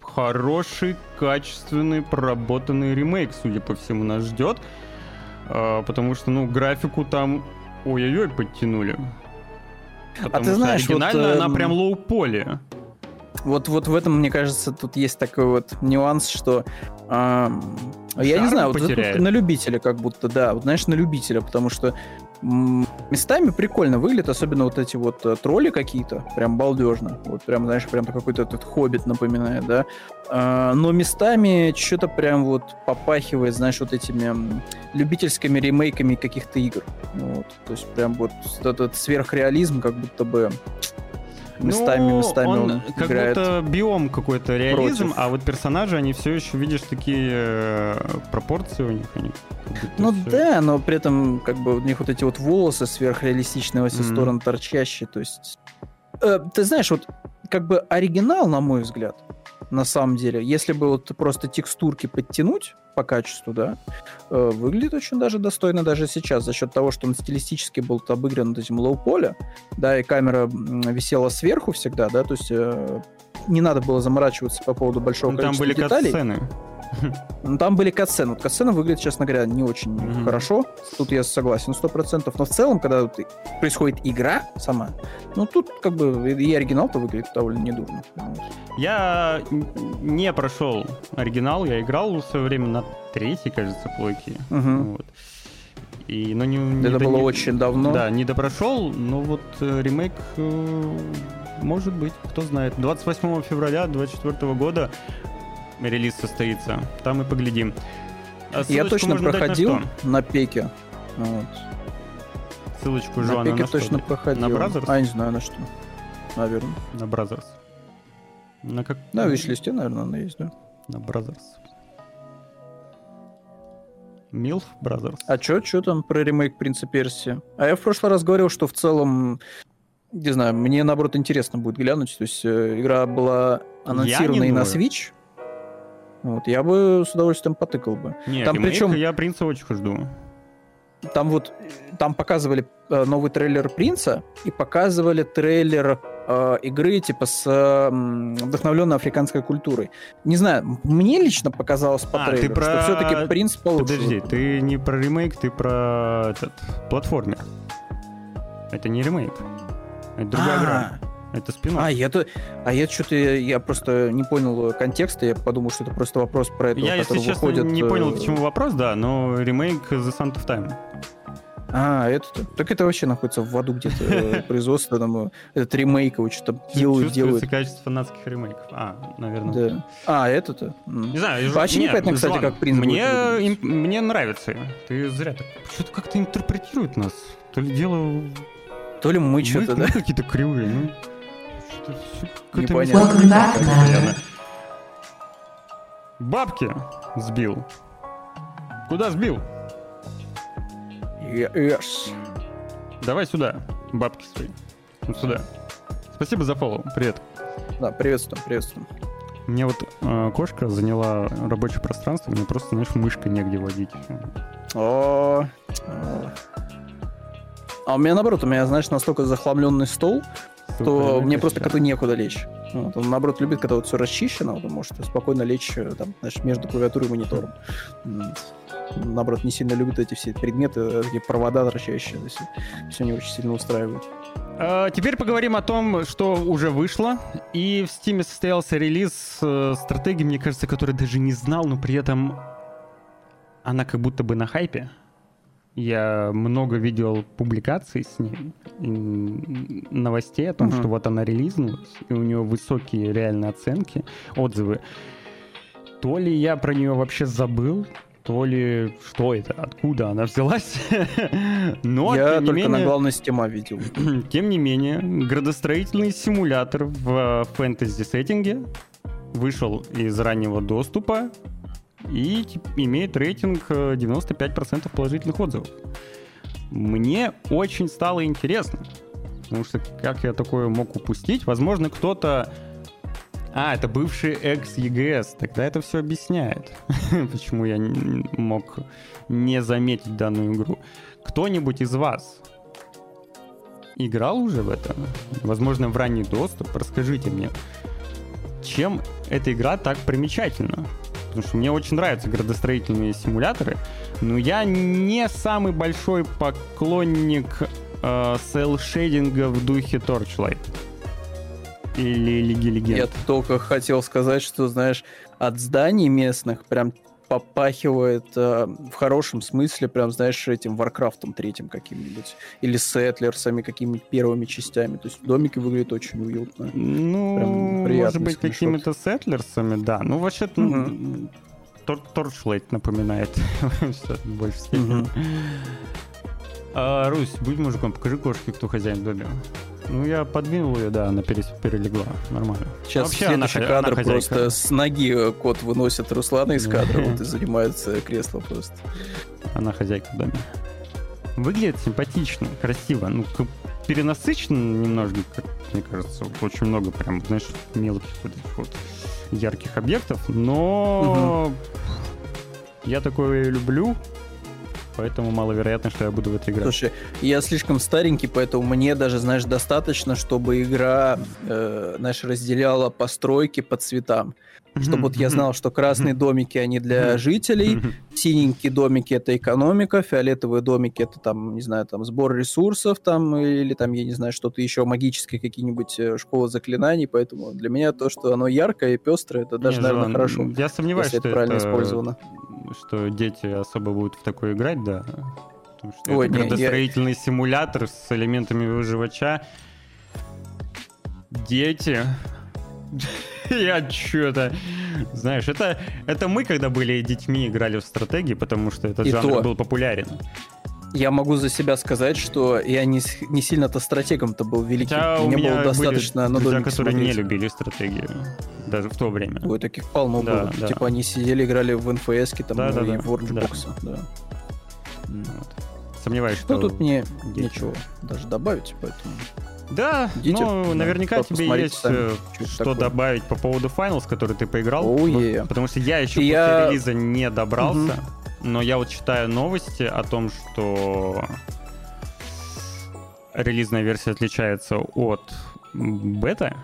хороший, качественный, проработанный ремейк, судя по всему, нас ждет. А, потому что, ну, графику там ой-ой-ой подтянули. Потому ты что знаешь, вот, оригинально она эм, прям лоу-поле. Вот, вот в этом, мне кажется, тут есть такой вот нюанс, что ам, я не знаю, вот это на любителя как будто, да, вот знаешь, на любителя, потому что местами прикольно выглядит, особенно вот эти вот э, тролли какие-то, прям балдежно. Вот прям, знаешь, прям какой-то этот хоббит напоминает, да. А, но местами что-то прям вот попахивает, знаешь, вот этими любительскими ремейками каких-то игр. Вот. То есть прям вот этот сверхреализм как будто бы местами, Ну, местами он, он как играет. будто биом какой-то реализм, против. а вот персонажи, они все еще, видишь, такие э, пропорции у них, они Ну всё- да, но при этом как бы у них вот эти вот волосы сверхреалистичные во все Мгм. стороны торчащие, то есть... Э, ты знаешь, вот как бы оригинал, на мой взгляд, на самом деле, если бы вот просто текстурки подтянуть по качеству, да, э, выглядит очень даже достойно даже сейчас за счет того, что он стилистически был обыгран вот этим лоу-поле, да, и камера висела сверху всегда, да, то есть э, не надо было заморачиваться по поводу большого Ну, там количества были деталей. Ну, там были катсцены. Вот катсцены выглядят, честно говоря, не очень Мгм. хорошо. Тут я согласен, сто процентов. Но в целом, когда вот происходит игра сама, ну, тут как бы и оригинал-то выглядит довольно недурно. Я не прошел оригинал, я играл в свое время на третьей, кажется, плойке. Мгм. Вот. И, но не, не Это до- было не- очень давно. Да, не допрошел, но вот э, ремейк э, может быть, кто знает. 28 февраля 2024 года релиз состоится. Там и поглядим. А Я точно на проходил что? на, пеке. Вот. Ссылочку На Жуана пеке на что точно дать? проходил. На Brothers? А, не знаю на что. Наверное. На Brothers. На как? На виш-листе, наверное, она есть, да. На Brothers. Milf Brothers. А чё, чё там про ремейк Принца Персии? А я в прошлый раз говорил, что в целом, не знаю, мне наоборот интересно будет глянуть. То есть э, игра была анонсирована и на. Switch. Вот, я бы с удовольствием потыкал бы. Нет, там причем- я принца очень жду. Там вот, там показывали э, новый трейлер Принца и показывали трейлер э, игры типа с э, вдохновленной африканской культурой. Не знаю, мне лично показалось по А, трейлеру, про- что все-таки Принц получше. Подожди, ты не про ремейк, ты про этот платформер. Это не ремейк. Это другая А, игра. Это спин А, я-то, а я что-то, я просто не понял контекста, я подумал, что это просто вопрос про этого, Я, если который честно, выходит... не понял, э, к чему вопрос, да, но ремейк The Sound of Time. А, это Так это вообще находится в аду где-то э, производство, там, э, этот ремейк, его что-то делают, делают. качество фанатских ремейков. А, наверное. Да. А, это-то? Не знаю, я Вообще не- непонятно, кстати, Жан, как принц будет мне, им- мне нравится. Ты зря так. Что-то как-то интерпретирует нас. То ли дело... То ли мы мы, что-то, мы да? какие-то кривые. Ну, Непонятно. Бабки сбил. Куда сбил? Yes. Давай сюда. Бабки свои. Вот сюда. Спасибо за фоллоу. Привет. Да, приветствуем, приветствуем. Мне вот э, кошка заняла рабочее пространство, мне просто, знаешь, мышкой негде водить. О, о. А у меня наоборот, у меня, знаешь, настолько захламленный стол, что мне просто коту некуда лечь. Вот, он, наоборот, любит, когда вот все расчищено, он может спокойно лечь э, там, знаешь, между клавиатурой и монитором. Наоборот, не сильно любит эти все предметы, э, такие провода торчащие. Все не очень сильно устраивает. А, Теперь поговорим о том, что уже вышло. И в Steam состоялся релиз э, стратегии, мне кажется, который даже не знал, но при этом она как будто бы на хайпе. Я много видел публикаций с ней, новостей о том, Мгм. что вот она релизнулась, и у нее высокие реальные оценки, отзывы. То ли я про нее вообще забыл, то ли что это, откуда она взялась. Но, Я только на менее, главной стима видел. тем не менее, градостроительный симулятор в фэнтези-сеттинге вышел из раннего доступа и имеет рейтинг э, 95% положительных отзывов. Мне очень стало интересно, потому что как я такое мог упустить? Возможно, кто-то... А, это бывший экс-ЕГС. Тогда это все объясняет, почему я мог не заметить данную игру. Кто-нибудь из вас играл уже в это? Возможно, в ранний доступ? Расскажите мне, чем эта игра так примечательна? Потому что мне очень нравятся градостроительные симуляторы, но я не самый большой поклонник э, cel-shading а в духе Torchlight. Или Лиги Легенд. Я только хотел сказать, что, знаешь, от зданий местных прям попахивает э, в хорошем смысле, прям, знаешь, этим Варкрафтом третьим каким-нибудь. Или Сеттлерсами, какими-нибудь первыми частями. То есть домики выглядят очень уютно. Ну, Прям приятный может быть, скриншот. какими-то сеттлерсами, да. Ну, вообще-то. Тор- Torchlight напоминает всё, в большей степени. Мгм. А, Русь, будь мужиком, покажи кошке, кто хозяин в доме. Ну, я подвинул ее, да, она перелегла. Нормально. Сейчас Вообще следующий она кадр хозяйка. просто с ноги кот выносит Руслана из кадра вот, и занимается кресло просто. Она хозяйка в доме. Выглядит симпатично, красиво. Ну, перенасыщенно немножко, как мне кажется. Очень много прям, знаешь, мелких вот этих вот ярких объектов. Но я такое люблю, поэтому маловероятно, что я буду в это играть. Слушай, я слишком старенький, поэтому мне даже, знаешь, достаточно, чтобы игра, э, знаешь, разделяла постройки по цветам. Чтобы вот я знал, что красные домики, они для жителей, синенькие домики это экономика, фиолетовые домики это там, не знаю, там сбор ресурсов там или там, я не знаю, что-то еще магические какие-нибудь э, школы заклинаний, поэтому для меня то, что оно яркое и пестрое, это даже, Не, наверное, Жан, хорошо, Я сомневаюсь, если что это правильно это- использовано. Что дети особо будут в такое играть, да. Потому что Ой, это не, я- градостроительный симулятор с элементами выживача. Дети. Я что-то... Знаешь, это, это мы, когда были детьми, играли в стратегии, потому что этот И жанр то. был популярен. Я могу за себя сказать, что я не, не сильно-то стратегом-то был великим. Хотя Мне было достаточно были друзья, которые не смотреть. любили стратегию. Даже в то время. Ой, таких полно Да, было. да. Типа они сидели, играли в НФС, там, Да, да, и да, в Warjackbox. Да. Вот. Сомневаюсь, что... Ну, тут мне дети. ничего даже добавить, поэтому... Да, Идите. ну, Да. наверняка тебе есть сами, э, что такое. добавить по поводу Finals, который ты поиграл. Вот, е. Потому что я еще И после я- релиза не добрался, но я вот читаю новости о том, что релизная версия отличается от бета.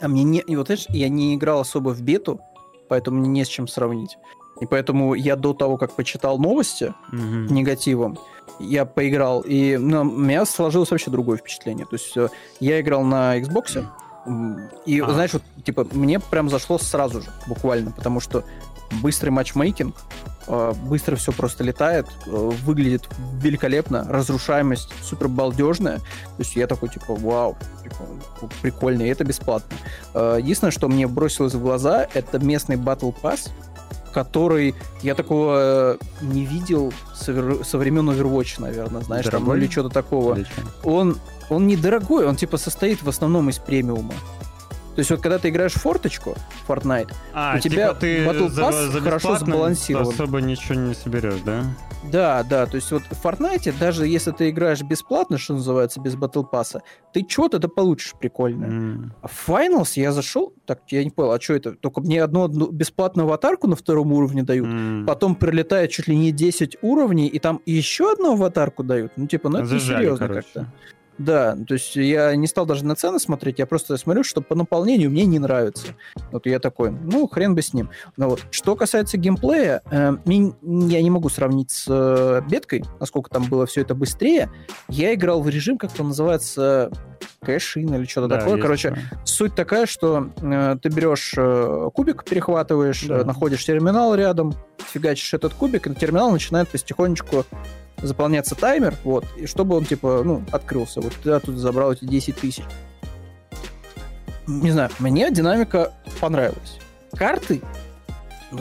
А мне не... И вот, знаешь, я не играл особо в бету, поэтому мне не с чем сравнить. И поэтому я до того, как почитал новости негативом, я поиграл, и ну, у меня сложилось вообще другое впечатление. То есть э, я играл на Xbox, и, А. знаешь, вот, типа, мне прям зашло сразу же, буквально, потому что быстрый матчмейкинг, э, быстро все просто летает, э, выглядит великолепно, разрушаемость супер балдежная. То есть я такой, типа, вау, типа, прикольно, и это бесплатно. Э, Единственное, что мне бросилось в глаза, это местный Battle Pass, который я такого не видел со, со времен Overwatch, наверное, знаешь, там, ну, Дорогой? или что-то такого. Он, он недорогой, он типа состоит в основном из премиума. То есть вот когда ты играешь в форточку, Fortnite, А, У тебя типа ты Battle за, Pass за хорошо сбалансирован. особо ничего не соберешь, да? да, да, то есть вот в Fortnite, даже если ты играешь бесплатно, что называется, без Battle Pass, ты что-то да получишь прикольное. М. А в Finals я зашел, так, я не понял, а что это? Только мне одну, одну бесплатную аватарку на втором уровне дают, М. потом прилетает чуть ли не 10 уровней, и там еще одну аватарку дают. Ну, типа, ну это Зажали, серьезно как-то. Да, то есть я не стал даже на цены смотреть, я просто смотрю, что по наполнению мне не нравится. Вот я такой, ну, хрен бы с ним. Но вот, что касается геймплея, э, я не могу сравнить с э, беткой, насколько там было все это быстрее. Я играл в режим, как он называется, кэшин или что-то Да, такое. есть Короче, такое. Суть такая, что э, ты берешь э, кубик, перехватываешь, Да. э, находишь терминал рядом, фигачишь этот кубик, и на терминал начинает потихонечку заполняться таймер, вот, и чтобы он, типа, ну, открылся. Вот ты тут забрал эти 10 тысяч. Не знаю, мне динамика понравилась. Карты,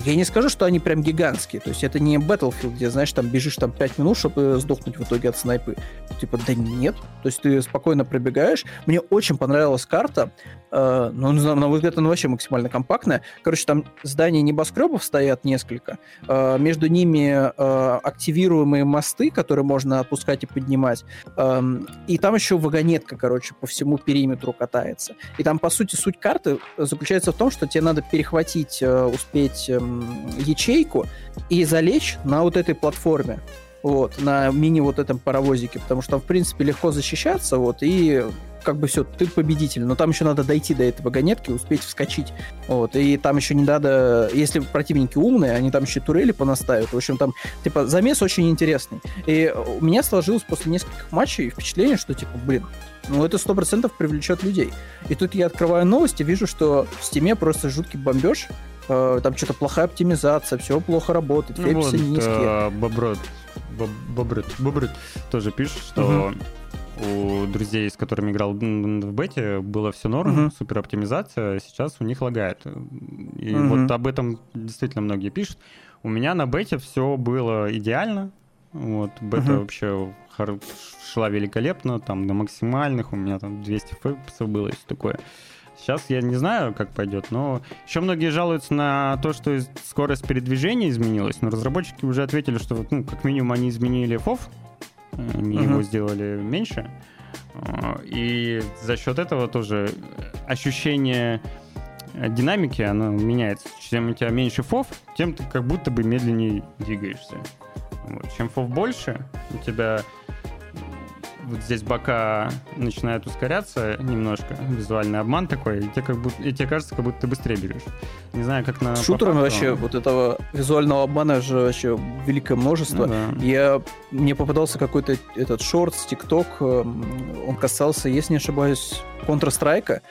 я не скажу, что они прям гигантские. То есть это не Battlefield, где, знаешь, там бежишь там 5 минут, чтобы сдохнуть в итоге от снайпы. Типа, да нет. То есть ты спокойно пробегаешь. Мне очень понравилась карта. Э, ну, знаю, на мой взгляд, она вообще максимально компактная. Короче, там здания небоскребов стоят несколько. Э, между ними э, активируемые мосты, которые можно опускать и поднимать. Эм, и там еще вагонетка, короче, по всему периметру катается. И там, по сути, суть карты заключается в том, что тебе надо перехватить, э, успеть эм, ячейку и залечь на вот этой платформе. Вот, на мини вот этом паровозике, потому что там, в принципе, легко защищаться, вот, и как бы все, ты победитель, но там еще надо дойти до этой вагонетки, успеть вскочить, вот, и там еще не надо, если противники умные, они там еще турели понаставят, в общем, там, типа, замес очень интересный, и у меня сложилось после нескольких матчей впечатление, что, типа, блин, ну, это сто процентов привлечет людей. И тут я открываю новости, вижу, что в Стиме просто жуткий бомбеж, э, там что-то плохая оптимизация, все плохо работает, Ну фейпсы вот, низкие. э, Боброт, Боб- тоже пишет, что у друзей, с которыми играл в бете, было все норм, Мгм. супер оптимизация, сейчас у них лагает. И Мгм. вот об этом действительно многие пишут. У меня на бете все было идеально. Вот, бета Мгм. вообще шла великолепно, там на максимальных, у меня там 200 фпсов было и все такое. Сейчас я не знаю, как пойдет, но еще многие жалуются на то, что скорость передвижения изменилась, но разработчики уже ответили, что ну, как минимум они изменили FOV, они Мгм. его сделали меньше, А, и за счет этого тоже ощущение э, динамики, оно меняется. Чем у тебя меньше фов, тем ты как будто бы медленнее двигаешься. Вот. Чем фов больше, у тебя вот здесь бока начинают ускоряться немножко, визуальный обман такой, и тебе, как будто, и тебе кажется, как будто ты быстрее бежишь. Не знаю, как на... С шутерами факту. вообще вот этого визуального обмана же вообще великое множество. Ну да. Я мне попадался какой-то этот шорт с ТикТок, эм, он касался, если не ошибаюсь, Counter-Strike,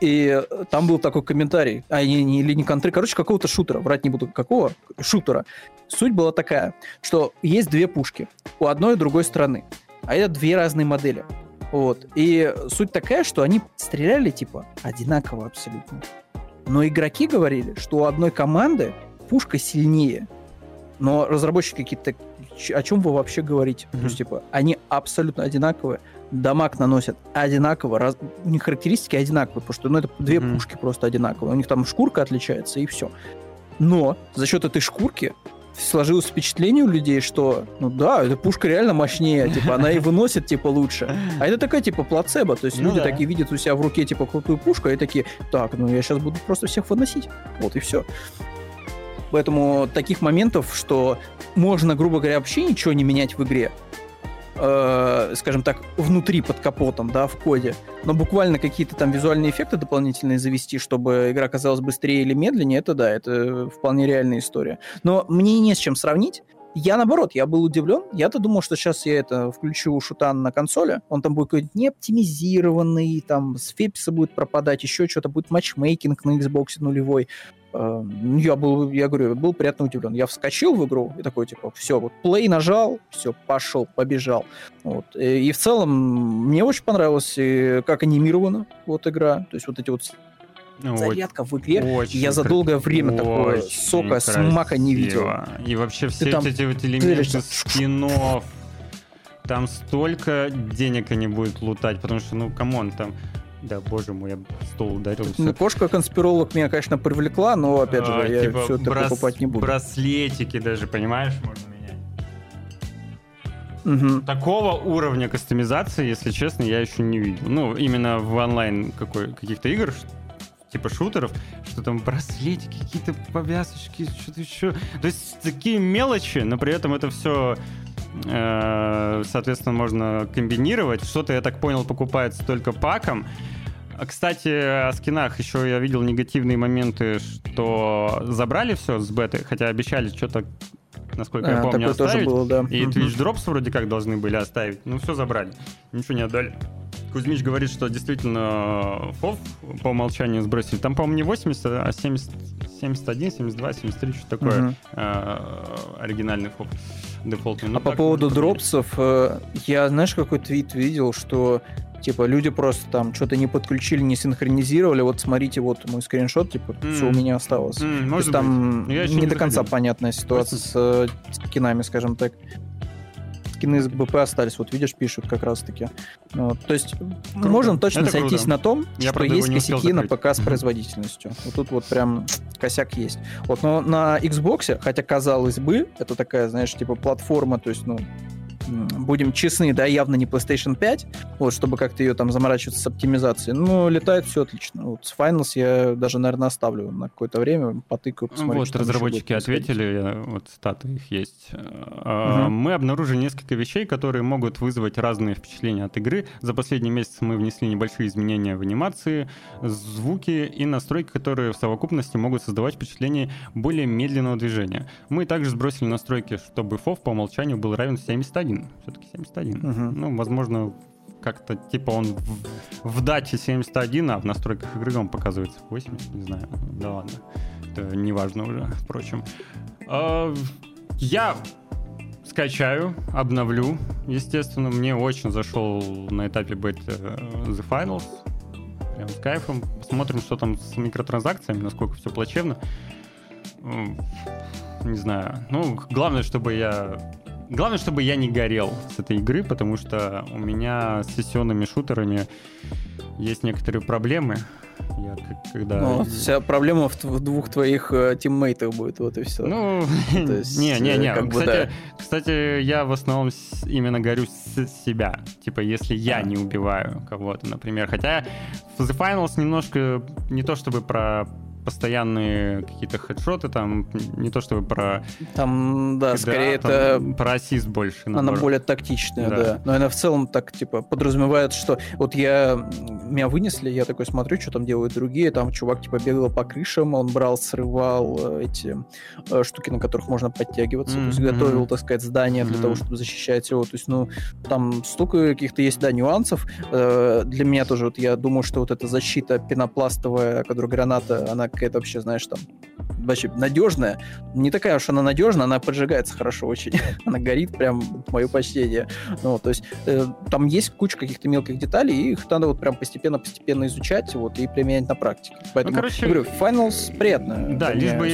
и там был такой комментарий, а не, не- или не контры, короче, какого-то шутера, врать не буду, какого шутера. Суть была такая, что есть две пушки у одной и другой стороны, а это две разные модели. Вот. И суть такая, что они стреляли, типа, одинаково абсолютно. Но игроки говорили, что у одной команды пушка сильнее. Но разработчики какие-то... «Ч- О чем вы вообще говорите? То Мгм. есть, типа, они абсолютно одинаковые, дамаг наносят одинаково, раз- у них характеристики одинаковые, потому что ну, это две Мгм. пушки просто одинаковые. У них там шкурка отличается, и все. Но за счет этой шкурки сложилось впечатление у людей, что, ну да, эта пушка реально мощнее, типа, она и выносит, типа, лучше. А это такая, типа, плацебо, то есть Ну люди да. такие видят у себя в руке, типа, крутую пушку, и такие, так, ну я сейчас буду просто всех выносить. Вот и все. Поэтому таких моментов, что можно, грубо говоря, вообще ничего не менять в игре, э, скажем так, внутри под капотом, да, в коде, но буквально какие-то там визуальные эффекты дополнительные завести, чтобы игра казалась быстрее или медленнее, это да, это вполне реальная история. Но мне не с чем сравнить. Я наоборот, я был удивлен. Я-то думал, что сейчас я это включу шутан на консоли, он там будет какой-нибудь неоптимизированный, там с феписа будет пропадать, еще что-то будет матчмейкинг на Xbox нулевой. Э, ну, Я был, я говорю, был приятно удивлен. Я вскочил в игру и такой, типа, все, вот play нажал, все, пошел, побежал. Вот. И, и в целом мне очень понравилось, э, как анимирована вот игра. То есть вот эти вот зарядка в игре. Очень я за долгое время такое очень сока, смака не видел. И вообще все там эти вот элементы скинов, там столько денег они будут лутать, потому что, ну, come on, там... Да, боже мой, я стол ударился. Ну, кошка-конспиролог меня, конечно, привлекла, но, опять же, А, я типа все это брас- покупать не буду. Браслетики даже, понимаешь, можно менять. Мгм. Такого уровня кастомизации, если честно, я еще не видел. Ну, именно в онлайн какой, каких-то игр, типа шутеров, что там браслетики, какие-то повязочки, что-то еще. То есть такие мелочи, но при этом это все соответственно, можно комбинировать. Что-то, я так понял, покупается только паком. Кстати, о скинах еще я видел негативные моменты, что забрали все с беты, хотя обещали что-то, насколько я А, помню, такое тоже оставить. было, да. И. Twitch Drops вроде как должны были оставить. Ну, все забрали. Ничего не отдали. Кузьмич говорит, что действительно фов по умолчанию сбросили. Там, по-моему, не 80, а 70, 71, 72, 73, что такое э, оригинальный фов дефолтный. Ну, А по поводу ну, дропсов, э, я, знаешь, какой твит видел, что типа люди просто там что-то не подключили, не синхронизировали. Вот смотрите, вот мой скриншот, типа, все у меня осталось. То может есть там быть. Не, не до конца понятная ситуация с э, скинами, скажем так. Скины из БП остались, вот видишь, пишут как раз-таки. Вот, то есть можем точно Это сойтись круто. на том, Я, что правда, есть косяки на. ПК с производительностью. Вот тут вот прям косяк есть. Вот, но на Xbox, хотя казалось бы, это такая, знаешь, типа платформа, то есть, ну, будем честны, да, явно не PlayStation 5, вот, чтобы как-то ее там заморачиваться с оптимизацией. Но летает все отлично. Вот с Finals я даже, наверное, оставлю на какое-то время, потыкаю, посмотрю, Вот разработчики ответили, вот статы их есть. Мгм. Мы обнаружили несколько вещей, которые могут вызвать разные впечатления от игры. За последний месяц мы внесли небольшие изменения в анимации, звуки и настройки, которые в совокупности могут создавать впечатление более медленного движения. Мы также сбросили настройки, чтобы FOV по умолчанию был равен 71. Все-таки 71. Мгм. Ну, возможно, как-то типа он в, в дате 71, а в настройках игры он показывается 80, не знаю. Да ладно. Это не важно уже, впрочем. А, Я скачаю, обновлю. Естественно, мне очень зашел на этапе бета э, The Finals. Прям с кайфом. Посмотрим, что там с микротранзакциями, насколько все плачевно. Не знаю. Ну, главное, чтобы я... Главное, чтобы я не горел с этой игры, потому что у меня с сессионными шутерами есть некоторые проблемы. Я когда... Ну, вся проблема в, двух твоих э, тиммейтах будет, вот и все. Ну, То есть, не, не, не. э, как бы, Кстати, кстати, я в основном именно горю с себя. Типа, если я А. не убиваю кого-то, например. Хотя в The Finals немножко не то чтобы про постоянные какие-то хедшоты, там не то чтобы про Там, да, KDA, скорее там это про ассист больше. Она наоборот. более тактичная, Да. да. Но она в целом так, типа, подразумевает, что вот я... Меня вынесли, я такой смотрю, что там делают другие. Там чувак, типа, бегал по крышам, он брал, срывал э, эти э, штуки, на которых можно подтягиваться. То есть готовил, так сказать, здание для Мгм. того, чтобы защищать его. То есть, ну, там столько каких-то есть, да, нюансов. Э, Для меня тоже, вот я думаю, что вот эта защита пенопластовая, которая граната, она какая-то вообще, знаешь, там вообще надежная. Не такая уж она надежная, она поджигается хорошо очень. она горит, прям мое почтение. Ну, то есть э, там есть куча каких-то мелких деталей, и их надо вот прям постепенно-постепенно изучать вот, и применять на практике. Поэтому, короче, говорю, Finals приятно. Да, лишь бы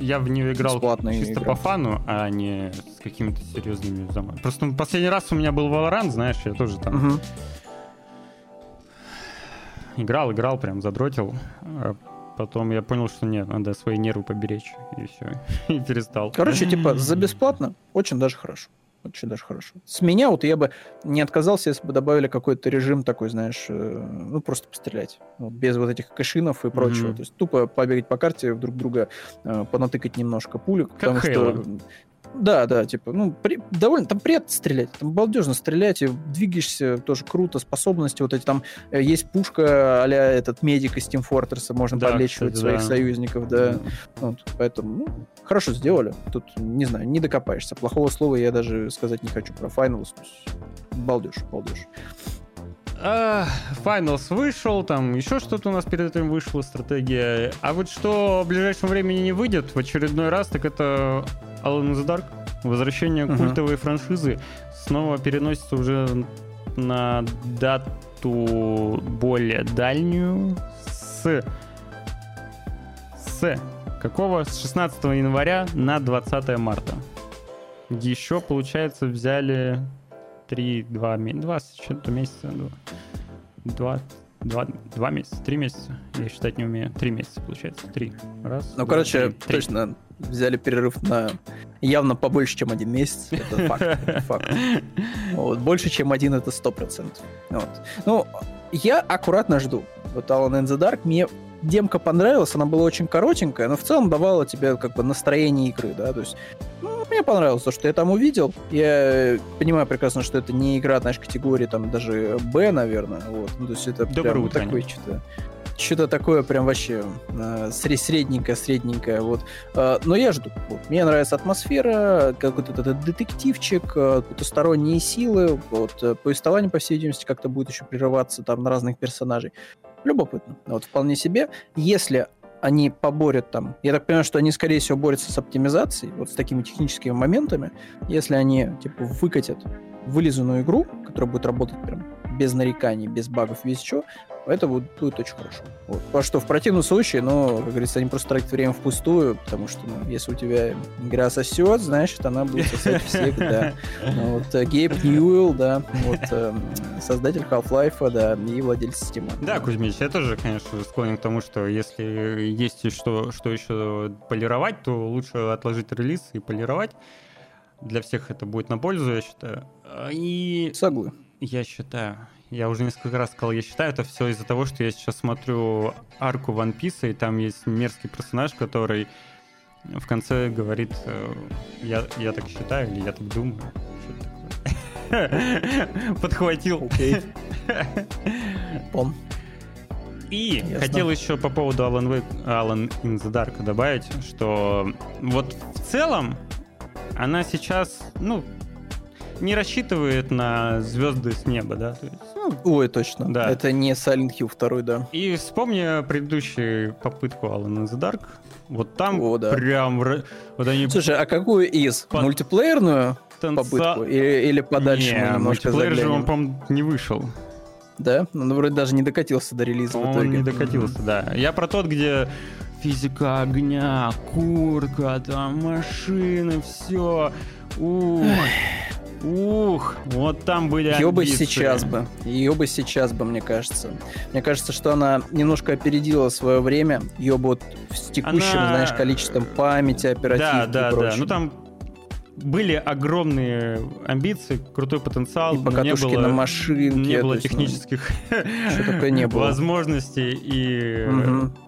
я в нее играл чисто игра. по фану, а не с какими-то серьезными замахами. Просто ну, последний раз у меня был Valorant, знаешь, я тоже там Мгм. играл, играл, прям задротил. Потом я понял, что нет, надо свои нервы поберечь, и все, и перестал. Короче, типа, за бесплатно очень даже хорошо. Очень даже хорошо. С меня вот я бы не отказался, если бы добавили какой-то режим такой, знаешь, э, ну, просто пострелять. Вот, без вот этих кэшинов и прочего. Мгм. То есть тупо побегать по карте, друг друга э, понатыкать немножко пулек. Как потому Halo. что... Да, да, типа, ну, при- довольно, там приятно стрелять, там балдежно стрелять, и двигаешься, тоже круто, способности вот эти, там э, есть пушка а этот медик из Team Fortress, можно Да, подлечивать кстати, своих да. союзников, да. Вот, поэтому, ну, хорошо сделали. Тут, не знаю, не докопаешься. Плохого слова я даже сказать не хочу про Finals. Балдеж, балдеж. А, Finals вышел, там еще что-то у нас перед этим вышло, стратегия. А вот что в ближайшем времени не выйдет в очередной раз, так это Alan the Dark. Возвращение Мгм. культовой франшизы снова переносится уже на дату более дальнюю с... С какого? С 16 января на 20 марта. Еще, получается, взяли три, два, ме- два с чем-то месяца, два, два, два, два месяца, три месяца. Я считать не умею. Три месяца, получается. Три. Раз. Ну, два, короче, три. Три. точно взяли перерыв на явно побольше, чем один месяц. Это факт. это факт. Вот, больше, чем один, это сто процентов. Вот. Ну, я аккуратно жду. Вот Alan in the Dark мне демка понравилась, она была очень коротенькая, но в целом давала тебе как бы настроение игры, да, то есть ну, мне понравилось то, что я там увидел. Я понимаю прекрасно, что это не игра, знаешь, категории там даже Б, наверное, вот, ну, то есть это Доброе прям утро, такое что-то что-то такое прям вообще э, сре- средненькое, средненькое, вот. Э, но я жду. Вот. Мне нравится атмосфера, какой-то этот детективчик, э, потусторонние силы, вот. э, Повествование, по всей видимости, как-то будет еще прерываться там на разных персонажей. Любопытно. Вот вполне себе. Если они поборят там, я так понимаю, что они, скорее всего, борются с оптимизацией, вот с такими техническими моментами, если они, типа, выкатят вылизанную игру, которая будет работать прям без нареканий, без багов, без чего, это будет, будет очень хорошо. Вот. Потому что в противном случае, ну, как говорится, они просто тратят время впустую, потому что, ну, если у тебя игра сосет, значит, она будет сосать всегда. Ну, Вот э, Гейб Ньюэлл, да, вот э, создатель Half-Life, да, и владелец Steam. Да, Кузьмич, я тоже, конечно, склонен к тому, что если есть что, что еще полировать, то лучше отложить релиз и полировать. Для всех это будет на пользу, я считаю. А, И Соглы. я считаю, я уже несколько раз сказал, я считаю, это все из-за того, что я сейчас смотрю арку One Piece, и там есть мерзкий персонаж, который в конце говорит, э, я, я так считаю, или я так думаю. Подхватил. Окей. Пом. И Ясно. хотел еще по поводу Alan, Wake, Alan in the Dark добавить, что вот в целом она сейчас, ну, не рассчитывает на звезды с неба, да, то есть, ну, Ой, точно. Да. Это не Silent Hill 2, да. И вспомни предыдущую попытку Alan in the Dark. Вот там О, да. прям... Вот они Слушай, а какую из? Под- Мультиплеерную танца- попытку? Или, или подальше Не, мультиплеер же он, заглянем? по-моему, не вышел. Да? Ну, вроде даже не докатился до релиза в Он итоге. не докатился, да. Я про тот, где физика огня, куртка, там машины, все. Ух, ух, вот там были Ее бы сейчас бы. Ее бы сейчас бы, мне кажется. Мне кажется, что она немножко опередила свое время. Ее бы вот с текущим, Она- знаешь, количеством памяти, оперативки Да, и да, да. прочим. Ну там были огромные амбиции, крутой потенциал. И покатушки не было, на машинке. не было есть, ну, технических не было. возможностей и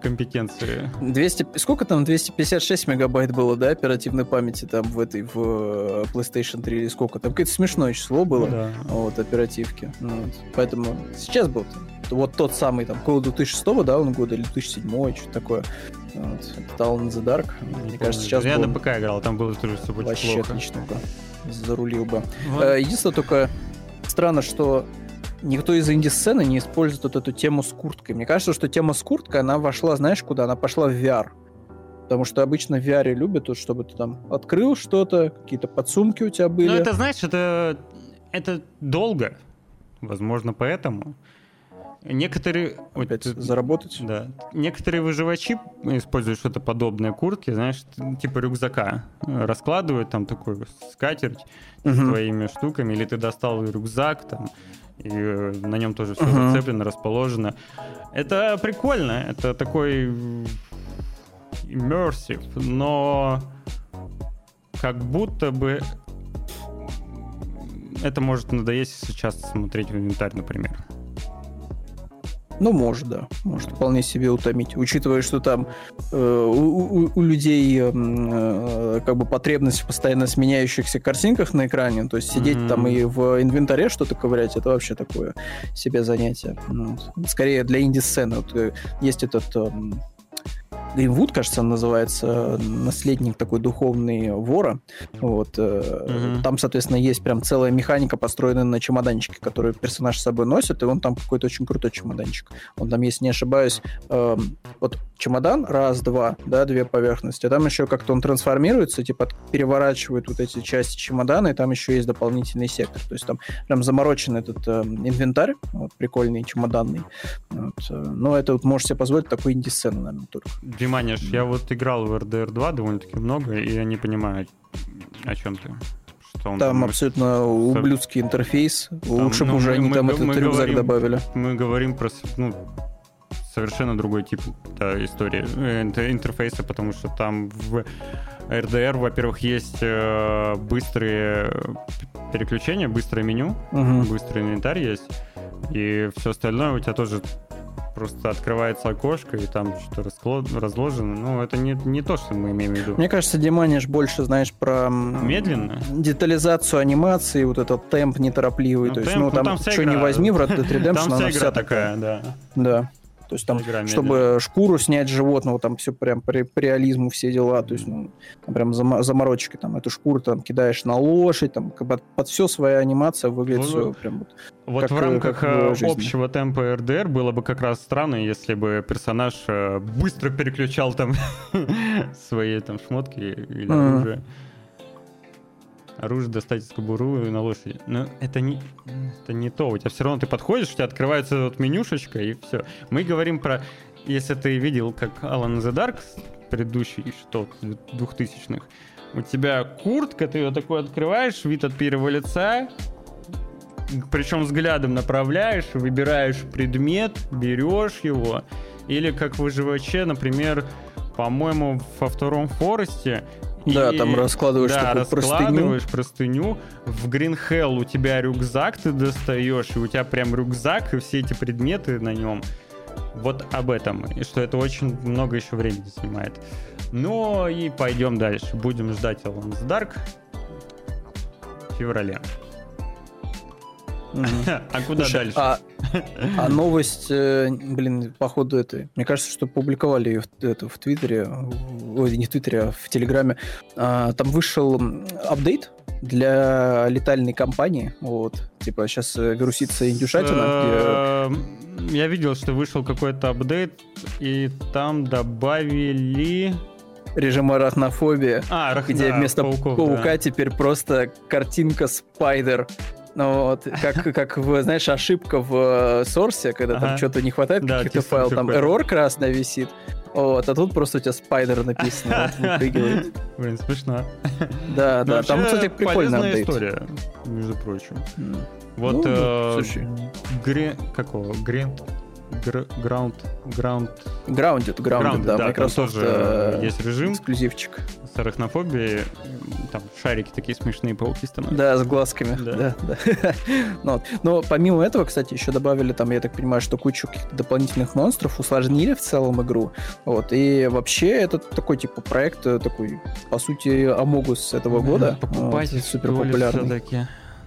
компетенции. 200, сколько там, 256 мегабайт было, да, оперативной памяти там в этой, в э, PlayStation 3 или сколько? Там какое-то смешное число было, да. вот, оперативки. Ну вот. Поэтому сейчас был вот тот самый там, около 2006 да, он года, или 2007 что-то такое. Вот. Это in the Dark. Мне Не кажется, сейчас Я бы на ПК играл, там было тоже все очень вообще плохо. отлично бы зарулил бы. Вот. Э, Единственное только странно, что никто из инди-сцены не использует вот эту тему с курткой. Мне кажется, что тема с курткой, она вошла, знаешь, куда? Она пошла в VR. Потому что обычно в VR любят, вот, чтобы ты там открыл что-то, какие-то подсумки у тебя были. Ну, это, знаешь, это, это долго. Возможно, поэтому. Некоторые... вот Опять тут- заработать. Да. Некоторые выживачи используют что-то подобное куртке, знаешь, типа рюкзака. Раскладывают там такой скатерть с Мгм. твоими штуками, или ты достал рюкзак там, и э, на нем тоже все Мгм. зацеплено, расположено. Это прикольно, это такой immersive, но как будто бы это может надоесть, сейчас смотреть в инвентарь, например. Ну, может, да. Может вполне себе утомить. Учитывая, что там э, у, у- у людей м, э, как бы потребность в постоянно сменяющихся картинках на экране, то есть сидеть Мгм. там и в инвентаре что-то ковырять, это вообще такое себе занятие. Ну. Скорее для инди-сцены. Вот, э, есть этот эм, Гримвуд, кажется, он называется, наследник такой духовный вора. Вот. э, Мгм. Там, соответственно, есть прям целая механика, построенная на чемоданчике, который персонаж с собой носит, и он там какой-то очень крутой чемоданчик. Он там, если не ошибаюсь, эм, вот чемодан, раз, два, да, две поверхности, а там еще как-то он трансформируется, типа переворачивает вот эти части чемодана, и там еще есть дополнительный сектор. То есть там прям заморочен этот эм, инвентарь, вот, прикольный, чемоданный. Вот, э, но это вот можешь себе позволить такой инди-сцену, наверное, только. Диманиш, я вот играл в RDR 2 довольно-таки много, и я не понимаю, о чем ты. Что он Там там- абсолютно ублюдский интерфейс. Лучше бы ну, уже мы- они мы там г- этот мы рюкзак говорим- добавили. Мы говорим про ну, совершенно другой тип да, истории, э, инт- интерфейса, потому что там в RDR, во-первых, есть э, быстрые п- переключения, быстрое меню, Мгм. быстрый инвентарь есть, и все остальное у тебя тоже просто открывается окошко, и там что-то разложено. Ну, это не, не то, что мы имеем в виду. Мне кажется, Диманиш больше, знаешь, про... Медленно? Детализацию анимации, вот этот темп неторопливый. Ну, то есть, темп, ну, ну, там, там вся что не игра. возьми в Red Dead Redemption, Там она вся игра такая, да. Да. То есть там, игра чтобы шкуру снять животного, там все прям при, по реализму все дела. То есть, ну, там прям зама- заморочки. Там эту шкуру там кидаешь на лошадь, там как бы под, все своя анимация выглядит Ну, все прям вот. Вот как, в рамках как э, общего темпа РДР было бы как раз странно, если бы персонаж э, быстро переключал там свои там шмотки или оружие. Оружие достать из кобуру и на лошади. Но это не, это не то. У тебя все равно ты подходишь, у тебя открывается вот менюшечка и все. Мы говорим про... Если ты видел, как Alan the Dark предыдущий, что 2000-х, у тебя куртка, ты ее такой открываешь, вид от первого лица, причем взглядом направляешь, выбираешь предмет, берешь его. Или как в выживаче, например, по-моему, во втором форесте. Да, и- там раскладываешь да, такую простыню. раскладываешь простыню. В Green Hell у тебя рюкзак ты достаешь, и у тебя прям рюкзак, и все эти предметы на нем. Вот об этом. И что это очень много еще времени занимает. Ну и пойдем дальше. Будем ждать Alan the Dark в феврале. А куда дальше? А, а новость, э, блин, походу это, мне кажется, что публиковали ее в, Твиттере, ой, не в Твиттере, а в Телеграме. А, там вышел апдейт для летальной компании. Вот. Типа сейчас э, вирусится индюшатина. Э, Я видел, что вышел какой-то апдейт, и там добавили... режим арахнофобия, А, где да, вместо пауков, паука да. теперь просто картинка спайдер. Ну вот, как, как в, знаешь, ошибка в сорсе, когда там Ага. что-то не хватает Да, каких-то файлов, там error красный висит. Вот, а тут просто у тебя спайдер написано, вот, выпрыгивает. Блин, смешно. Да, Ну, да, там, кстати, прикольный полезная апдейт. история, между прочим. Вот, Ну, э, слушай. Гре... Какого? Гре... Граунд... Граунд... Grounded, Grounded, Grounded, да, там Microsoft тоже э, есть режим эксклюзивчик. с арахнофобией. Там шарики такие смешные пауки становятся. Да, с глазками. Да. Да, да. Ну вот. Но помимо этого, кстати, еще добавили там, я так понимаю, что кучу каких-то дополнительных монстров, усложнили в целом игру. Вот. И вообще это такой типа проект, э, такой, по сути, Амогус этого года. Покупать Вот, супер популярный.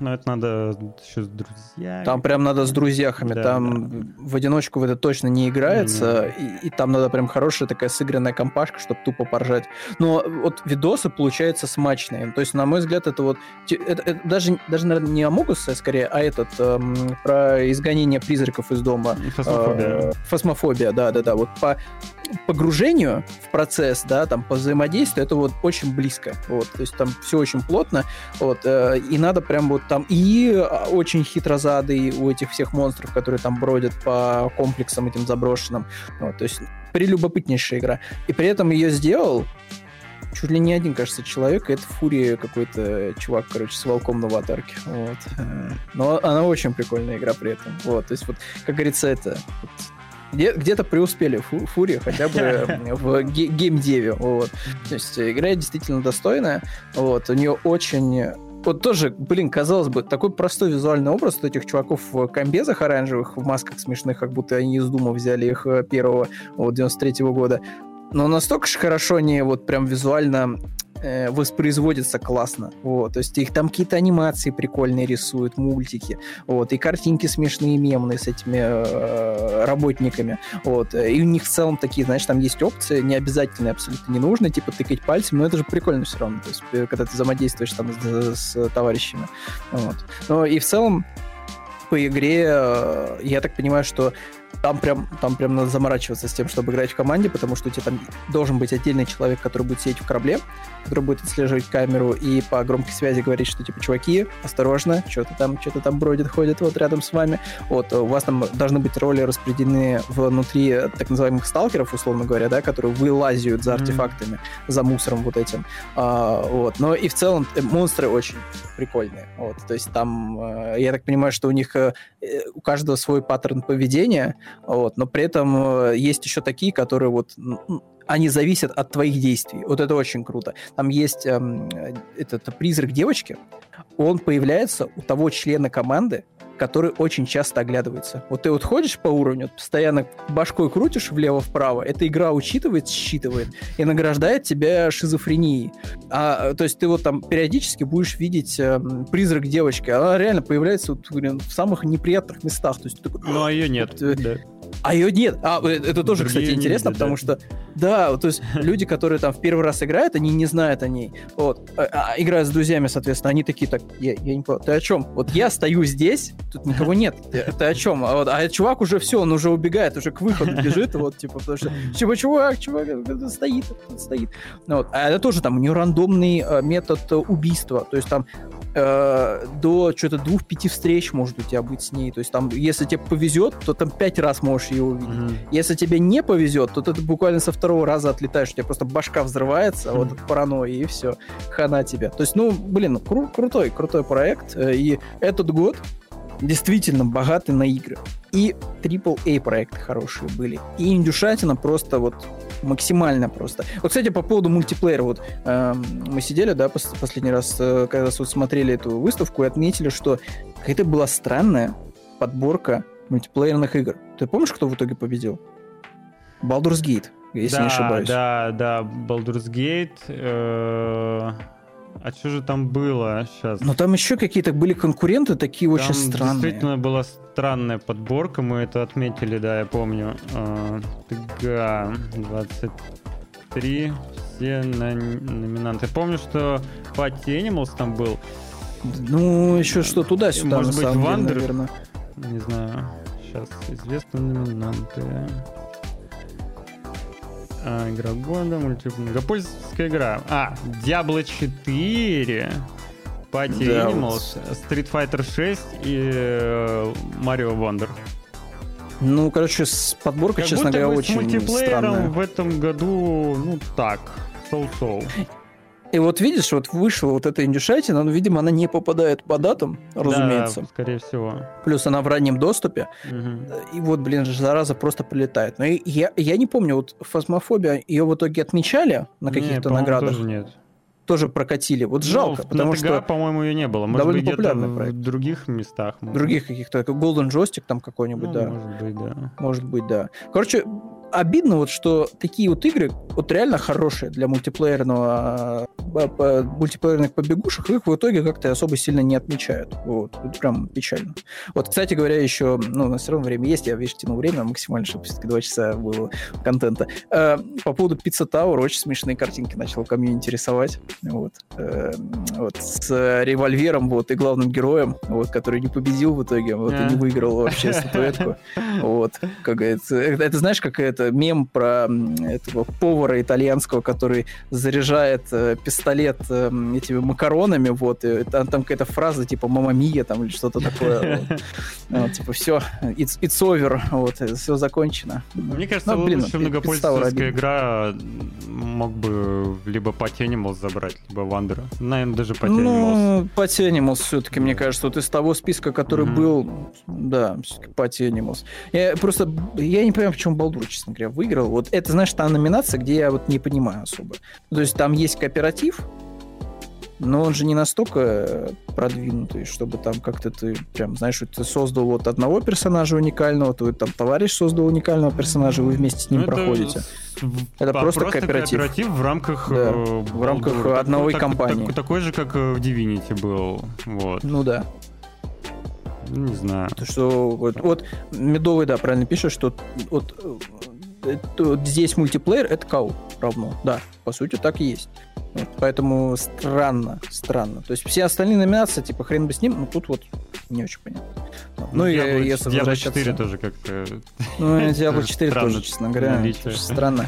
Но это надо еще с друзьями. Там прям надо с друзьями, Да, там в одиночку в это точно не играется, и, и там надо прям хорошая такая сыгранная компашка, чтобы тупо поржать. Но вот видосы получаются смачные. То есть, на мой взгляд, это вот это- это даже, даже, наверное, не Амогус, а скорее, а этот эм, про изгонение призраков из дома. Фасмофобия. Э, Фасмофобия, да, да, да. Вот по погружению в процесс, да, там по взаимодействию, это вот очень близко. Вот, то есть там все очень плотно. Вот, э, и надо прям вот там и а, очень хитрозадый у этих всех монстров, которые там бродят по комплексам этим заброшенным. Вот, то есть прелюбопытнейшая игра. И при этом ее сделал чуть ли не один, кажется, человек, и это Фури какой-то чувак, короче, с волком на аватарке. Вот. Э, Но она очень прикольная игра при этом. Вот, то есть вот, как говорится, это... вот, где- где-то преуспели Фу- хотя бы э, в ге- геймдеве. Вот. То есть э, игра действительно достойная. Вот. У нее очень... Вот тоже, блин, казалось бы, такой простой визуальный образ вот этих чуваков в комбезах оранжевых, в масках смешных, как будто они из Дума взяли их э, первого, вот, 93 года. Но настолько же хорошо они вот прям визуально э, воспроизводятся классно. Вот, то есть их там какие-то анимации прикольные рисуют, мультики, вот, и картинки смешные, мемные с этими э, работниками. Вот, и у них в целом такие, знаешь, там есть опции, не обязательные, абсолютно не нужно, типа тыкать пальцем, но это же прикольно все равно, то есть э, когда ты взаимодействуешь там с, с товарищами. Вот. Ну и в целом по игре э, я так понимаю, что там прям, там прям надо заморачиваться с тем, чтобы играть в команде, потому что у тебя там должен быть отдельный человек, который будет сидеть в корабле, который будет отслеживать камеру и по громкой связи говорить, что типа, чуваки, осторожно, что-то там, что-то там бродит, ходит вот рядом с вами. Вот, у вас там должны быть роли распределены внутри так называемых сталкеров, условно говоря, да, которые вылазят за артефактами, за мусором вот этим. А, вот. Но и в целом э, монстры очень прикольные. Вот. То есть там, э, я так понимаю, что у них э, э, у каждого свой паттерн поведения, вот, но при этом э, есть еще такие, которые вот они зависят от твоих действий. Вот это очень круто. Там есть эм, э, этот призрак девочки. Он появляется у того члена команды, который очень часто оглядывается. Вот ты вот ходишь по уровню, постоянно башкой крутишь влево-вправо, эта игра учитывает, считывает и награждает тебя шизофренией. А, э, то есть ты вот там периодически будешь видеть эм, призрак девочки, она реально появляется вот, блин, в самых неприятных местах. То есть ты такой, Ну, а ее нет. Вот, э, да. А ее нет. А, э, это тоже, Другие кстати, не интересно, видят, потому да. что, да, то есть люди, которые там в первый раз играют, они не знают о ней. Вот. А, а, играют с друзьями, соответственно, они такие, так, я, я не понял, ты о чем? Вот я стою здесь, тут никого нет. Ты, ты о чем? А, вот, а чувак уже все, он уже убегает, уже к выходу бежит, вот, типа, потому что, типа, чувак, чувак, стоит, стоит. Ну, вот. А это тоже там у нее рандомный э, метод э, убийства. То есть там э, до что-то двух-пяти встреч может у тебя быть с ней. То есть там, если тебе повезет, то там пять раз можешь ее увидеть. Мгм. Если тебе не повезет, то ты буквально со второго раза отлетаешь, у тебя просто башка взрывается вот от паранойи, и все, хана тебе. То есть, ну, блин, кру- крутой, крутой проект. э, И этот год действительно богатый на игры. И AAA проекты хорошие были. И индюшатина просто вот максимально просто. Вот, кстати, по поводу мультиплеера, вот эм, мы сидели, да, пос- последний раз, э, когда вот смотрели эту выставку и отметили, что какая-то была странная подборка мультиплеерных игр. Ты помнишь, кто в итоге победил? Baldur's Gate, если да, не ошибаюсь. Да, да, Baldur's Gate. э, А что же там было сейчас? Но там еще какие-то были конкуренты такие очень Там странные. действительно была странная подборка, мы это отметили, да, я помню. Э, ТГ 23, все на- номинанты. Я помню, что Party Animals там был. Ну, еще что туда-сюда, Может быть, самом деле, Вандер? наверное. Не знаю. Сейчас известные номинанты. А, игра года, мультип... Многопользовательская игра. А, Diablo 4, Party Да, Animals, Street Fighter 6 и э, Mario Wonder. Ну, короче, с подборкой, Как честно будто говоря, бы с очень мультиплеером странная. в этом году, ну так, соу-соу. И вот видишь, вот вышла вот эта индюшатина, ну, видимо, она не попадает по датам, разумеется. Да, скорее всего. Плюс она в раннем доступе. Мгм. И вот, блин, зараза просто прилетает. Но и я, я не помню, вот фазмофобия, ее в итоге отмечали на Не, каких-то по-моему, наградах. тоже нет. Тоже прокатили. Вот Ну, жалко, в- потому ТГ, что по-моему, ее не было. Может довольно быть, где-то популярный в проект. других местах. в других каких-то, как Golden Joystick там какой-нибудь, Ну, да. Может быть, да. Может быть, да. Короче, обидно вот, что такие вот игры, вот реально хорошие для мультиплеерного, а, по- мультиплеерных побегушек, их в итоге как-то особо сильно не отмечают. Вот, это прям печально. Вот, кстати говоря, еще, ну, у нас все равно время есть, я, видишь, тяну время максимально, чтобы все-таки два часа было контента. Э, по поводу Pizza Tower очень смешные картинки начал комьюнити рисовать. Вот. Э, вот, с э, револьвером, вот, и главным героем, вот, который не победил в итоге, вот, и А. не выиграл вообще статуэтку. Вот, как это, это знаешь, как это мем про этого повара итальянского, который заряжает э, пистолет э, этими макаронами, вот, и там, там какая-то фраза типа «мама мия» там или что-то такое. типа все, it's, over, вот, все закончено. Мне кажется, Ну, блин, лучше Tower многопользовательская игра мог бы либо Animals забрать, либо Wonder. Наверное, даже Animals. Ну, Animals все-таки, мне кажется, вот из того списка, который был, да, все-таки Animals. Я просто, я не понимаю, почему Балдур, честно говоря, выиграл. Вот это, знаешь, та номинация, где я вот не понимаю особо. Ну, То есть там есть кооператив, но он же не настолько э, продвинутый, чтобы там как-то ты прям, знаешь, ты создал вот одного персонажа уникального, твой там товарищ создал уникального персонажа, вы вместе с ним Ну, это проходите. с- Это а, просто кооператив. в рамках... Да, э, в рамках. Так- одной так- компании. так- такой же, как э, в Divinity был. Вот. Ну да. Не знаю. То, что вот, вот Медовый, да, правильно пишет, что вот, это- здесь мультиплеер это кау равно. Да, по сути так и есть. Вот, поэтому странно, странно. То есть все остальные номинации, типа хрен бы с ним, но тут вот не очень понятно. Вот. Ну, и Diablo- если Diablo возвращаться- 4 тоже как-то... Ну, и Diablo Тоже 4 странно тоже, честно говоря, тоже странно.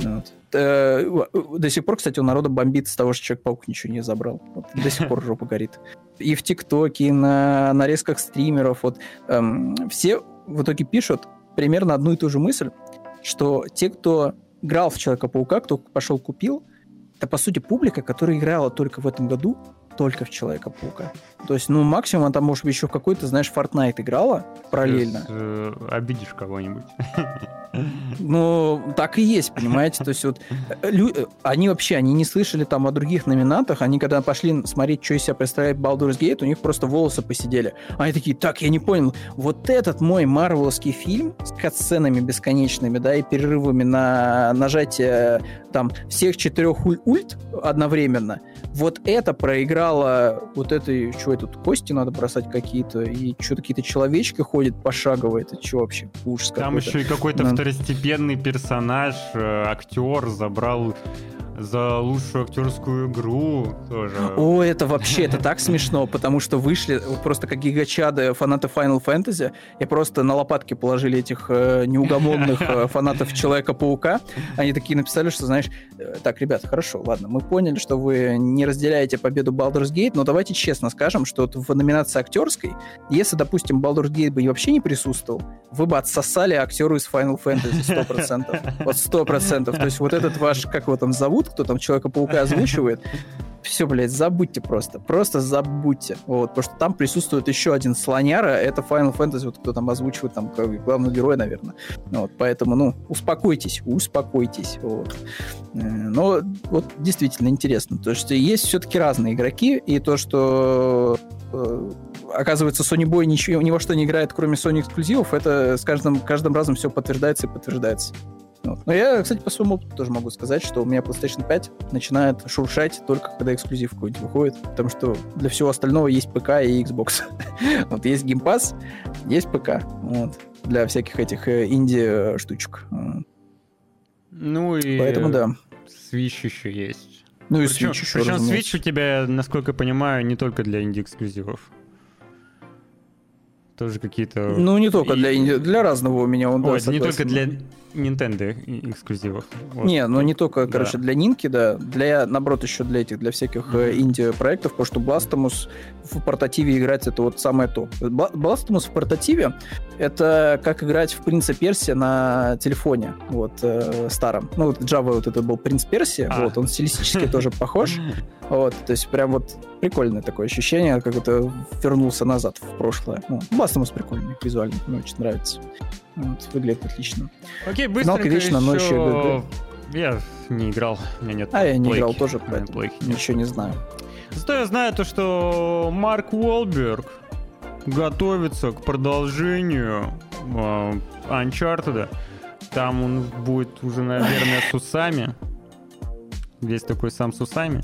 Вот. Э, До сих пор, кстати, у народа бомбит с того, что Человек-паук ничего не забрал. Вот до сих пор жопа горит. И в ТикТоке, и на нарезках стримеров. Вот, эм, все в итоге пишут примерно одну и ту же мысль, что те, кто играл в Человека-паука, кто пошел купил, это, по сути, публика, которая играла только в этом году, только в Человека-паука. То есть, ну, максимум, она там, может быть, еще в какой-то, знаешь, Fortnite играла параллельно. Сейчас, э, обидишь кого-нибудь. Ну, так и есть, понимаете? То есть вот э, лю- э, они вообще, они не слышали там о других номинантах, они когда пошли смотреть, что из себя представляет Baldur's Gate, у них просто волосы посидели. Они такие, так, я не понял, вот этот мой марвеловский фильм с катсценами бесконечными, да, и перерывами на нажатие там всех четырех уль- ульт одновременно, вот это проиграло вот этой, что это, тут кости надо бросать какие-то, и что-то какие-то человечки ходят пошагово, это что вообще, ужас Там еще и какой-то Да. второстепенный персонаж, э, актер забрал за лучшую актерскую игру тоже. О, это вообще, это так смешно, потому что вышли просто как гигачады фанаты Final Fantasy, и просто на лопатки положили этих э, неугомонных э, фанатов Человека-паука. Они такие написали, что, знаешь, э, так, ребята, хорошо, ладно, мы поняли, что вы не разделяете победу Baldur's Gate, но давайте честно скажем, что вот в номинации актерской, если, допустим, Baldur's Gate бы вообще не присутствовал, вы бы отсосали актеру из Final Fantasy 100%. Вот 100%. То есть вот этот ваш, как его там зовут, кто там Человека-паука озвучивает, все, блядь, забудьте просто. Просто забудьте. Вот, потому что там присутствует еще один слоняра, это Final Fantasy, вот кто там озвучивает, там, как главный герой, наверное. Вот, поэтому, ну, успокойтесь, успокойтесь. Вот. Э, Но вот действительно интересно, то что есть все-таки разные игроки, и то, что э, оказывается, Sony Boy ничего, ни во что не играет, кроме Sony эксклюзивов, это с каждым, каждым разом все подтверждается и подтверждается. Вот. Но я, кстати, по своему опыту тоже могу сказать, что у меня PlayStation 5 начинает шуршать только когда эксклюзив какой-нибудь выходит, потому что для всего остального есть ПК и Xbox. вот есть Game Pass, есть ПК. Вот. Для всяких этих э, инди-штучек. Ну и Поэтому да. Switch еще есть. Ну и Причем, Switch еще, причем разумеется. Switch у тебя, насколько я понимаю, не только для инди-эксклюзивов. Тоже какие-то... Ну, не только для для разного у меня он, да, Ой, не только для Nintendo эксклюзивов. Вот. Не, ну не только, Да. короче, для Нинки, да, для, наоборот, еще для этих, для всяких э, инди-проектов, потому что Blasphemous в портативе играть это вот самое то. Blasphemous в портативе это как играть в Принца Персия на телефоне, вот, э, старом. Ну, вот Java вот это был Принц Персия, А. вот, он стилистически тоже похож, вот, то есть прям вот прикольное такое ощущение, как это вернулся назад в прошлое. Ну, Blasphemous прикольный, визуально, мне очень нравится. Вот, выглядит отлично. Окей, быстренько вечно ночью, еще... Я не играл, у меня нет А я не плейки. играл тоже, поэтому плейки ничего не знаю. Зато я знаю то, что Марк Уолберг готовится к продолжению э, Uncharted. Там он будет уже, наверное, с усами. Весь такой сам с усами.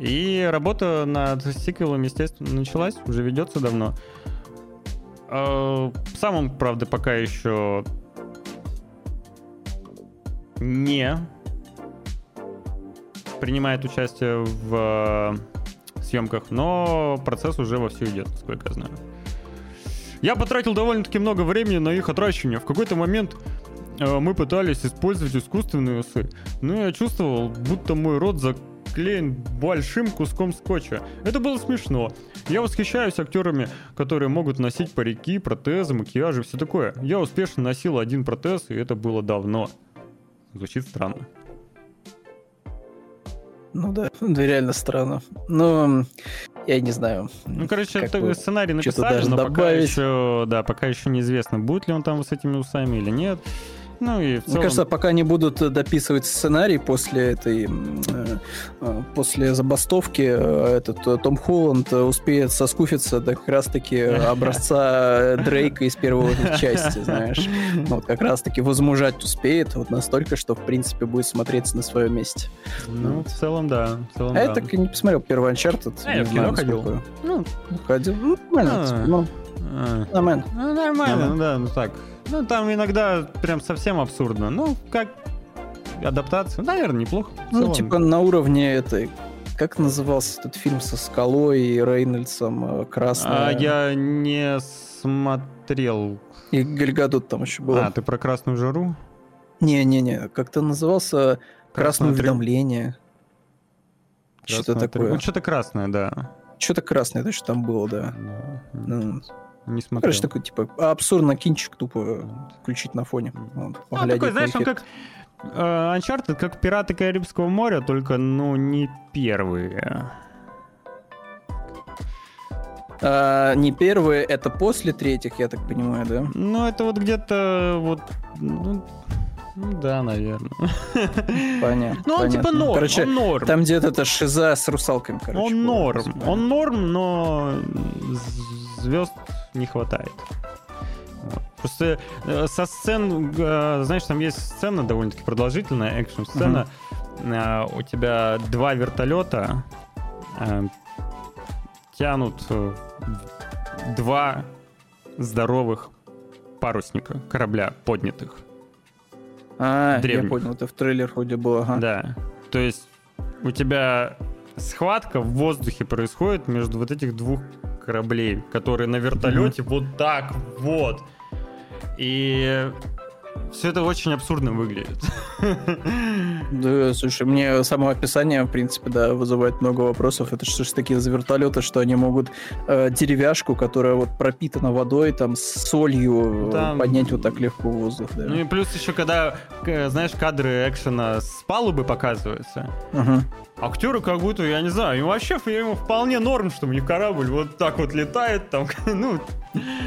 И работа над сиквелом, естественно, началась, уже ведется давно. Э, Сам он, правда, пока еще не принимает участие в э, съемках, но процесс уже вовсю идет, насколько я знаю. Я потратил довольно-таки много времени на их отращивание. В какой-то момент э, мы пытались использовать искусственные усы, но я чувствовал, будто мой рот заклеен большим куском скотча. Это было смешно. Я восхищаюсь актерами, которые могут носить парики, протезы, макияжи, все такое. Я успешно носил один протез, и это было давно. Звучит странно. Ну да, да, реально странно. Ну, я не знаю. Ну, короче, это бы сценарий написали, даже но пока добавить. еще, да, пока еще неизвестно, будет ли он там с этими усами или нет. Ну и в Мне целом... кажется, пока не будут э, дописывать сценарий после этой, э, э, после забастовки, этот Том Холланд успеет соскуфиться до как раз-таки образца Дрейка из первой части, знаешь. Ну, Вот как раз-таки возмужать успеет, вот настолько, что, в принципе, будет смотреться на своем месте. Ну, в целом, да. В целом, А я так и не посмотрел первый Uncharted. А, я в кино ходил. Ну, Ходил. Ну, нормально. А. ну, а, нормально. ну, нормально, Нормально. ну да, ну так. Ну, там иногда прям совсем абсурдно. Ну, как адаптация, наверное, неплохо. Ну, типа на уровне этой... Как назывался этот фильм со Скалой и Рейнольдсом э, «Красная»? А я не смотрел. И Гальгадот там еще было. А, ты про красную жару? Не-не-не, как-то назывался «Красное Красная трё- уведомление». Что-то такое. Ну, что-то красное, да. Что-то красное точно там было, да. Да. Ну, Не смотрел. короче, такой, типа, абсурдно кинчик тупо включить на фоне. Вот, Ну, такой, на знаешь, он как э, Uncharted, как пираты Карибского моря, только, ну, не первые. А, не первые, это после третьих, я так понимаю, да? Ну, это вот где-то вот... Ну, ну да, наверное. Понятно. Ну, он типа понятно. норм, Короче, он норм. там где-то это шиза с русалками, короче. он норм. Он норм, но звезд не хватает. Просто э, со сцен, э, знаешь, там есть сцена довольно-таки продолжительная, экшн-сцена. Э, у тебя два вертолета тянут два здоровых парусника корабля поднятых. А, я понял, это в трейлер вроде было. ага. Да. То есть у тебя схватка в воздухе происходит между вот этих двух кораблей, которые на вертолете вот так вот. И все это очень абсурдно выглядит. Да, слушай, мне само описание, в принципе, да, вызывает много вопросов. Это что ж такие за вертолеты, что они могут э, деревяшку, которая вот пропитана водой, там, с солью, э, Там- поднять вот так легко в воздух, да. Ну и плюс еще, когда, к- знаешь, кадры экшена с палубы показываются, Ага. Актеры как будто, я не знаю, им вообще ему вполне норм, что у них корабль вот так вот летает, там, ну,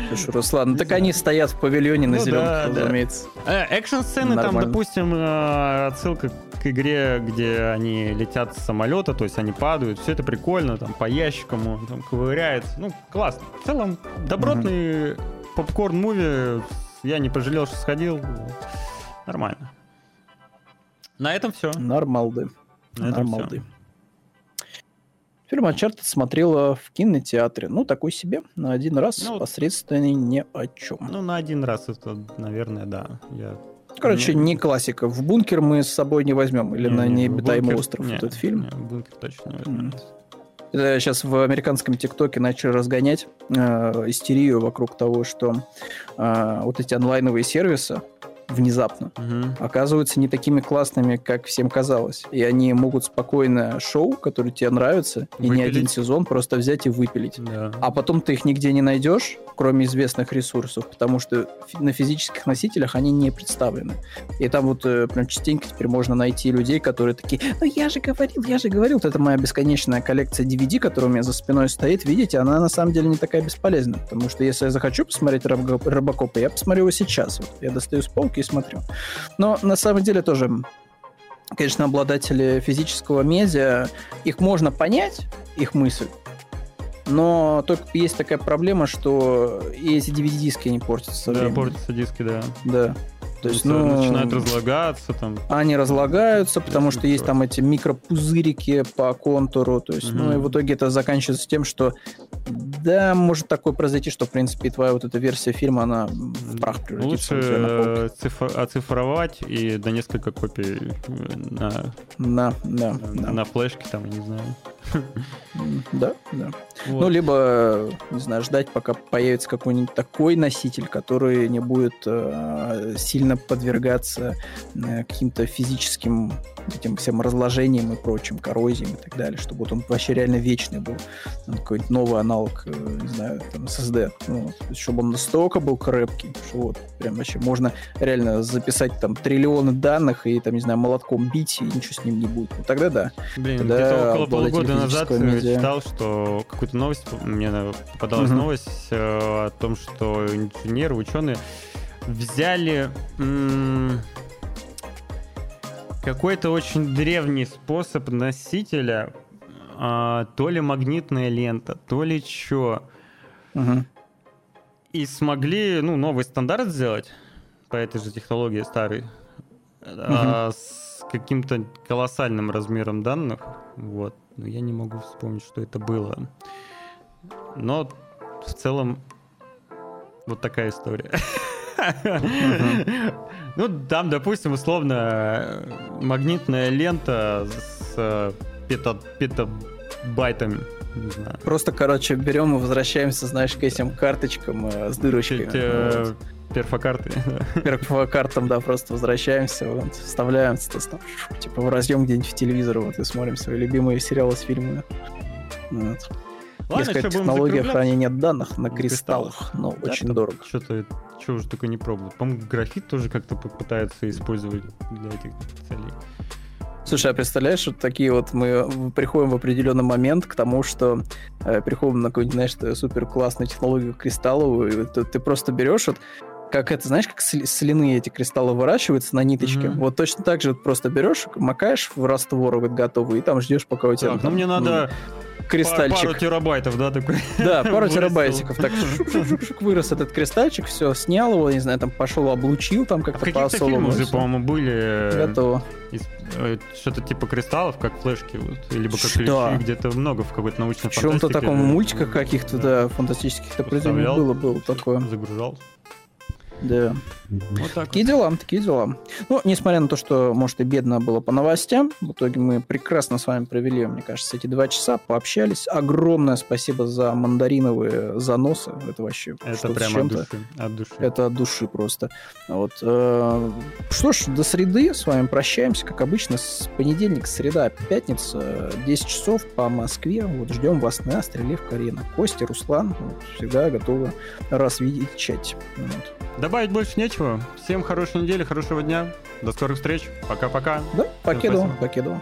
Слушай, Руслан, ну так они стоят в павильоне на Ну зеленых, да, да. разумеется. Э, Экшн-сцены там, допустим, э, отсылка к игре, где они летят с самолета, то есть они падают, все это прикольно, там по ящикам он там ковыряется, ну классно. В целом добротный попкорн-муви, я не пожалел, что сходил, нормально. На этом все. Нормалды. На этом Нормалды. Фильм Uncharted смотрела в кинотеатре. Ну, такой себе. На один раз. Ну, посредственный ни о чем. Ну, на один раз это, наверное, да. Я короче, Ну. не классика. В бункер мы с собой не возьмем. Или на Не-не, необитаемый «Бункер» остров не, этот фильм. не, «Бункер» точно не М. возьмет. Сейчас в американском ТикТоке начали разгонять э, истерию вокруг того, что э, вот эти онлайновые сервисы внезапно Мгм. оказываются не такими классными, как всем казалось. И они могут спокойно шоу, которое тебе нравится, и не Выпилить. один сезон просто взять и выпилить. Да. А потом ты их нигде не найдешь, кроме известных ресурсов, потому что на физических носителях они не представлены. И там вот э, прям частенько теперь можно найти людей, которые такие, ну я же говорил, я же говорил. Вот это моя бесконечная коллекция DVD, которая у меня за спиной стоит. Видите, она на самом деле не такая бесполезна, потому что если я захочу посмотреть Робо- Робокопа, я посмотрю его сейчас. Вот я достаю с полки смотрю. Но на самом деле тоже конечно, обладатели физического медиа, их можно понять, их мысль, но только есть такая проблема, что и эти DVD-диски не портятся Да, временем. портятся диски, да. Да. То есть, ну, начинают разлагаться там. они разлагаются, потому что есть там эти микропузырики по контуру. То есть, ну и в итоге это заканчивается тем, что да, может такое произойти, что, в принципе, твоя вот эта версия фильма, она в прах превратится. Лучше на э, циф- оцифровать и до несколько копий э, на, Да, да, да. на флешке, там, я не знаю. Да, да. Вот. Ну, либо, не знаю, ждать, пока появится какой-нибудь такой носитель, который не будет э, сильно подвергаться э, каким-то физическим этим всем разложениям и прочим, коррозиям и так далее, чтобы вот он вообще реально вечный был. Ну, Какой-нибудь новый аналог, э, не знаю, там, SSD. Ну, вот. Чтобы он настолько был крепкий, что вот прям вообще можно реально записать там триллионы данных и там, не знаю, молотком бить, и ничего с ним не будет. Вот тогда да. Блин, Тогда где-то около обладатель полугода назад физического э, медиа. читал, что какую-то новость, мне попадалась Мгм. новость э, о том, что инженеры, ученые взяли м, какой-то очень древний способ носителя, а, то ли магнитная лента, то ли что, Мгм. и смогли, ну, новый стандарт сделать по этой же технологии старой, а, с каким-то колоссальным размером данных. Вот. Но я не могу вспомнить, что это было. Но в целом вот такая история. Ну, там, допустим, условно, магнитная лента с э, пета- петабайтами. Не знаю. Просто, короче, берем и возвращаемся, знаешь, к этим карточкам э, с дырочками. Чуть, э, перфокарты. Вверх по картам, да, просто возвращаемся, вот, вставляем, типа в разъем где-нибудь в телевизор, вот, и смотрим свои любимые сериалы с фильмами. Вот. Ладно, Есть технология хранения данных на кристаллах, но Да, очень там дорого. Что-то, что уже только не пробовал. По-моему, графит тоже как-то попытаются использовать для этих целей. Слушай, а представляешь, вот такие вот мы приходим в определенный момент к тому, что э, приходим на какую-нибудь, знаешь, супер классную технологию кристалловую, и ты, ты просто берешь вот как это, знаешь, как сли- соляные эти кристаллы выращиваются на ниточке. Мгм. Вот точно так же просто берешь, макаешь в раствор вот готовый, и там ждешь, пока у тебя Так, ну там, мне надо ну, кристальчик. пару терабайтов, да, такой. Да, пару терабайтиков. Так вырос этот кристальчик, все, снял его, не знаю, там пошел, облучил там как-то каких-то по-особому. фильмах же, всё. по-моему, были э, Готово. э, что-то типа кристаллов, как флешки, вот, либо как ключи, где-то много в какой-то научной В чем-то фантастике, таком мультиках каких-то, да, фантастических Вставлял. было, было такое. Загружал. Да. Вот так. Такие дела, такие дела. Ну, несмотря на то, что, может, и бедно было по новостям, в итоге мы прекрасно с вами провели, мне кажется, эти два часа, пообщались. Огромное спасибо за мандариновые заносы. Это вообще Это прямо от души. От души. Это от души просто. Вот. э, Что ж, до среды с вами прощаемся, как обычно, с понедельник, среда, пятница, 10 часов по Москве. Вот ждем вас на Стреле в Карина. Костя, Руслан вот, всегда готовы раз видеть в чате. Вот. Добавить больше нечего. Всем хорошей недели, хорошего дня. До скорых встреч. Пока-пока. Да, спасибо. покедово.